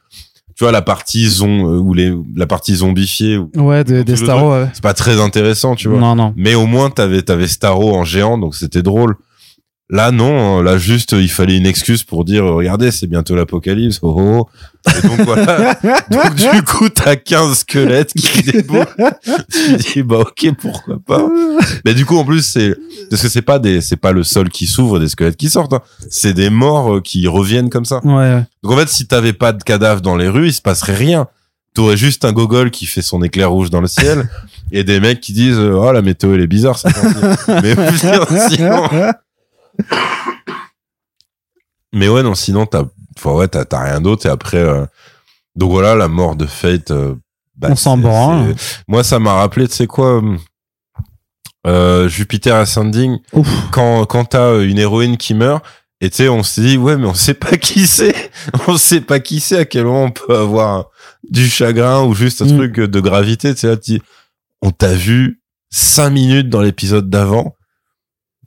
Tu vois la partie zon euh, ou les la partie zombifiée, où Ouais, des, Starro, ouais. c'est pas très intéressant, tu vois. Non, non. Mais au moins t'avais t'avais Starro en géant, donc c'était drôle. Là non, là juste il fallait une excuse pour dire euh, regardez c'est bientôt l'apocalypse. Oh, oh. Et donc voilà. donc du coup t'as 15 squelettes qui déboulent. tu dis bah ok pourquoi pas. Mais du coup en plus c'est parce que c'est pas des c'est pas le sol qui s'ouvre des squelettes qui sortent. hein. C'est des morts euh, qui reviennent comme ça. Ouais, ouais. Donc en fait si t'avais pas de cadavres dans les rues il se passerait rien. T'aurais juste un gogol qui fait son éclair rouge dans le ciel et des mecs qui disent oh la météo elle est bizarre c'est mais sinon mais ouais non sinon t'as ouais t'as t'as rien d'autre et après euh, donc voilà la mort de Fate euh, bah, On s'en branle. moi ça m'a rappelé tu sais quoi euh, euh, Jupiter Ascending Ouf. quand quand t'as euh, une héroïne qui meurt et tu sais on s'est dit ouais mais on sait pas qui c'est on sait pas qui c'est à quel moment on peut avoir du chagrin ou juste un Mm. truc de gravité tu sais là on t'a vu cinq minutes dans l'épisode d'avant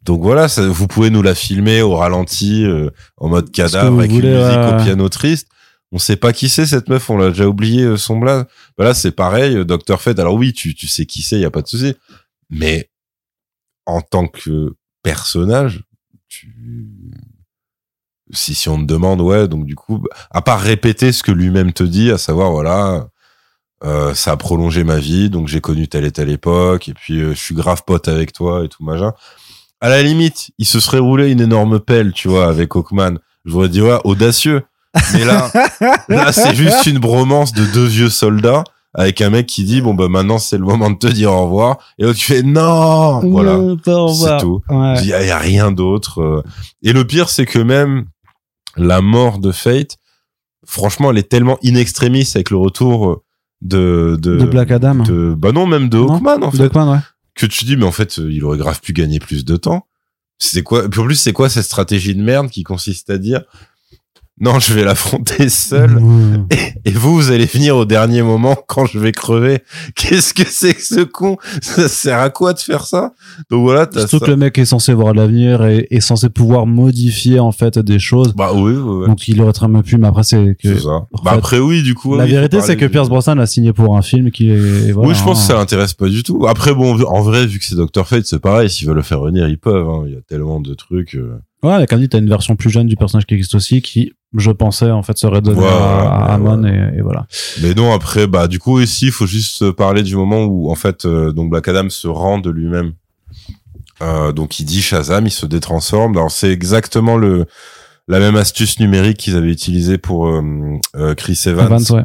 donc voilà, ça, vous pouvez nous la filmer au ralenti, euh, en mode cadavre, avec voulez, une musique au ouais. piano triste. On sait pas qui c'est cette meuf, on l'a déjà oublié euh, son blaze. Bah là, c'est pareil, euh, Dr. Fate. Alors oui, tu, tu sais qui c'est, y a pas de souci. Mais en tant que personnage, tu... si, si on te demande, ouais, donc du coup, à part répéter ce que lui-même te dit, à savoir, voilà, euh, ça a prolongé ma vie, donc j'ai connu telle et telle époque, et puis euh, je suis grave pote avec toi et tout machin. À la limite, il se serait roulé une énorme pelle, tu vois, avec Hawkman. Je voudrais dire, ouais, audacieux. Mais là, là, c'est juste une bromance de deux vieux soldats avec un mec qui dit, bon, bah, maintenant, c'est le moment de te dire au revoir. Et l'autre, tu fais, non! Voilà. C'est tout. Ouais. Il y, a, y a rien d'autre. euh. Et le pire, c'est que même la mort de Fate, franchement, elle est tellement in extremis avec le retour de, de, De Black Adam. de- bah non, même de Hawkman, en fait. Ouais. Que tu dis, mais en fait, il aurait grave pu gagner plus de temps. C'est quoi, plus, c'est quoi cette stratégie de merde qui consiste à dire, non, je vais l'affronter seul. Mmh. Et vous, vous allez venir au dernier moment quand je vais crever. Qu'est-ce que c'est que ce con? Ça sert à quoi de faire ça? Donc voilà, Surtout ça. que le mec est censé voir l'avenir et est censé pouvoir modifier en fait des choses. Bah oui, oui, oui. Donc il aurait très bien pu, mais après c'est que C'est ça. Bah fait, après oui, du coup. la oui, vérité c'est que Pierce Brosnan a signé pour un film qui est voilà, oui, je pense que ça hein. l'intéresse pas du tout. Après bon, en vrai, vu que c'est Dr Fate, c'est pareil. S'ils veulent le faire revenir, ils peuvent. hein. Il y a tellement de trucs. euh. Ouais, comme dit, t'as une version plus jeune du personnage qui existe aussi, qui, je pensais, en fait, serait donnée Voilà, à, à ouais, Amon et, et voilà. Mais non, après, bah du coup ici, il faut juste parler du moment où en fait, euh, donc Black Adam se rend de lui-même. Euh, donc il dit Shazam, il se détransforme. Alors c'est exactement le la même astuce numérique qu'ils avaient utilisée pour euh, euh, Chris Evans. Evans, ouais.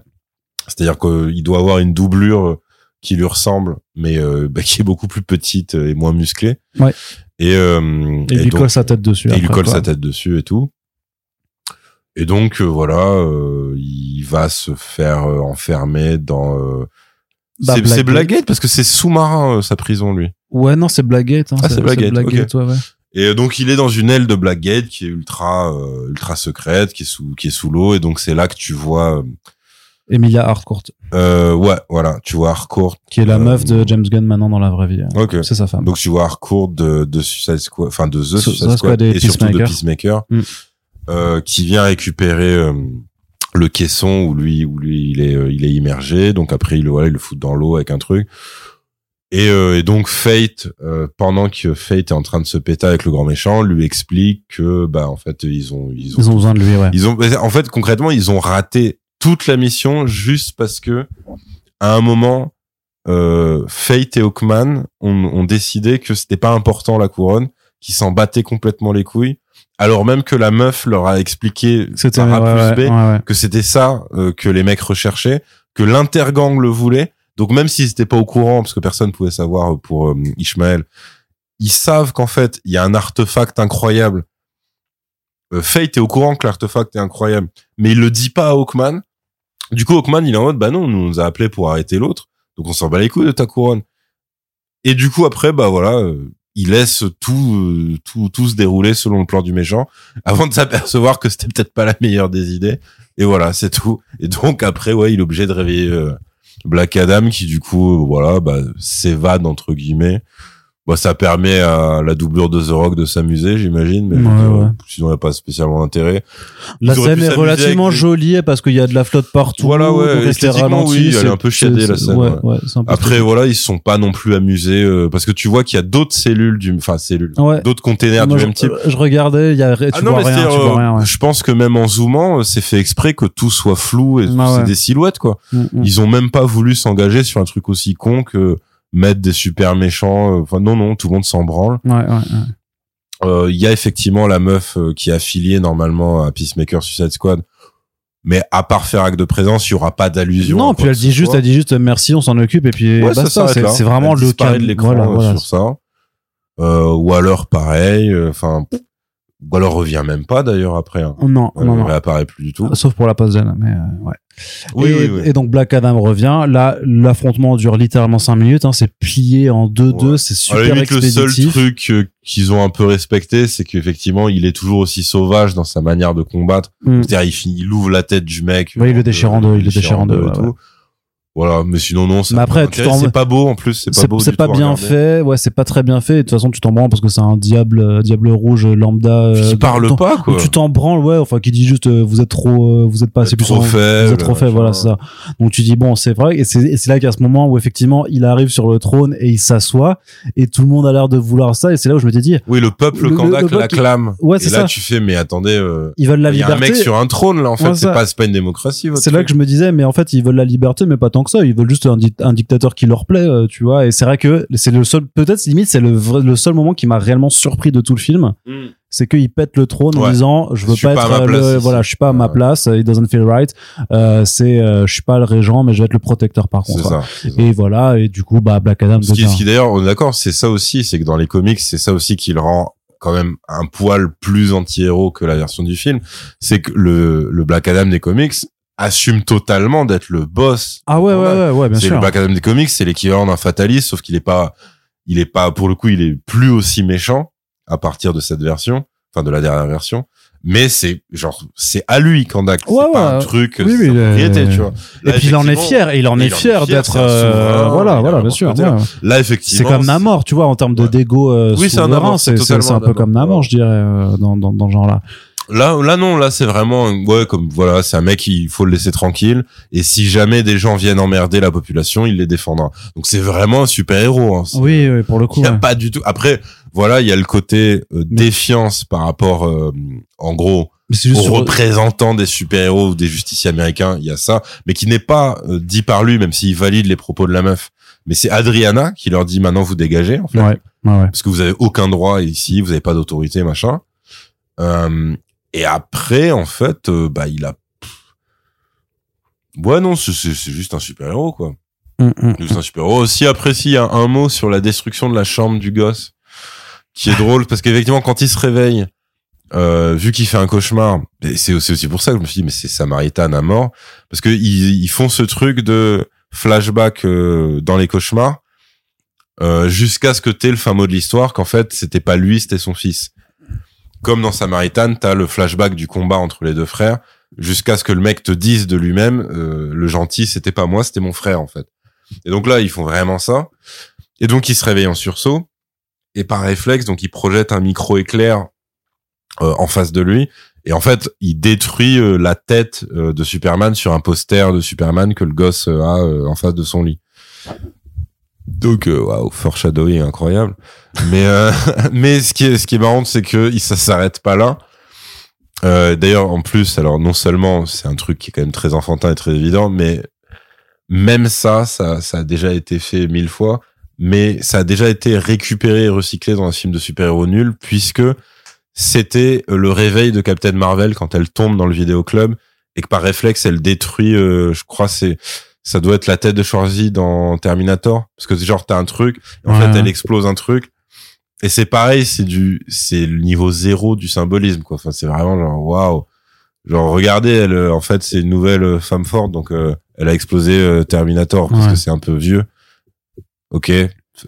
C'est-à-dire qu'il doit avoir une doublure euh, qui lui ressemble, mais euh, bah, qui est beaucoup plus petite et moins musclée. Ouais. Et, euh, Et, il lui donc- colle sa tête dessus. et il lui colle quoi. sa tête dessus et tout. Et donc euh, voilà, euh, il va se faire euh, enfermer dans. euh, Bah, c'est Blackgate parce que c'est sous-marin euh, sa prison lui. Ouais, non, c'est Blackgate. Hein, Ah, c'est Blackgate, Blackgate, ouais, ouais. Et donc il est dans une aile de Blackgate qui est ultra euh, ultra secrète, qui est sous qui est sous l'eau et donc c'est là que tu vois. Emilia Harcourt, Euh, ouais, voilà, tu vois Harcourt. qui est la meuf de James Gunn maintenant dans la vraie vie. Ok. C'est sa femme. Donc tu vois Harcourt de, de Suicide Squad, enfin de The Su- Suicide Squad Squad et et surtout de Peacemaker. Peacemaker, Mm. Euh, qui vient récupérer euh, le caisson où lui où lui il est euh, il est immergé. Donc après il voilà il le fout dans l'eau avec un truc. Et, euh, et donc Fate euh, pendant que Fate est en train de se péter avec le grand méchant lui explique que bah en fait ils ont ils ont, ils ont besoin de lui ouais. Ils ont en fait concrètement ils ont raté toute la mission juste parce que à un moment euh, Fate et Hawkman ont, ont décidé que c'était pas important la couronne qu'ils s'en battaient complètement les couilles alors même que la meuf leur a expliqué par A plus B que c'était ça euh, que les mecs recherchaient, que l'intergang le voulait. Donc même s'ils étaient pas au courant, parce que personne pouvait savoir pour euh, Ishmael, ils savent qu'en fait il y a un artefact incroyable. Euh, Fate est au courant que l'artefact est incroyable, mais il le dit pas à Hawkman. Du coup Hawkman il est en mode bah non, on nous a appelé pour arrêter l'autre, donc on s'en bat les couilles de ta couronne. Et du coup après bah voilà, il laisse tout, euh, tout, tout se dérouler selon le plan du méchant avant de s'apercevoir que c'était peut-être pas la meilleure des idées. Et voilà, c'est tout. Et donc après, ouais, il est obligé de réveiller euh, Black Adam qui du coup, voilà, bah, s'évade entre guillemets Bon, ça permet à la doublure de The Rock de s'amuser, j'imagine, mais ouais, sinon il n'y a pas spécialement intérêt. La scène est relativement jolie parce qu'il y a de la flotte partout. Voilà, ouais, esthétiquement, oui, elle est un peu chiadée la scène. Ouais, ouais. Après, voilà, ils sont pas non plus amusés euh, parce que tu vois qu'il y a d'autres cellules du, enfin cellules, d'autres containers du même type. Je regardais, il y a, tu ah vois rien, tu vois rien. Je pense que même en zoomant, c'est fait exprès que tout soit flou et c'est des silhouettes quoi. Mm, mm. Ils ont même pas voulu s'engager sur un truc aussi con que mettre des super méchants. Euh, enfin non non, tout le monde s'en branle. Ouais, ouais, euh, Il y a effectivement la meuf euh, qui est affiliée normalement à Peacemaker Suicide Squad. Mais à part faire acte de présence, il y aura pas d'allusion. Non, puis elle dit juste, elle dit juste merci, on s'en occupe et puis ouais, basta. C'est vraiment le cas de l'écran sur ça. Euh, ou alors pareil, enfin alors revient même pas d'ailleurs après. Hein. Non, non, non. réapparaît plus du tout. Sauf pour la pause mais euh, ouais. Oui, et, oui, et, donc Black Adam revient. Là, l'affrontement dure littéralement 5 minutes. Hein, c'est plié en 2-2. C'est super la limite, Le seul truc euh, qu'ils ont un peu respecté, c'est qu'effectivement, il est toujours aussi sauvage dans sa manière de combattre. Mm. C'est-à-dire, il, il, ouvre la tête du mec. Oui, il le déchire en deux. Il le déchire en deux. Voilà, mais sinon non. Mais après, c'est pas beau en plus, c'est pas beau. C'est pas bien fait, ouais, c'est pas très bien fait. Et de toute façon, tu t'en branles parce que c'est un diable, euh, diable rouge lambda. Euh, qui parle pas quoi. Tu t'en branles, ouais, enfin qui dit juste euh, vous êtes trop, euh, vous êtes pas assez trop faible. Vous êtes trop faible, voilà c'est ça. Donc tu dis bon, c'est vrai. Et c'est là qu'à ce moment où effectivement il arrive sur le trône et il s'assoit et tout le monde a l'air de vouloir ça. Et c'est là où je m'étais dit. Oui, le peuple Kandak l'acclame. Ouais, c'est ça. Et là tu fais mais attendez. ils veulent la liberté. Il y a un mec sur un trône là en fait. c'est pas c'est pas une démocratie. C'est là que je me disais mais en fait ils veulent la liberté mais pas tant que ça. Ils veulent juste un un dictateur qui leur plaît, euh, tu vois. Et c'est vrai que c'est le seul, peut-être limite, c'est le, le seul moment qui m'a réellement surpris de tout le film. Mm. C'est qu'il pète le trône en disant je veux pas être le, voilà je suis pas à ma place. It doesn't feel right. Euh, c'est euh, je suis pas le régent mais je vais être le protecteur par contre. ça, et voilà. Et du coup bah Black Adam ce qui, ce qui d'ailleurs on est d'accord c'est ça aussi c'est que dans les comics c'est ça aussi qui le rend quand même un poil plus anti-héros que la version du film. C'est que le, le Black Adam des comics assume totalement d'être le boss. Ah ouais, ouais, ouais, ouais, bien sûr. C'est le Black Adam des comics, c'est l'équivalent d'un fataliste, sauf qu'il est pas, il est pas, pour le coup, il est plus aussi méchant à partir de cette version, enfin de la dernière version. Mais c'est genre c'est à lui Kandak, c'est pas un truc oui, oui, propriété, tu vois. et puis il en est fier, et il en est fier, d'être euh, voilà, voilà, bien sûr. Là effectivement, c'est comme Namor, tu vois, en termes de dégo euh, oui, c'est un, c'est un peu comme Namor, je dirais, euh, dans dans dans ce genre là. Là, là non, là c'est vraiment ouais comme voilà, c'est un mec il faut le laisser tranquille et si jamais des gens viennent emmerder la population, il les défendra. Donc c'est vraiment un super héros. Hein. Oui, oui, pour le coup. Il y a pas du tout. Après, voilà, il y a le côté euh, défiance par rapport, euh, en gros, aux représentants des super héros ou des justiciers américains. Il y a ça, mais qui n'est pas euh, dit par lui, même s'il valide les propos de la meuf. Mais c'est Adriana qui leur dit maintenant vous dégagez en fait, ouais, ouais, parce que vous avez aucun droit ici, vous avez pas d'autorité machin. Euh, et après, en fait, euh, bah, il a. Ouais, non, c'est juste un super héros, quoi. Mm, mm, juste un super héros. Aussi, après, s'il y a un mot sur la destruction de la chambre du gosse, qui est drôle, parce qu'effectivement, quand il se réveille, euh, vu qu'il fait un cauchemar, c'est aussi, aussi pour ça que je me suis dit, mais c'est Samaritan à mort, parce que ils, ils font ce truc de flashback euh, dans les cauchemars, euh, jusqu'à ce que t'aies le fin mot de l'histoire, qu'en fait, c'était pas lui, c'était son fils comme dans Samaritan, t'as le flashback du combat entre les deux frères, jusqu'à ce que le mec te dise de lui-même, euh, le gentil, c'était pas moi, c'était mon frère en fait. Et donc là, ils font vraiment ça. Et donc, il se réveille en sursaut. Et par réflexe, donc, il projette un micro éclair euh, en face de lui. Et en fait, il détruit euh, la tête euh, de Superman sur un poster de Superman que le gosse euh, a en face de son lit. Donc, waouh, foreshadowing incroyable. Mais mais ce qui est ce qui est marrant, c'est que ça s'arrête pas là. D'ailleurs, en plus, alors non seulement c'est un truc qui est quand même très enfantin et très évident, mais même ça, ça, ça a déjà été fait mille fois, mais ça a déjà été récupéré et recyclé dans un film de super-héros nul, puisque c'était euh, le réveil de Captain Marvel quand elle tombe dans le vidéoclub et que par réflexe elle détruit, euh, je crois c'est ça doit être la tête de Schwarzy dans Terminator parce que genre t'as un truc, en fait elle explose un truc et c'est pareil, c'est du c'est le niveau zéro du symbolisme quoi. Enfin c'est vraiment genre waouh. Genre regardez elle euh, en fait c'est une nouvelle femme forte donc elle a explosé Terminator parce que c'est un peu vieux. OK,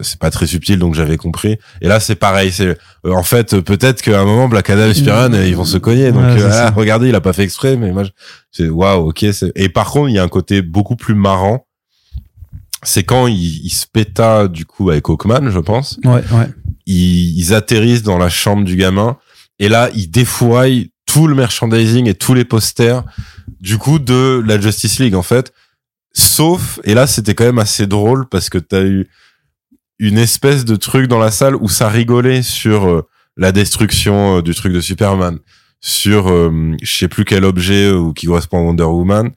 c'est pas très subtil donc j'avais compris. Et là c'est pareil c'est euh, en fait peut-être qu'à un moment Black Adam et Spiran ils vont se cogner donc euh, ah, regardez il a pas fait exprès mais moi c'est waouh ok et par contre il y a un côté beaucoup plus marrant. C'est quand ils, se péta du coup avec Hawkman je pense. Ouais ouais. Ils, ils atterrissent dans la chambre du gamin et là ils défouraillent tout le merchandising et tous les posters du coup de la Justice League en fait. Sauf et là c'était quand même assez drôle parce que t'as eu une espèce de truc dans la salle où ça rigolait sur euh, la destruction euh, du truc de Superman, sur euh, je sais plus quel objet ou qui correspond à Wonder Woman,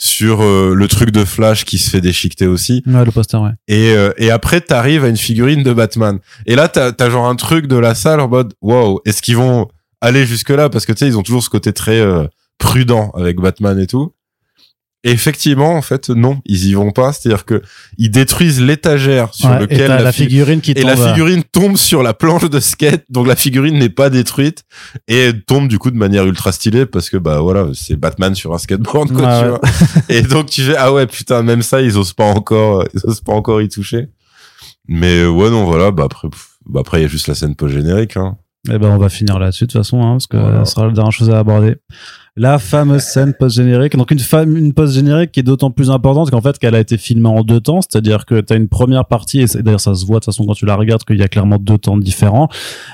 sur le truc de Flash qui se fait déchiqueter aussi. Ouais, le poster, ouais. Et, et après, t'arrives à une figurine de Batman. Et là, t'as as genre un truc de la salle en mode, wow, est-ce qu'ils vont aller jusque là Parce que tu sais, ils ont toujours ce côté très prudent avec Batman et tout effectivement, en fait, non, ils y vont pas. C'est-à-dire que ils détruisent l'étagère sur lequel la, figurine qui et la figurine tombe sur la planche de skate, donc la figurine n'est pas détruite et tombe du coup de manière ultra stylée parce que bah voilà, c'est Batman sur un skateboard quoi, tu vois. et donc tu fais ah ouais putain même ça ils osent pas encore, ils osent pas encore y toucher. Mais ouais non voilà, bah après bah après il y a juste la scène post générique. Hein. Eh ben on va finir là-dessus de toute façon hein, parce que ça sera la dernière chose à aborder la fameuse scène post-générique. Donc une, une post-générique qui est d'autant plus importante qu'en fait qu'elle a été filmée en deux temps, c'est-à-dire que tu as une première partie, et d'ailleurs ça se voit de toute façon quand tu la regardes qu'il y a clairement deux temps différents,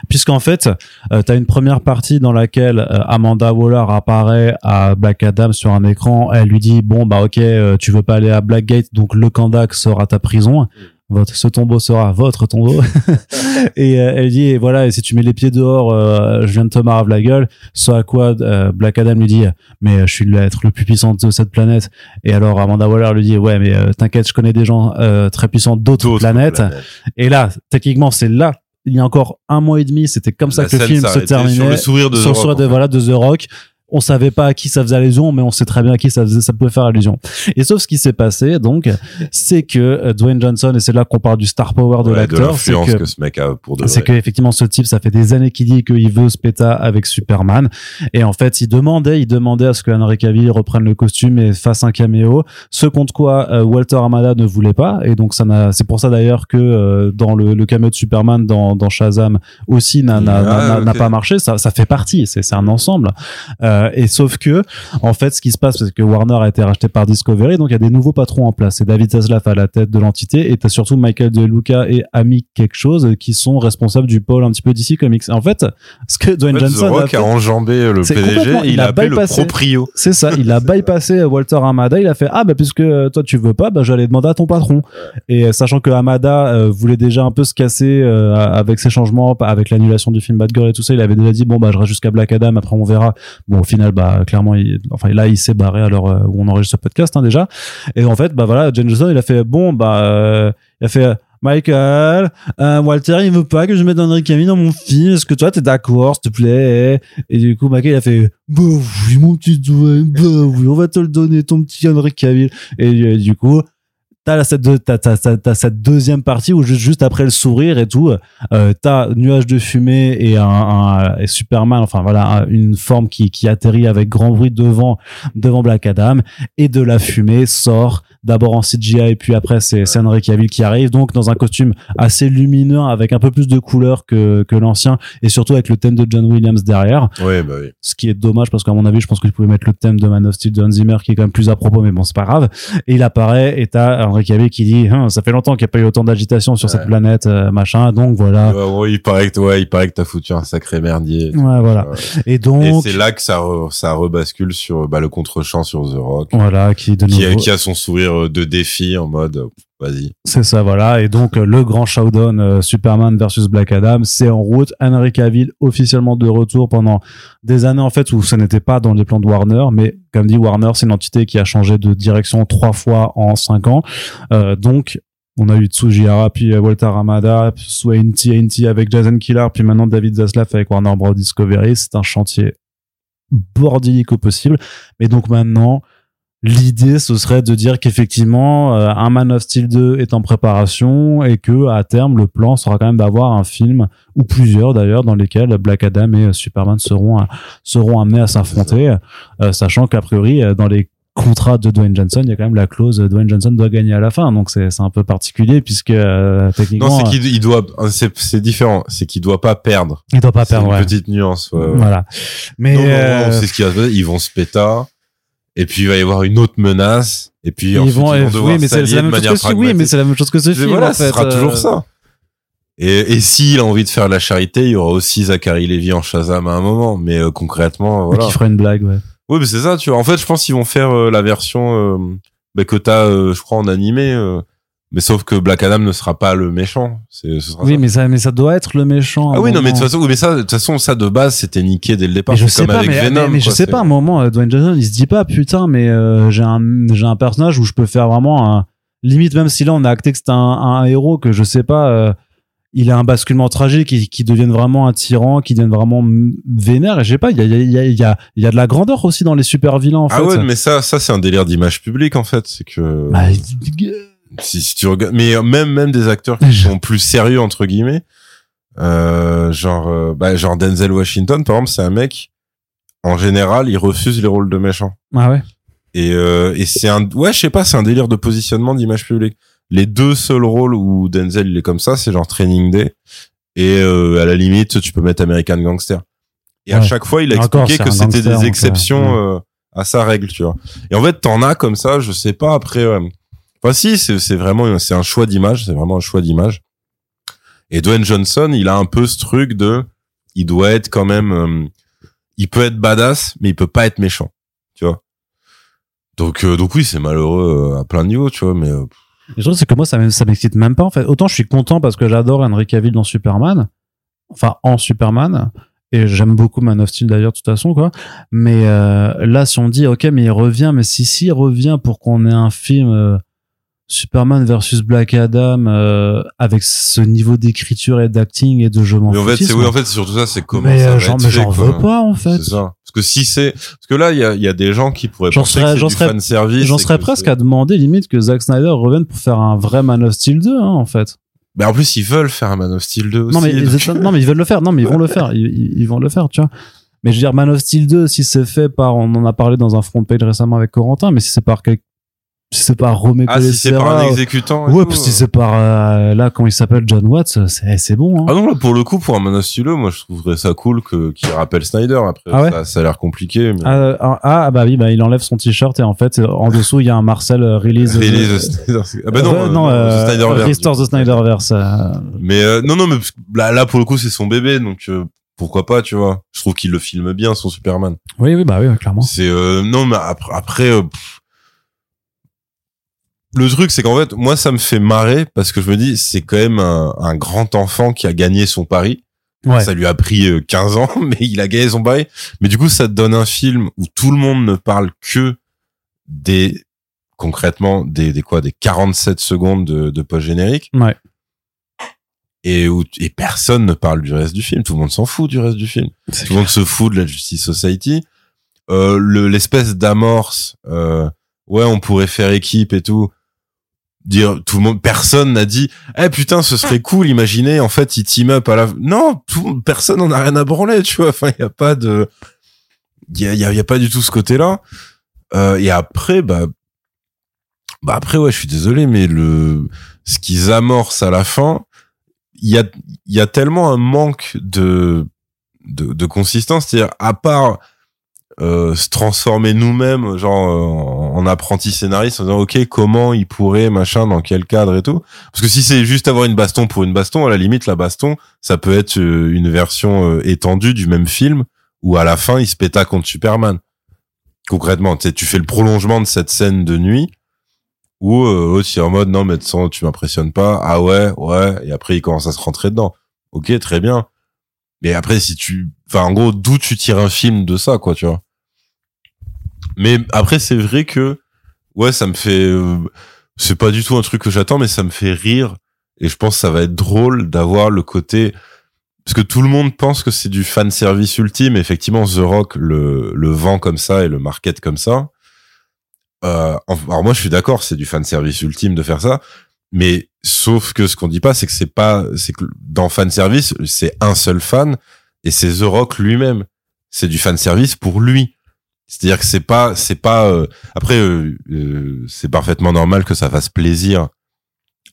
puisqu'en fait euh, tu as une première partie dans laquelle euh, Amanda Waller apparaît à Black Adam sur un écran, elle lui dit bon bah ok euh, tu veux pas aller à Blackgate donc le Kandak à ta prison votre ce tombeau sera votre tombeau. Et euh, elle dit et voilà et si tu mets les pieds dehors euh, je viens de te marrer la gueule. Ce à quoi euh, Black Adam lui dit mais je suis l'être le plus puissant de cette planète. Et alors Amanda Waller lui dit ouais mais t'inquiète je connais des gens très puissants d'autres planètes. et là techniquement c'est là il y a encore un mois et demi, c'était comme ça que le film se terminait. Sur le sourire de, The Rock, de, voilà, de The Rock on savait pas à qui ça faisait allusion, mais on sait très bien à qui ça, faisait, ça pouvait faire allusion. Et sauf ce qui s'est passé, donc, c'est que euh, Dwayne Johnson, et c'est là qu'on parle du star power de l'acteur, c'est que, que, ce mec a pour C'est que effectivement ce type, ça fait des années qu'il dit qu'il veut se péta avec Superman, et en fait, il demandait, il demandait à ce que Henry Cavill reprenne le costume et fasse un caméo. Ce contre quoi euh, Walter Amada ne voulait pas, et donc ça n'a, c'est pour ça d'ailleurs que euh, dans le, le caméo de Superman dans, dans Shazam aussi n'a n'a ah, pas marché. Ça, ça fait partie, c'est c'est un ensemble. Euh, euh, et sauf que, en fait, ce qui se passe, c'est que Warner a été racheté par Discovery, donc il y a des nouveaux patrons en place. C'est David Zaslav à la tête de l'entité, et t'as surtout Michael De Luca et Ami quelque chose qui sont responsables du pôle un petit peu d'ici Comics. En fait, ce que Dwayne Johnson a, enjambé le PDG, il, a, appelé le proprio. C'est ça, il a bypassé Walter Hamada. Il a fait ah bah puisque toi tu veux pas, bah j'allais demander à ton patron. Et sachant que Hamada euh, voulait déjà un peu se casser euh, avec ses changements, avec l'annulation du film Bad Girl et tout ça, il avait déjà dit bon bah je reste jusqu'à Black Adam, après on verra. Bon final, bah clairement, il, enfin là, il s'est barré à l'heure euh, où on enregistre ce podcast hein, déjà. Et en fait, bah voilà, Jen Johnson, il a fait bon, bah euh, il a fait Michael, euh, Walter, il veut pas que je mette Henry Cavill dans mon film. Est-ce que toi, t'es d'accord, s'il te plaît? Et du coup, Michael, il a fait, bah oui, mon petit Dwayne, bah oui, on va te le donner, ton petit Henry Cavill. Et du coup, t'as cette, t'as, cette deuxième partie où juste, juste après le sourire et tout, euh, t'as nuage de fumée et un, un et Superman, enfin voilà, une forme qui, qui atterrit avec grand bruit devant, devant Black Adam et de la fumée sort d'abord en CGI et puis après c'est c'est Henry Cavill qui arrive donc dans un costume assez lumineux avec un peu plus de couleur que que l'ancien et surtout avec le thème de John Williams derrière. Oui, bah oui. Ce qui est dommage parce qu'à mon avis, je pense que je pouvais mettre le thème de Man of Steel de Hans Zimmer qui est quand même plus à propos mais bon, c'est pas grave. Et il apparaît et t'as Qui dit hein, ça fait longtemps qu'il n'y a pas eu autant d'agitation sur cette planète euh, machin donc voilà. Ouais, il paraît que ouais il paraît que t'as foutu un sacré merdier. Ouais voilà. Et donc et c'est là que ça ça rebascule sur bah, le contre-champ sur The Rock. Voilà qui de qui, qui a son sourire de défi en mode Vas-y. C'est ça, voilà. Et donc, euh, le grand showdown euh, Superman versus Black Adam, c'est en route. Henry Cavill officiellement de retour pendant des années, en fait, où ce n'était pas dans les plans de Warner. Mais, comme dit Warner, c'est une entité qui a changé de direction trois fois en cinq ans. Euh, donc, on a eu Tsujihara, puis Walter Hamada, puis Swain TNT avec Jason Killer, puis maintenant David Zaslav avec Warner Bros. Discovery. C'est un chantier bordélique au possible. Mais donc maintenant, L'idée, ce serait de dire qu'effectivement, euh, un Man of Steel 2 est en préparation et que à terme, le plan sera quand même d'avoir un film ou plusieurs d'ailleurs dans lesquels Black Adam et Superman seront seront amenés à s'affronter, euh, sachant qu'a priori euh, dans les contrats de Dwayne Johnson, il y a quand même la clause Dwayne Johnson doit gagner à la fin, donc c'est c'est un peu particulier puisque techniquement. Non, c'est qu'il doit, c'est différent, c'est qu'il doit pas perdre. Il doit pas perdre. Une petite nuance. Voilà. Mais c'est ce qui va se passer. Ils vont se péter et puis il va y avoir une autre menace. Et puis ils vont, ils vont oui mais c'est la même chose que oui mais c'est la même chose que ce film voilà, en fait. ce sera toujours euh. ça. Et, et s'il a envie de faire de la charité il y aura aussi Zachary Levy en Shazam à un moment. Mais euh, concrètement voilà. Qui fera une blague ouais. Oui mais c'est ça tu vois. En fait je pense qu'ils vont faire euh, la version bah, que t'as je crois en animé mais sauf que Black Adam ne sera pas le méchant. C'est, ce sera oui, mais ça, mais ça doit être le méchant. Ah oui, non, mais de toute façon, mais ça, de toute façon, ça de base, c'était niqué dès le départ. je sais comme pas, avec mais, Venom, mais, je sais pas, à un moment, euh, Dwayne Johnson, il se dit pas, putain, mais euh, j'ai un, j'ai un personnage où je peux faire vraiment un, limite, même si là, on a acté que c'est un, un héros que je sais pas, euh, il a un basculement tragique, qui, qui devienne vraiment un tyran, qui devienne vraiment vénère. Et je sais pas, il y a, y a, y a, y a de la grandeur aussi dans les super vilains. En ah ouais, mais ça, ça c'est un délire d'image publique en fait, c'est que. Bah, si, tu regardes, mais même même des acteurs qui sont plus sérieux entre guillemets, euh, genre euh, bah, genre Denzel Washington par exemple, c'est un mec en général, il refuse les rôles de méchants. Ah ouais. Et euh, et c'est un ouais, je sais pas, c'est un délire de positionnement d'image publique. Les deux seuls rôles où Denzel il est comme ça, c'est genre Training Day et euh, à la limite, tu peux mettre American Gangster. Et à chaque fois, il a expliqué que c'était des exceptions à sa règle, tu vois. Et en fait, t'en as comme ça, je sais pas après Enfin, si, c'est vraiment, c'est un choix d'image, c'est vraiment un choix d'image. Et Dwayne Johnson, il a un peu ce truc de, il doit être quand même, euh, il peut être badass, mais il peut pas être méchant, tu vois. Donc, euh, donc oui, c'est malheureux euh, à plein de niveaux, tu vois, mais. je trouve c'est que moi, ça m'excite même pas en fait. Autant je suis content parce que j'adore Henry Cavill dans Superman, enfin en Superman, et j'aime beaucoup Man of Steel d'ailleurs de toute façon quoi. Mais là, si on dit ok, mais il revient, mais si si il revient pour qu'on ait un film Superman versus Black Adam euh, avec ce niveau d'écriture et d'acting et de jeu mais en fait c'est oui en fait c'est surtout ça c'est comment mais ça euh, j'en veux pas en fait. Ça. Parce que si c'est parce que là il y a, y a des gens qui pourraient penser serais, fan service j'en serais presque à demander limite que Zack Snyder revienne pour faire un vrai Man of Steel 2 hein, en fait. Mais en plus ils veulent faire un Man of Steel 2 aussi non mais, ils, non mais ils veulent le faire. Non mais ils vont le faire. Ils, ils, vont le faire tu vois. Mais je veux dire Man of Steel 2 si c'est fait par on en a parlé dans un front page récemment avec Corentin mais si c'est par quelqu'un si c'est par Romeo ah, si c'est par un exécutant ouais puis si c'est par euh, là comment il s'appelle John Watts c'est c'est bon hein. ah non là pour le coup pour un Man of Steel moi je trouverais ça cool que qu'il rappelle Snyder. Après ah ça, ça, a l'air compliqué mais... Ah, ah, ah, bah oui bah il enlève son t-shirt et en fait en dessous il y a un Marcel euh, release release ah bah non euh, non euh, Snyderverse Restore the Snyderverse mais non non mais là, là pour le coup c'est son bébé donc pourquoi pas tu vois. Je trouve qu'il le filme bien son Superman. Oui oui bah oui clairement. C'est non mais après après le truc, c'est qu'en fait, moi, ça me fait marrer parce que je me dis, c'est quand même un, grand enfant qui a gagné son pari. Ça lui a pris 15 euh, ans, mais il a gagné son pari. Mais du coup, ça te donne un film où tout le monde ne parle que des, concrètement, des, des quoi, des 47 secondes de, de post-générique. Ouais. Et où, et personne ne parle du reste du film. Tout le monde s'en fout du reste du film. Tout le monde se fout de la Justice Society. Euh, le, l'espèce d'amorce, euh, ouais, on pourrait faire équipe et tout dire tout le monde personne n'a dit eh putain ce serait cool imaginez en fait il team up à la non tout, personne n'en a rien à branler tu vois enfin il y a pas de il y a, a, pas du tout ce côté là euh, et après bah bah après ouais je suis désolé mais le ce qu'ils amorcent à la fin il y a il y a tellement un manque de de, de consistance c'est-à-dire à part euh, se transformer nous-mêmes, genre en, en apprenti scénariste, en disant ok comment il pourrait machin dans quel cadre et tout. Parce que si c'est juste avoir une baston pour une baston, à la limite la baston, ça peut être euh, une version euh, étendue du même film où à la fin il se péta contre Superman. Concrètement, tu tu fais le prolongement de cette scène de nuit où euh, aussi en mode non mais toute tu m'impressionnes pas. Ah ouais ouais et après il commence à se rentrer dedans. Ok très bien. Mais après si tu, enfin en gros d'où tu tires un film de ça quoi tu vois. Mais après, c'est vrai que, ouais, ça me fait, euh, c'est pas du tout un truc que j'attends, mais ça me fait rire. Et je pense que ça va être drôle d'avoir le côté, parce que tout le monde pense que c'est du fan service ultime. Effectivement, The Rock le, le vend comme ça et le market comme ça. Euh, alors moi, je suis d'accord, c'est du fan service ultime de faire ça. Mais sauf que ce qu'on dit pas, c'est que c'est pas, c'est que dans fan service, c'est un seul fan et c'est The Rock lui-même. C'est du fan service pour lui. C'est-à-dire que c'est pas, c'est pas. Euh, après, euh, euh, c'est parfaitement normal que ça fasse plaisir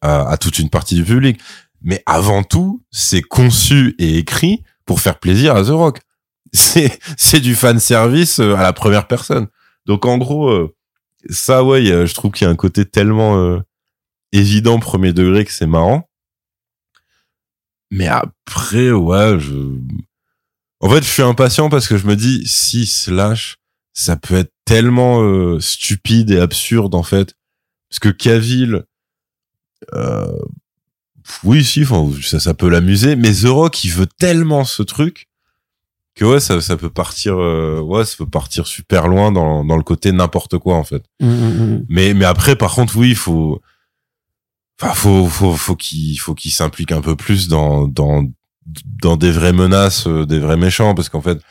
à, à, toute une partie du public. Mais avant tout, c'est conçu et écrit pour faire plaisir à The Rock. C'est c'est du fan service à la première personne. Donc en gros, ça ouais, je trouve qu'il y a un côté tellement évident premier degré que c'est marrant. Mais après, ouais, je. En fait, je suis impatient parce que je me dis si Slash ça peut être tellement euh, stupide et absurde en fait parce que Cavill euh, oui si ça ça peut l'amuser mais The Rock il veut tellement ce truc que ouais ça ça peut partir euh, ouais ça peut partir super loin dans dans le côté n'importe quoi en fait mmh, mmh, mmh. mais mais après par contre oui il faut enfin faut faut faut qu'il faut qu'il s'implique un peu plus dans dans dans des vraies menaces des vrais méchants parce qu'en fait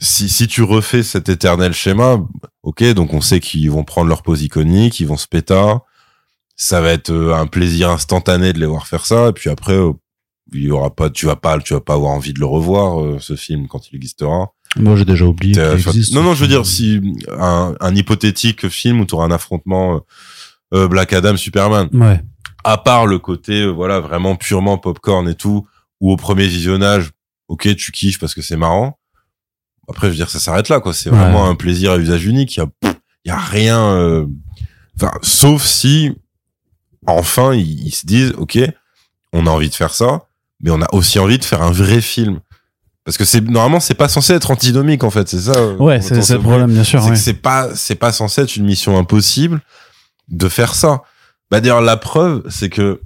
si, si tu refais cet éternel schéma, ok, donc on sait qu'ils vont prendre leur pose iconique, ils vont se péter. Ça va être euh, un plaisir instantané de les voir faire ça. Et puis après, euh, il y aura pas, tu vas pas, tu vas pas avoir envie de le revoir euh, ce film quand il existera. Moi, j'ai déjà oublié. non, non, je veux dire si un, un hypothétique film où tu auras un affrontement Black Adam Superman. Ouais. À part le côté voilà vraiment purement popcorn et tout, ou au premier visionnage, ok, tu kiffes parce que c'est marrant après je veux dire ça s'arrête là quoi. C'est vraiment un plaisir à usage unique. Il y a il y a rien euh, enfin sauf si enfin ils, se disent ok on a envie de faire ça mais on a aussi envie de faire un vrai film. Parce que c'est normalement c'est pas censé être antinomique en fait c'est ça ouais c'est le problème bien sûr c'est c'est pas c'est pas censé être une mission impossible de faire ça. Bah d'ailleurs la preuve c'est que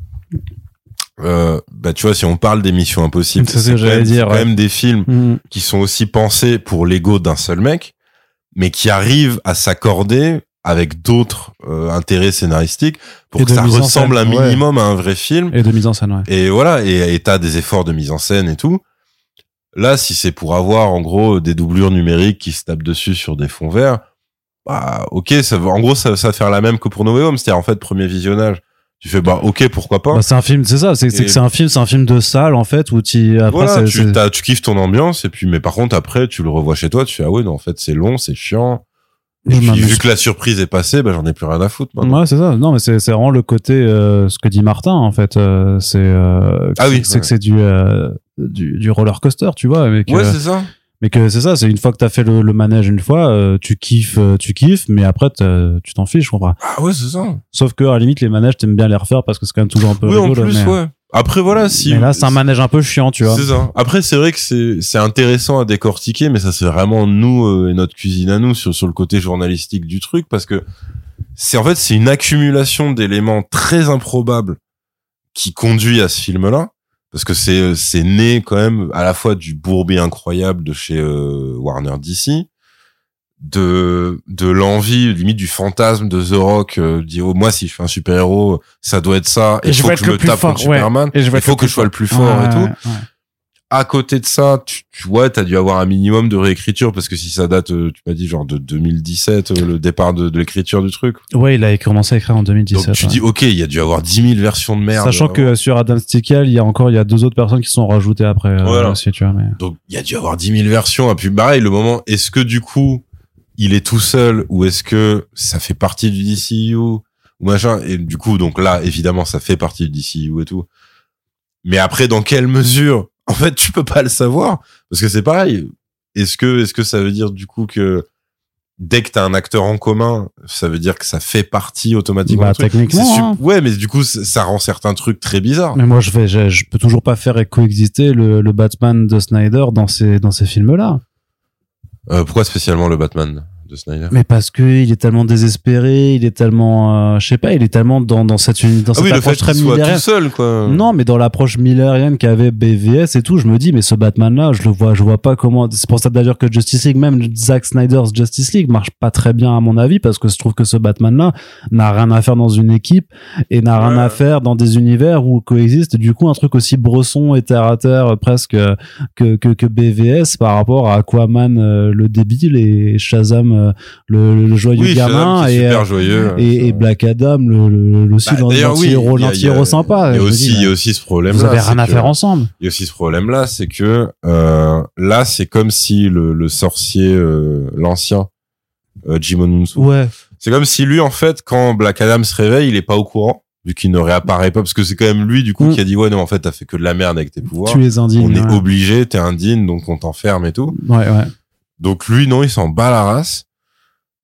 euh, bah tu vois si on parle des missions impossibles c'est quand, dire, quand même des films mm. qui sont aussi pensés pour l'ego d'un seul mec mais qui arrivent à s'accorder avec d'autres euh, intérêts scénaristiques pour que ça ressemble un minimum à un vrai film et de mise en scène ouais. et voilà et t'as des efforts de mise en scène et tout là si c'est pour avoir en gros des doublures numériques qui se tapent dessus sur des fonds verts bah ok ça va en gros ça, ça va faire la même que pour No Way Home c'est-à-dire en fait premier visionnage tu fais bah ok pourquoi pas. Bah, c'est un film c'est ça c'est c'est un film c'est un film de salle en fait où tu après voilà, tu, tu kiffes ton ambiance et puis mais par contre après tu le revois chez toi tu fais ah ouais non en fait c'est long c'est chiant. Et puis, vu que la surprise est passée bah j'en ai plus rien à foutre maintenant. ouais c'est ça. Non mais c'est c'est vraiment le côté euh, ce que dit Martin en fait euh, c'est euh, ah oui c'est que c'est du, euh, du, du roller coaster tu vois avec, ouais c'est ça mais que c'est ça c'est une fois que t'as fait le, le, manège une fois euh, tu kiffes euh, tu kiffes mais après tu t'en fiches je comprends. Ah ouais c'est ça. Sauf que à la limite les manèges t'aimes bien les refaire parce que c'est quand même toujours un peu oui en plus ouais. Après voilà si mais là c'est un manège un peu chiant tu vois. C'est ça. Après c'est vrai que c'est c'est intéressant à décortiquer mais ça c'est vraiment nous euh, et notre cuisine à nous sur sur le côté journalistique du truc parce que c'est en fait c'est une accumulation d'éléments très improbables qui conduit à ce film là parce que c'est c'est né quand même à la fois du bourbier incroyable de chez euh, Warner DC de de l'envie limite du fantasme de The Rock euh, dit oh, moi si je fais un super héros ça doit être ça et il faut que je me tape contre Superman il faut que je sois le plus fort et tout à côté de ça, tu, tu vois, t'as dû avoir un minimum de réécriture parce que si ça date, euh, tu m'as dit genre de 2017, euh, le départ de, de l'écriture du truc. Ouais, il a commencé à écrire en 2017. Donc tu dis, ok, il y a dû avoir 10 000 versions de merde. Sachant que sur Adam Stickel, il y a encore, il y a deux autres personnes qui sont rajoutées après. Euh, voilà. Aussi, tu vois, mais... Donc il y a dû avoir 10 000 versions. Et puis pareil, le moment, est-ce que du coup, il est tout seul ou est-ce que ça fait partie du DCU ou machin Et du coup, donc là, évidemment, ça fait partie du DCU et tout. Mais après, dans quelle mesure en fait, tu peux pas le savoir parce que c'est pareil. est-ce que est-ce que ça veut dire du coup que dès que t'as un acteur en commun, ça veut dire que ça fait partie automatiquement. Bah, techniquement. Hein. Ouais, mais du coup, ça rend certains trucs très bizarres. Mais moi, je vais, je, peux toujours pas faire coexister le, le Batman de Snyder dans ces dans ces films-là. Euh, pourquoi spécialement le Batman? De Snyder. Mais parce que il est tellement désespéré, il est tellement, euh, je sais pas, il est tellement dans dans cette dans ah cette approche très millérienne. tout seul quoi. Non, mais dans l'approche millérienne qu'avait BVS et tout, je me dis mais ce Batman là, je le vois, je vois pas comment. C'est pour ça d'ailleurs que Justice League, même Zack Snyder's Justice League marche pas très bien à mon avis parce que je trouve que ce Batman là n'a rien à faire dans une équipe et n'a rien à faire dans des univers où coexiste du coup un truc aussi bresson et terre à terre presque que que que BVS par rapport à Aquaman euh, le débile et Shazam euh, le, le, joyeux gamin et, euh, joyeux, et, et, Black Adam le, le, le bah, l'anti-héros sympa. Il y a aussi, il y a aussi ce problème. Vous avez rien à faire ensemble. Il y a aussi ce problème là, c'est que euh, là c'est comme si le, le sorcier euh, l'ancien euh, Jimon Ouais. C'est comme si lui en fait quand Black Adam se réveille, il est pas au courant vu qu'il ne réapparaît pas parce que c'est quand même lui du coup mm. qui a dit ouais non en fait t'as fait que de la merde avec tes pouvoirs. Tu es indigne. On est obligé, t'es indigne donc on t'enferme et tout. Ouais ouais. Donc lui non, il s'en bat la race.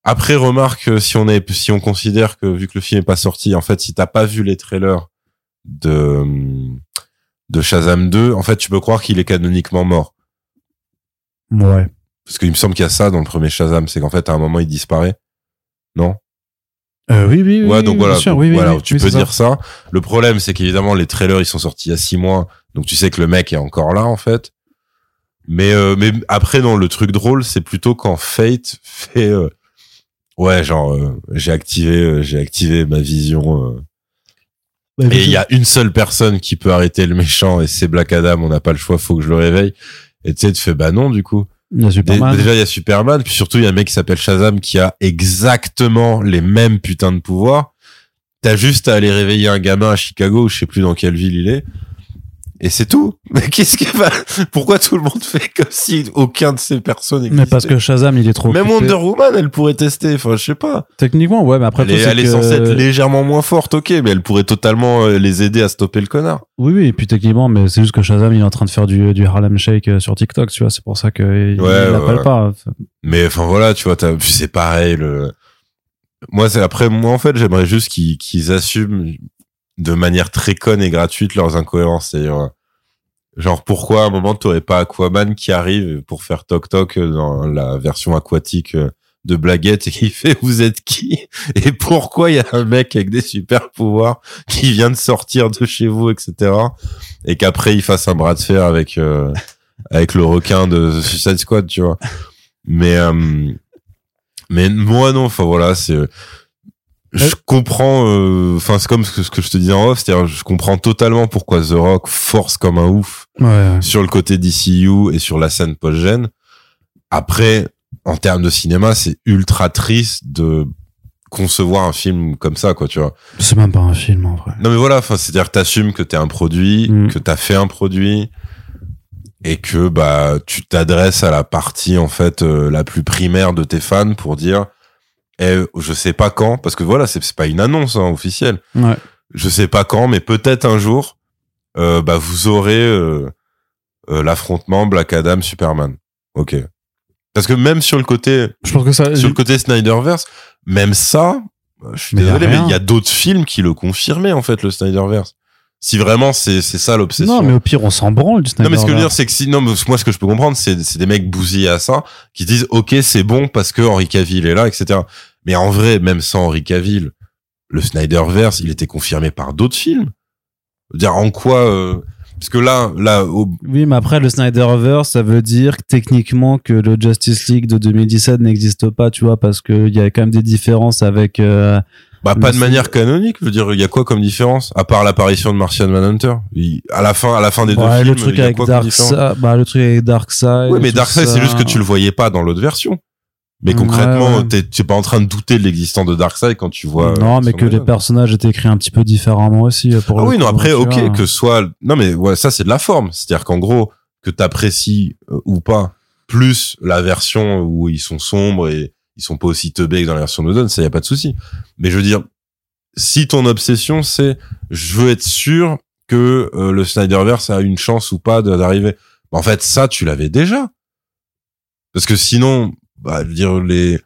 Après, remarque, euh, si on est, si on considère que vu que le film est pas sorti, en fait, si t'as pas vu les trailers de, de Shazam 2, en fait, tu peux croire qu'il est canoniquement mort. Ouais. Parce qu'il me semble qu'il y a ça dans le premier Shazam, c'est qu'en fait, à un moment, il disparaît. Non? Euh, oui, oui, oui. Ouais, donc voilà, voilà tu peux dire ça. Le problème, c'est qu'évidemment, les trailers, ils sont sortis il y a six mois. Donc tu sais que le mec est encore là, en fait. Mais, euh, mais après, non, le truc drôle, c'est plutôt quand Fate fait, euh, Ouais, genre euh, j'ai activé euh, j'ai activé ma vision euh. et il y a une seule personne qui peut arrêter le méchant et c'est Black Adam, on n'a pas le choix, faut que je le réveille. Et tu sais tu fais bah non du coup. Il y a Superman. Déjà il y a Superman, puis surtout il y a un mec qui s'appelle Shazam qui a exactement les mêmes putains de pouvoirs. T'as juste à aller réveiller un gamin à Chicago, je sais plus dans quelle ville il est et c'est tout. Mais qu'est-ce qui va Pourquoi tout le monde fait comme si aucun de ces personnes n'existait Mais parce que Shazam, il est trop. Même Wonder Woman, elle pourrait tester. Enfin, je sais pas. Techniquement, ouais, mais après, elle, est, elle est, censée être légèrement moins forte, ok, mais elle pourrait totalement euh, les aider à stopper le connard. Oui, oui, et puis techniquement, mais c'est juste que Shazam, il est en train de faire du, du Harlem Shake euh, sur TikTok, tu vois. C'est pour ça qu'il ouais, l'appelle pas. Mais enfin voilà, tu vois, c'est pareil. Le... Moi, c'est après, moi en fait, j'aimerais juste qu'ils assument de manière très conne et gratuite leurs incohérences. C'est-à-dire, genre pourquoi à un moment t'aurais pas Aquaman qui arrive pour faire toc toc dans la version aquatique de Blaguette et qui fait vous êtes qui? Et pourquoi il y a un mec avec des super pouvoirs qui vient de sortir de chez vous etc et qu'après il fasse un bras de fer avec euh, avec le requin de Suicide Squad tu vois? Mais euh, mais moi non. Enfin voilà c'est je comprends euh, enfin c'est comme ce que, je te disais en off c'est-à-dire je comprends totalement pourquoi The Rock force comme un ouf sur le côté DCU et sur la scène post-gène. Après en termes de cinéma c'est ultra triste de concevoir un film comme ça quoi tu vois. C'est même pas un film en vrai. Non mais voilà enfin c'est-à-dire que t'assumes que t'es un produit mm. que t'as fait un produit et que bah tu t'adresses à la partie en fait euh, la plus primaire de tes fans pour dire et je sais pas quand, parce que voilà, c'est pas une annonce hein, officielle. Ouais. Je sais pas quand, mais peut-être un jour, euh, bah vous aurez euh, euh, l'affrontement Black Adam Superman. Ok. Parce que même sur le côté, je pense que ça, sur le côté Snyderverse, même ça, je suis désolé, mais il y a d'autres films qui le confirmaient en fait le Snyderverse si vraiment c'est c'est ça l'obsession. Non, mais au pire on s'en branle du Non, mais ce que je veux dire c'est que si non, moi ce que je peux comprendre c'est c'est des mecs bousillés à ça qui disent OK, c'est bon parce que Henri Cavill est là, etc. Mais en vrai, même sans Henri Cavill, le Snyderverse, il était confirmé par d'autres films. dire en quoi euh, parce que là là Oui, mais après le Snyderverse, ça veut dire techniquement que le Justice League de 2017 n'existe pas, tu vois parce que il y a quand même des différences avec euh, bah pas de manière canonique, je veux dire, il y a quoi comme différence à part l'apparition de Martian Manhunter À la fin, à la fin des deux films, le truc avec Darkseid, bah le truc avec Darkseid. Oui, mais Darkseid, c'est juste que tu le voyais pas dans l'autre version. Mais concrètement, tu t'es pas en train de douter de l'existence de Darkseid quand tu vois. Non, mais que les personnages étaient écrits un petit peu différemment aussi. Euh, pour ah oui, non après, ok, que soit. Non, mais ouais, ça c'est de la forme. C'est-à-dire qu'en gros, que t'apprécies euh, ou pas, plus la version où ils sont sombres et ils sont pas aussi teubés que dans la version de Dawn, ça y a pas de souci. Mais je veux dire, si ton obsession c'est je veux être sûr que euh, le Snyderverse a une chance ou pas d'arriver, bah, en fait ça tu l'avais déjà. Parce que sinon, bah, je veux dire les.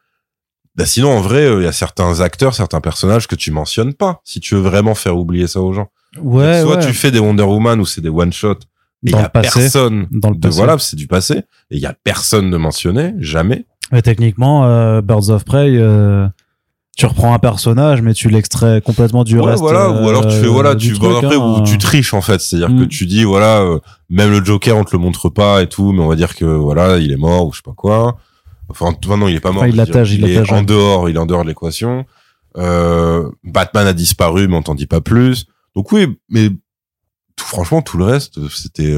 Bah, sinon, en vrai, il y a certains acteurs, certains personnages que tu mentionnes pas. Si tu veux vraiment faire oublier ça aux gens. Ouais. Soit ouais. tu fais des Wonder Woman ou c'est des one shot. Et il y a passé. personne. Dans le de, passé. voilà, c'est du passé. Et il y a personne de mentionné, jamais. Mais techniquement, euh, Birds of Prey, euh, tu reprends un personnage, mais tu l'extrais complètement du Ouais, reste. voilà. ou alors tu fais euh, voilà, tu truc, bon, après hein. ou tu triches en fait. C'est-à-dire Mm. que tu dis voilà, euh, même le Joker on te le montre pas et tout, mais on va dire que voilà, il est mort ou je sais pas quoi. Enfin, non, il est pas mort. Enfin, il l'attache, il est l'attache, en dehors, il est en dehors de l'équation. Euh, Batman a disparu, mais on t'en dit pas plus. Donc oui, mais tout, franchement, tout le reste, c'était.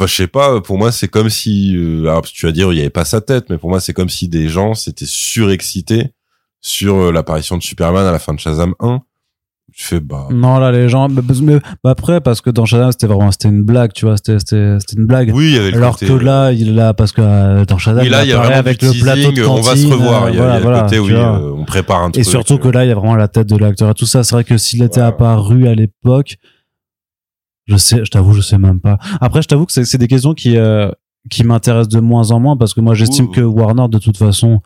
Euh, Enfin, je sais pas. Pour moi, c'est comme si. euh, alors, tu vas dire, il y avait pas sa tête, mais pour moi, c'est comme si des gens s'étaient surexcités sur euh, l'apparition de Superman à la fin de Shazam 1. Je fais bah. Non, là, les gens. Mais, mais- bah, après, parce que dans Shazam, c'était vraiment c'était une blague, tu vois. C'était c'était c'était une blague. Oui, il y avait le Alors côté, que là, il là, parce que euh, dans Shazam, là, il y a vraiment avec le plateau de on va se revoir. Il y a, euh, il y a voilà, le côté, tu euh, on prépare un truc. Et surtout euh, que là, il y a vraiment la tête de l'acteur et tout ça. C'est vrai que s'il était apparu à l'époque, je sais, je t'avoue, je sais même pas. Après, je t'avoue que c'est des questions qui euh, qui m'intéressent de moins en moins parce que moi, j'estime que Warner, de toute façon,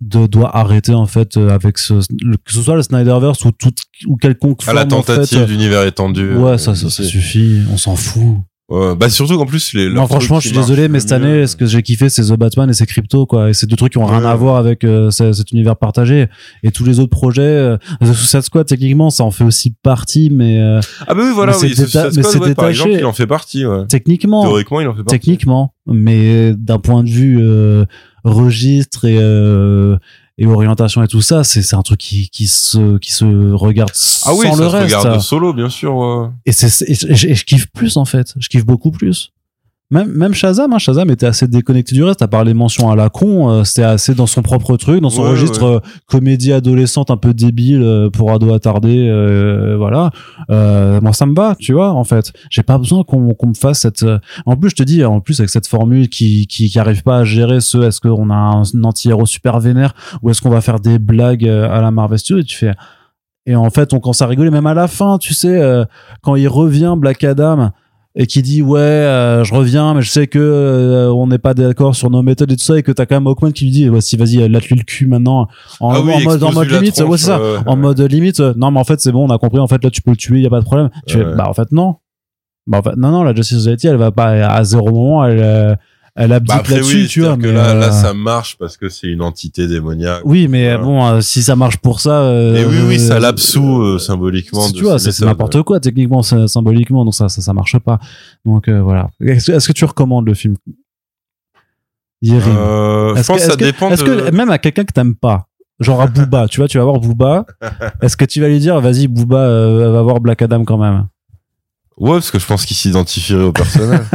de, doit arrêter en fait euh, avec ce, le- que ce soit le Snyderverse ou tout ou quelconque à la forme, en fait, tentative euh, d'univers étendu. Ouais, ça, ça, suffit. On s'en fout. Ouais, bah surtout qu'en plus les. Non, franchement, je suis désolé, mais cette année, ce que j'ai kiffé, c'est The Batman et c'est Crypto, quoi. Et c'est deux trucs qui ont rien à voir avec euh, ce- cet univers partagé. Et tous les autres projets, euh, The Suicide Squad, techniquement, ça en fait aussi partie, mais euh, Ah bah oui, voilà, mais c'est oui. ce- déta- c'est ouais, par exemple, il en fait partie. Ouais. techniquement, Théoriquement, il en fait partie. techniquement, mais d'un point de vue euh, registre et euh, et orientation et tout ça, c'est c'est un truc qui qui se qui se regarde Ah oui, sans ça le se reste. regarde solo, bien sûr. ouais. Et, c'est, je kiffe plus en fait. Je kiffe beaucoup plus. Même, même Shazam, hein, Shazam était assez déconnecté du reste, à part les mentions à la con, euh, c'était assez dans son propre truc, dans son Ouais, registre euh, comédie adolescente un peu débile euh, pour ado attardé, euh, voilà. Euh, moi ça me va, tu vois, en fait. J'ai pas besoin qu'on me fasse cette. euh, En plus, je te dis, en plus avec cette formule qui qui, qui arrive pas à gérer ce, est-ce qu'on a un, anti-héros super vénère ou est-ce qu'on va faire des blagues à la Marvel Studios et tu fais. Et en fait, on commence à rigoler, même à la fin, tu sais, euh, quand il revient Black Adam et qui dit ouais euh, je reviens mais je sais que euh, on n'est pas d'accord sur nos méthodes et tout ça et que t'as quand même Hawkman qui lui dit voici vas-y latte-lui le cul maintenant. En, Ah oui, en mode en mode limite tronche, ouais c'est ça. en mode limite euh, non mais en fait c'est bon on a compris en fait là tu peux le tuer y a pas de problème. Tu fais bah en fait non. Bah en fait non non la Justice Society elle va pas à zéro moment elle euh, elle abdique Bah là-dessus oui, tu vois c'est-à-dire mais que là, là, euh, ça marche parce que c'est une entité démoniaque. oui mais Voilà. bon euh, si ça marche pour ça euh, Et oui, oui, ça euh, l'absout symboliquement. si de tu vois, c'est n'importe quoi techniquement, symboliquement, donc ça, ça, ça marche pas. Donc voilà. Est-ce que, que tu recommandes le film? Yérim Euh, je pense que, que ça que- dépend est-ce de... que même à quelqu'un que t'aimes pas, genre à Booba, tu vois, tu vas voir Booba, est-ce que tu vas lui dire, vas-y Booba, va voir Black Adam quand même? Ouais, parce que je pense qu'il s'identifierait au personnage.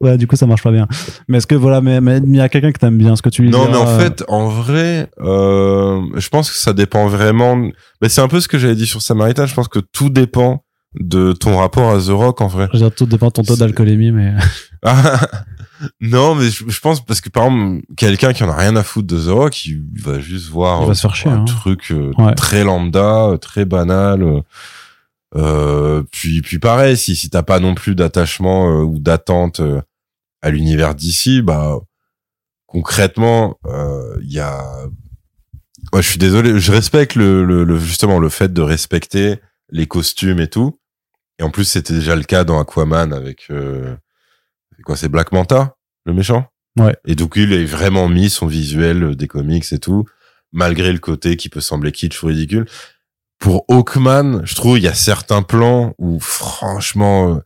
Ouais, du coup ça marche pas bien. Mais est-ce que voilà, mais mais mais il y a quelqu'un que t'aimes bien, est-ce que tu lui non, mais en euh, fait, en vrai, euh, je pense que ça dépend vraiment. Mais c'est un peu ce que j'avais dit sur Samaritan. Je pense que tout dépend de ton rapport à The Rock, en vrai. je veux dire, tout dépend de ton taux d'alcoolémie, mais non, mais je, je pense parce que par exemple, quelqu'un qui en a rien à foutre de The Rock, il va juste voir Il va se faire chier, un hein. truc euh, Ouais. très lambda, euh, très banal. Euh, euh, puis, puis pareil, si si t'as pas non plus d'attachement euh, ou d'attente euh, à l'univers d'ici, bah concrètement, euh, il y a. Moi, je suis désolé, je respecte le, le, le- justement le fait de respecter les costumes et tout. Et en plus, c'était déjà le cas dans Aquaman avec euh, c'est quoi, c'est Black Manta, le méchant? Ouais. Et donc il a vraiment mis son visuel euh, des comics et tout, malgré le côté qui peut sembler kitsch ou ridicule. Pour Hawkman, je trouve il y a certains plans où franchement, euh,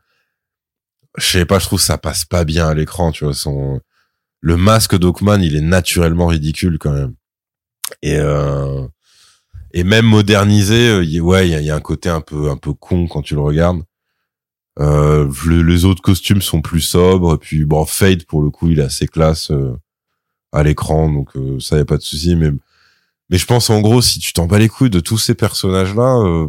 je sais pas, je trouve ça passe pas bien à l'écran, tu vois. Son le masque d'Hawkman, il est naturellement ridicule quand même. Et euh, et même modernisé, euh, il- ouais, il y a, a un côté un peu un peu con quand tu le regardes. Euh, le- les autres costumes sont plus sobres. Et puis bon, Fade pour le coup, il est assez classe euh, à l'écran, donc ça y a pas de souci. Mais mais je pense en gros, si tu t'en bats les couilles de tous ces personnages-là, euh,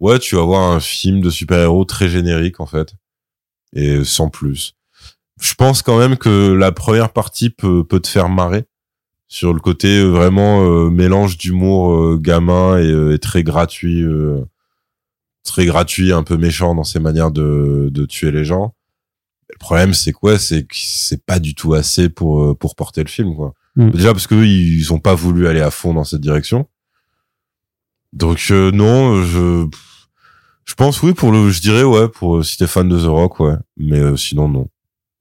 ouais, tu vas avoir un film de super-héros très générique en fait, et sans plus. Je pense quand même que la première partie peut peut te faire marrer sur le côté euh, vraiment euh, mélange d'humour euh, gamin et, euh, et très gratuit, euh, très gratuit, un peu méchant dans ses manières de de tuer les gens. le problème, c'est quoi C'est que c'est pas du tout assez pour pour porter le film, quoi. Mm. Déjà parce que ils ont pas voulu aller à fond dans cette direction. Donc euh, non, je je pense oui pour le, je dirais ouais pour euh, si t'es fan de The Rock, ouais. Mais euh, sinon non.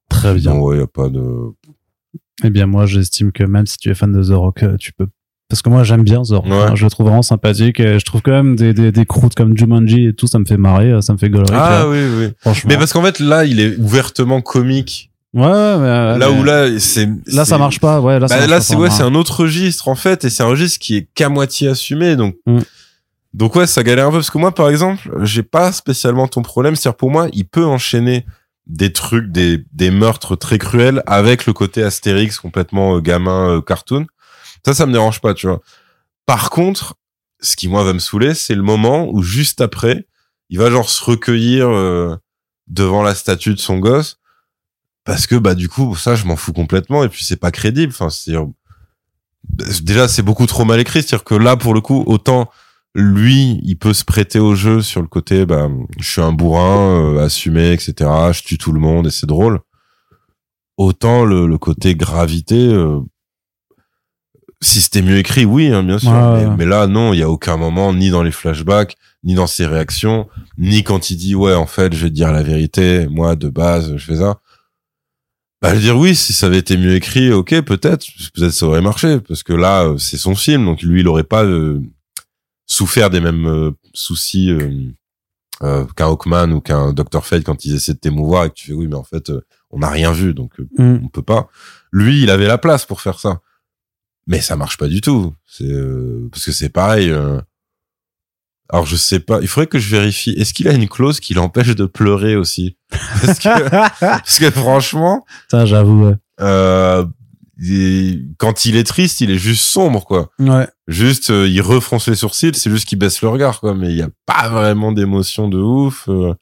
Très bien. Non, ouais, y a pas de. Eh bien, moi, j'estime que même si tu es fan de The Rock, tu peux. Parce que moi, j'aime bien The Rock. Ouais. hein. je le trouve vraiment sympathique. Et je trouve quand même des, des, des croûtes comme Jumanji et tout, ça me fait marrer, ça me fait gaulerie. Ah oui oui. Franchement. Mais parce qu'en fait là, il est ouvertement comique. Ouais, mais, euh, là mais- où là, c'est Là, ça marche pas. Ouais, là, Bah, là, c'est ouais, c'est un autre registre en fait, et c'est un registre qui est qu'à moitié assumé, donc Mm. donc ouais, ça galère un peu parce que moi, par exemple, j'ai pas spécialement ton problème. C'est-à-dire pour moi, il peut enchaîner des trucs, des des meurtres très cruels avec le côté Astérix complètement euh, gamin euh, cartoon. Ça, ça me dérange pas, tu vois. Par contre, ce qui moi va me saouler, c'est le moment où juste après, il va genre se recueillir euh, devant la statue de son gosse parce que bah du coup ça je m'en fous complètement et puis c'est pas crédible. Enfin c'est déjà c'est beaucoup trop mal écrit. C'est-à-dire que là pour le coup autant lui il peut se prêter au jeu sur le côté bah je suis un bourrin euh, assumé etc je tue tout le monde et c'est drôle. Autant le, le côté gravité euh, si c'était mieux écrit oui hein, bien sûr. Ouais, mais, mais là non il y a aucun moment ni dans les flashbacks ni dans ses réactions ni quand il dit ouais en fait je vais te dire la vérité moi de base je fais ça bah, je veux dire oui, si ça avait été mieux écrit, ok, peut-être, peut-être ça aurait marché, parce que là, euh, c'est son film, donc lui, il aurait pas euh, souffert des mêmes euh, soucis euh, qu'un Hawkman ou qu'un Dr. Fate quand ils essaient de t'émouvoir et que tu fais oui, mais en fait, on n'a rien vu, donc Mm. on peut pas. Lui, il avait la place pour faire ça, mais ça marche pas du tout. C'est euh, parce que c'est pareil. Alors je sais pas, il faudrait que je vérifie. Est-ce qu'il a une clause qui l'empêche de pleurer aussi parce que, parce que franchement. Ça, j'avoue, ouais. Euh, il- quand il est triste, il est juste sombre, quoi. Ouais. Juste, euh, il refronce les sourcils, c'est juste qu'il baisse le regard, quoi. Mais il y a pas vraiment d'émotion de ouf. euh.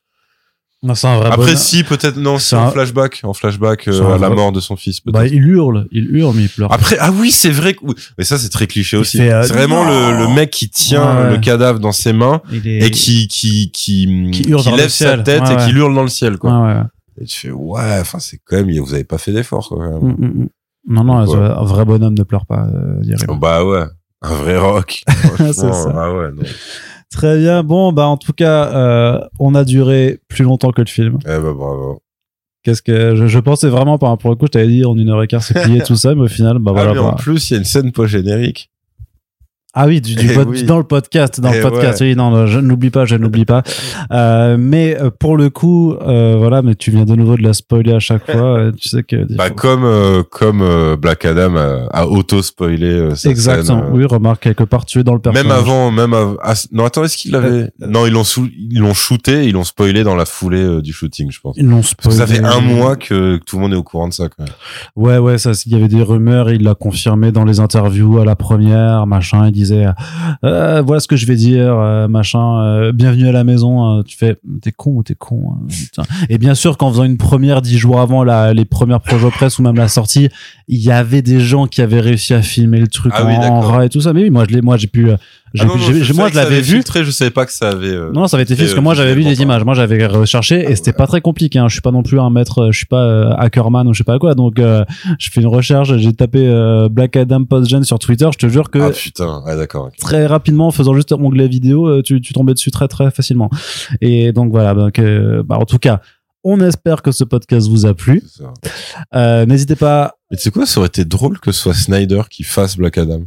Non, c'est un vrai Après, bonheur. si, peut-être, non, C'est un- flashback, en flashback euh, à la vrai- mort de son fils, peut-être. Bah, il hurle, il hurle, mais il pleure. Après, ah oui, c'est vrai que, oui. mais ça, c'est très cliché aussi. fait, euh, c'est vraiment le, le mec qui tient Ouais. le cadavre dans ses mains il est... et qui, qui, qui, Qui hurle dans le lève sa ciel. tête Ouais, et ouais. qui hurle dans le ciel, quoi. Ouais, ouais. Et tu fais, ouais, enfin, c'est quand même, vous avez pas fait d'effort, quoi. quand même. Mm, mm, mm. Non, non, Ouais. un vrai bonhomme ne pleure pas, euh, dirait. Oh, Bah ouais, un vrai rock. C'est ça. Ah ouais, non. Très bien. Bon, bah, en tout cas, euh, on a duré plus longtemps que le film. Eh bah bravo. Qu'est-ce que je, je pensais vraiment, par pour le coup, je t'avais dit en une heure et quart c'est plié tout ça, mais au final, bah ah, voilà. mais en bah. plus, il y a une scène post-générique. Ah oui, du, du Eh pod- oui. dans le podcast, dans Eh le podcast. ouais. Oui, non, non, je n'oublie pas, je n'oublie pas. Euh, mais euh, pour le coup, euh, voilà, mais tu viens de nouveau de la spoiler à chaque fois. tu sais que Bah, comme euh, comme Black Adam a, a auto-spoilé euh, sa exactement. scène, Oui, remarque quelque part, tu es dans le personnage. Même avant, même av- ah, non attends, est-ce qu'il l'avait Non, ils l'ont ils l'ont shooté, ils l'ont spoilé dans la foulée du shooting, je pense. Ils l'ont Parce que ça spoilé. fait un mois que, que tout le monde est au courant de ça. Quand même. Ouais, ouais, ça, il y avait des rumeurs, il l'a confirmé dans les interviews à la première, machin, il disait, euh, voilà ce que je vais dire, euh, machin, euh, bienvenue à la maison, euh, tu fais, t'es con ou t'es con, hein. Et bien sûr qu'en faisant une première dix jours avant la, les premières projets presse ou même la sortie, il y avait des gens qui avaient réussi à filmer le truc Ah en, oui, en et tout ça, mais oui, moi je l'ai, moi j'ai pu, Ah non, non, je moi je l'avais vu, filtré, je savais pas que ça avait. euh, non, ça avait été fait parce que moi j'avais vu des images, moi j'avais recherché Ah et c'était ouais. pas très compliqué. Hein. Je suis pas non plus un maître, je suis pas euh, hackerman ou je sais pas quoi. Donc euh, je fais une recherche, j'ai tapé Black Adam postgen sur Twitter. Je te jure que Ah putain, d'accord. très rapidement, en faisant juste onglet vidéo, euh, tu, tu tombais dessus très très facilement. Et donc voilà, donc euh, bah, en tout cas. On espère que ce podcast vous a plu. Euh, N'hésitez pas. Mais tu sais quoi, ça aurait été drôle que ce soit Snyder qui fasse Black Adam.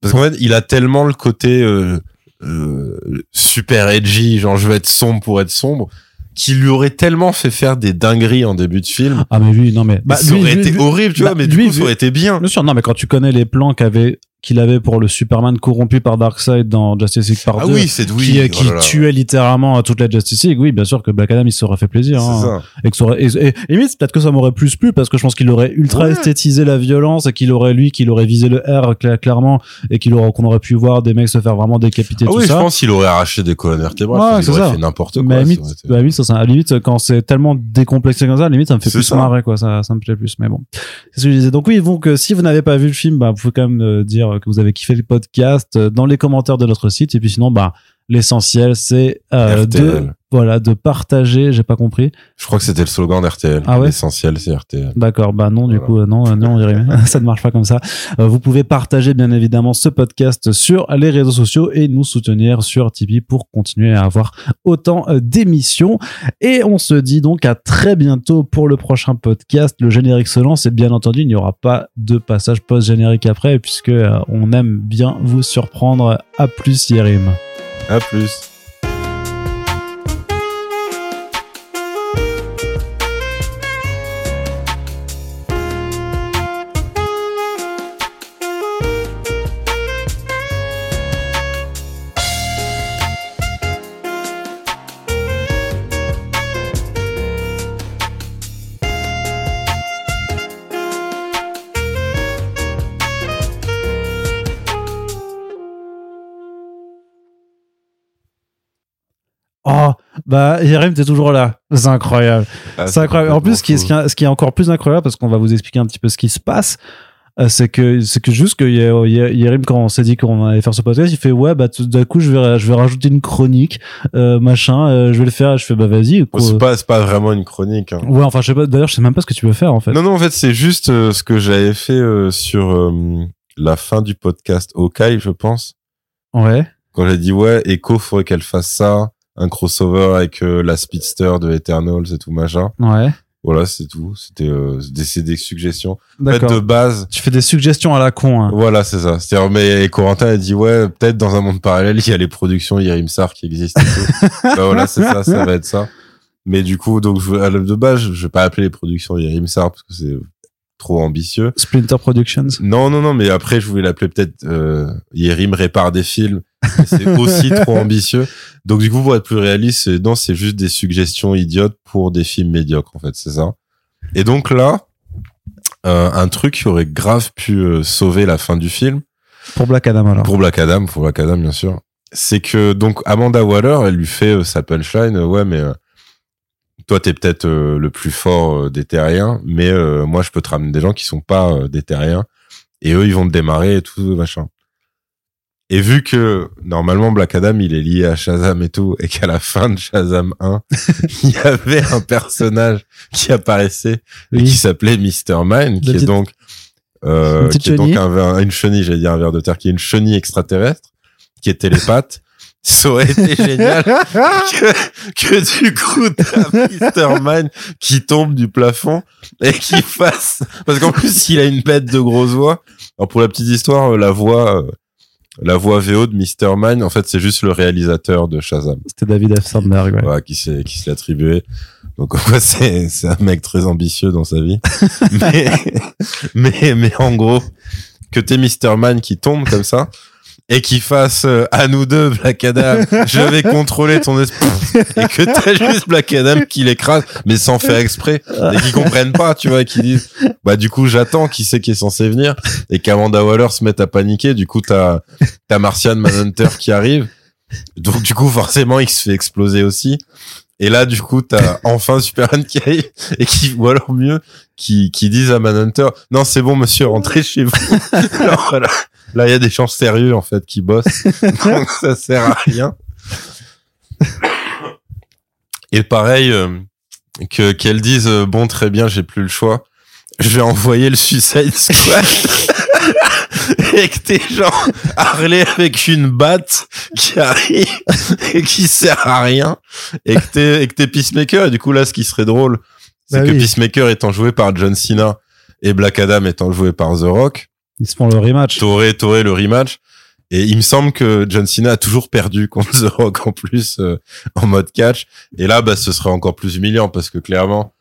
Parce qu'en fait, il a tellement le côté euh, euh, super edgy, genre je vais être sombre pour être sombre, qu'il lui aurait tellement fait faire des dingueries en début de film. Ah mais lui, non mais bah, ça lui, aurait lui, été lui- horrible, tu bah, vois, mais du coup, ça aurait été bien. Bien sûr, non mais quand tu connais les plans qu'avait qu'il avait pour le Superman corrompu par Darkseid dans Justice League par Ah 2, oui, c'est oui. qui, oh qui tuait littéralement toute la Justice League, oui, bien sûr que Black Adam, il se serait fait plaisir. Hein. ça. Et, que ça aurait, et, et- et limite, peut-être que ça m'aurait plus plu parce que je pense qu'il aurait ultra Ouais. esthétisé la violence et qu'il aurait, lui, qu'il aurait visé le R cla- clairement et qu'il aurait, qu'on aurait pu voir des mecs se faire vraiment décapiter Ah tout oui, je pense qu'il aurait arraché des colonnes vertébrales. Ouais, il aurait ça. fait n'importe quoi. mais à limite, été- limite, ça, à limite, quand c'est tellement décomplexé comme ça, à limite, ça me fait plus ça. marrer, quoi. Ça, ça me plaît plus. Mais bon. C'est ce que je disais. Donc oui, donc, si vous n'avez pas vu le film, bah, vous pouvez quand même euh, dire que vous avez kiffé le podcast euh, dans les commentaires de notre site. Et puis sinon, bah, l'essentiel, c'est, euh, de. Voilà, de partager, j'ai pas compris. Je crois que c'était le slogan d'RTL. Ah ouais L'essentiel, c'est RTL. D'accord, bah non, du coup, euh, non, euh, non, ça ne marche pas comme ça. Euh, vous pouvez partager, bien évidemment, ce podcast sur les réseaux sociaux et nous soutenir sur Tipeee pour continuer à avoir autant d'émissions. Et on se dit donc à très bientôt pour le prochain podcast. Le générique se lance et bien entendu, il n'y aura pas de passage post-générique après puisque on aime bien vous surprendre. À plus, Yerim. À plus. Bah, Yerem, t'es toujours là. C'est incroyable. Ah, c'est incroyable. En plus, ce qui, est, ce, qui encore plus incroyable, parce qu'on va vous expliquer un petit peu ce qui se passe, euh, c'est que c'est que juste que Yerim quand on s'est dit qu'on allait faire ce podcast il fait ouais bah d'un coup je vais je vais rajouter une chronique euh, machin euh, je vais le faire je fais bah vas-y c'est pas c'est pas vraiment une chronique hein. ouais enfin je sais pas d'ailleurs je sais même pas ce que tu veux faire en fait non non en fait c'est juste euh, ce que j'avais fait sur la fin du podcast Okai je pense ouais quand j'ai dit ouais Echo faudrait qu'elle fasse ça un crossover avec la Speedster de Eternals et tout machin ouais voilà, c'est tout. C'était euh, des, des suggestions. En fait, de base. Tu fais des suggestions à la con. Hein. Voilà, c'est ça. C'est-à-dire, mais Corentin a dit ouais, peut-être dans un monde parallèle, il y a les productions Yerimsar qui existent. Et tout. bah, voilà, c'est ça. Ça va être ça. Mais du coup, donc je, à de base, je, vais pas appeler les productions Yerimsar parce que c'est trop ambitieux. Splinter Productions. Non, non, non. Mais après, je voulais l'appeler peut-être euh, Yerim répare des films. C'est aussi trop ambitieux. Donc du coup, pour être plus réaliste, non, c'est juste des suggestions idiotes pour des films médiocres, en fait, c'est ça. Et donc là, euh, un truc qui aurait grave pu euh, sauver la fin du film. Pour Black Adam alors. Pour Black Adam, pour Black Adam bien sûr. C'est que donc Amanda Waller, elle lui fait euh, sa punchline, ouais mais toi t'es peut-être le plus fort des terriens, mais moi je peux te ramener des gens qui sont pas des terriens et eux ils vont te démarrer et tout machin. Et vu que normalement Black Adam il est lié à Shazam et tout, et qu'à la fin de Shazam 1, il y avait un personnage qui apparaissait et qui s'appelait Mr. Mind, qui est donc euh, qui est donc un, une chenille, j'allais dire un verre de terre, qui est une chenille extraterrestre, qui est télépathe. Ça aurait été génial que, que du coup t'as Mr. Mind qui tombe du plafond et qui fasse parce qu'en plus il a une bête de grosse voix. Alors pour la petite histoire, la voix euh, la voix VO de Mr. Mind, en fait, c'est juste le réalisateur de Shazam. C'était David F. Sandberg, ouais. ouais qui s'est, qui s'est attribué. Donc, c'est, c'est un mec très ambitieux dans sa vie. mais, mais, mais en gros, que t'es Mr. Mind qui tombe comme ça, et qui fasse euh, à nous deux Black Adam. Je vais contrôler ton esprit et que t'as juste Black Adam qui l'écrase mais sans faire exprès. Et qui comprennent pas tu vois qui disent bah du coup j'attends qui sait qui est censé venir. Et qu'Amanda Waller se mette à paniquer. Du coup t'as t'as Martian Manhunter qui arrive. Donc du coup forcément il se fait exploser aussi. Et là, du coup, t'as enfin Superman qui arrive et qui, ou alors mieux, qui, qui disent à Manhunter, non, c'est bon, monsieur, rentrez chez vous. alors, voilà. Là, il y a des gens sérieux, en fait, qui bossent. donc, ça sert à rien. Et pareil, euh, que, qu'elles disent, euh, bon, très bien, j'ai plus le choix. Je vais envoyer le Suicide Squad. et que t'es genre Harley avec une batte qui arrive et qui sert à rien et que t'es et que t'es Peacemaker et du coup là ce qui serait drôle c'est bah que Peacemaker étant joué par John Cena et Black Adam étant joué par The Rock ils se font le rematch. T'aurais t'aurais le rematch. Et il me semble que John Cena a toujours perdu contre The Rock en plus euh, en mode catch. Et là bah ce serait encore plus humiliant parce que clairement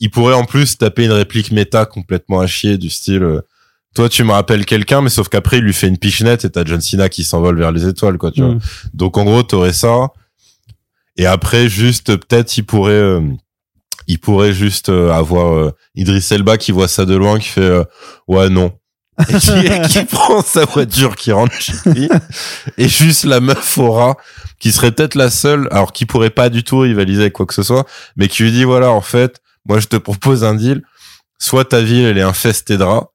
il pourrait en plus taper une réplique méta complètement à chier du style euh, toi tu me rappelles quelqu'un mais sauf qu'après il lui fait une pichenette et t'as John Cena qui s'envole vers les étoiles quoi tu vois. Mm. donc en gros t'aurais ça. Et après juste peut-être il pourrait euh, il pourrait juste euh, avoir euh, Idris Elba qui voit ça de loin qui fait euh, ouais non et qui, qui prend sa voiture qui rentre chez lui et juste la meuf aura qui serait peut-être la seule alors qui pourrait pas du tout rivaliser avec quoi que ce soit mais qui lui dit voilà en fait moi je te propose un deal soit ta ville elle est infestée de rats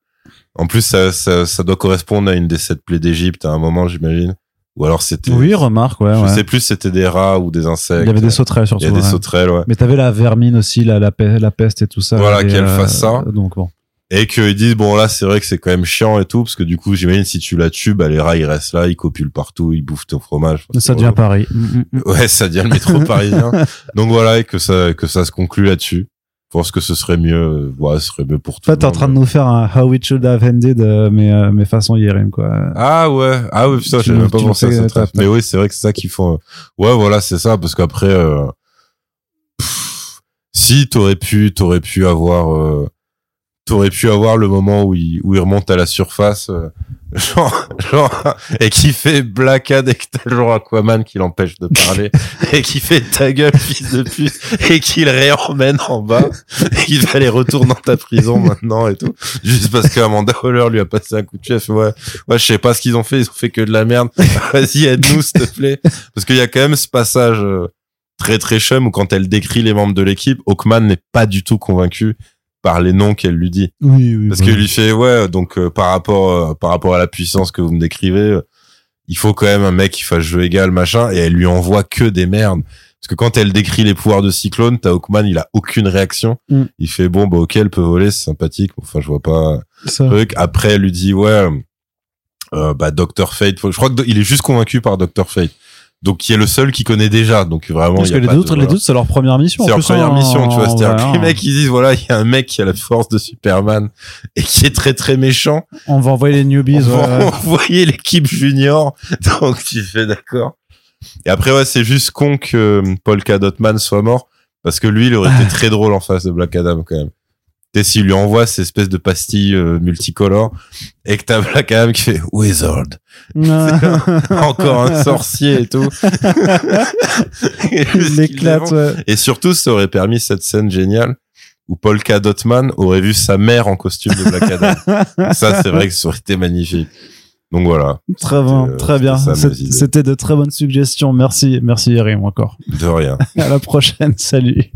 en plus, ça, ça, ça doit correspondre à une des sept plaies d'Égypte à un moment, j'imagine. ou alors c'était Oui, remarque, ouais. je ouais. sais plus si c'était des rats ou des insectes Il y avait des sauterelles il surtout. y a des ouais. sauterelles ouais Mais t'avais la vermine aussi, la, la, pe- la peste et tout ça. Voilà, qu'elle fasse ça. Donc bon. Et qu'ils disent bon là c'est vrai que c'est quand même chiant et tout parce que du coup j'imagine si tu la tues bah les rats ils restent là ils copulent partout ils bouffent ton fromage Ça devient. Paris. Mm, mm, mm. ouais ça devient le métro parisien donc voilà et que ça que ça se conclut là-dessus je pense que ce serait mieux euh, ouais ce serait mieux pour En tout fait, t'es en train de nous faire un How It Should Have Ended, euh, mais, euh, mais façon Yerim, quoi. ah ouais ah ouais putain j'avais même pas pensé à cette mais oui c'est vrai que c'est ça qu'ils font ouais voilà c'est ça parce qu'après euh, si t'aurais pu t'aurais pu avoir euh, t'aurais pu avoir le moment où il où il remonte à la surface euh, genre genre et qui fait blacade et que t'as genre Aquaman qui l'empêche de parler et qui fait ta gueule fils de pute et qui le réemmène en bas et qu'il va aller retourner dans ta prison maintenant et tout. Juste parce qu'Amanda Waller lui a passé un coup de fait ouais ouais je sais pas ce qu'ils ont fait. Ils ont fait que de la merde. Vas-y aide-nous s'il te plaît. Parce qu'il y a quand même ce passage euh, très très chum où quand elle décrit les membres de l'équipe Hawkman n'est pas du tout convaincu par les noms qu'elle lui dit Oui, oui. parce bah qu'il oui. lui fait ouais donc euh, par rapport euh, par rapport à la puissance que vous me décrivez euh, il faut quand même un mec qui fasse jeu égal machin et elle lui envoie que des merdes parce que quand elle décrit les pouvoirs de Cyclone t'as Hawkman il a aucune réaction Mm. il fait bon bah ok elle peut voler c'est sympathique enfin je vois pas Ça. truc après elle lui dit ouais euh, bah Dr Fate je crois que il est juste convaincu par Dr Fate donc qui est le seul qui connaît déjà donc vraiment Parce que les autres, de- les voilà. autres, c'est leur première mission. C'est leur première hein, mission, tu vois. vrai, que les hein. mecs, ils disent, voilà, il y a un mec qui a la force de Superman et qui est très très méchant. On va envoyer les newbies. On ouais, va ouais. envoyer l'équipe junior. Donc, tu fais d'accord. Et après, ouais, c'est juste con que euh, Paul Cadotman soit mort parce que lui, il aurait été très drôle en face de Black Adam quand même. Sais, s'il lui envoie ces espèces de pastilles euh, multicolores et que t'as Black Adam qui fait Wizard, encore un sorcier et tout. Et Il ouais. et surtout, ça aurait permis cette scène géniale où Paul K. Dotman aurait vu sa mère en costume de Black Adam. ça, c'est vrai que ça aurait été magnifique. Donc voilà, Très euh, très bien. C'est- idées. C'était de très bonnes suggestions. Merci, merci Yerim encore. de rien. À la prochaine. Salut.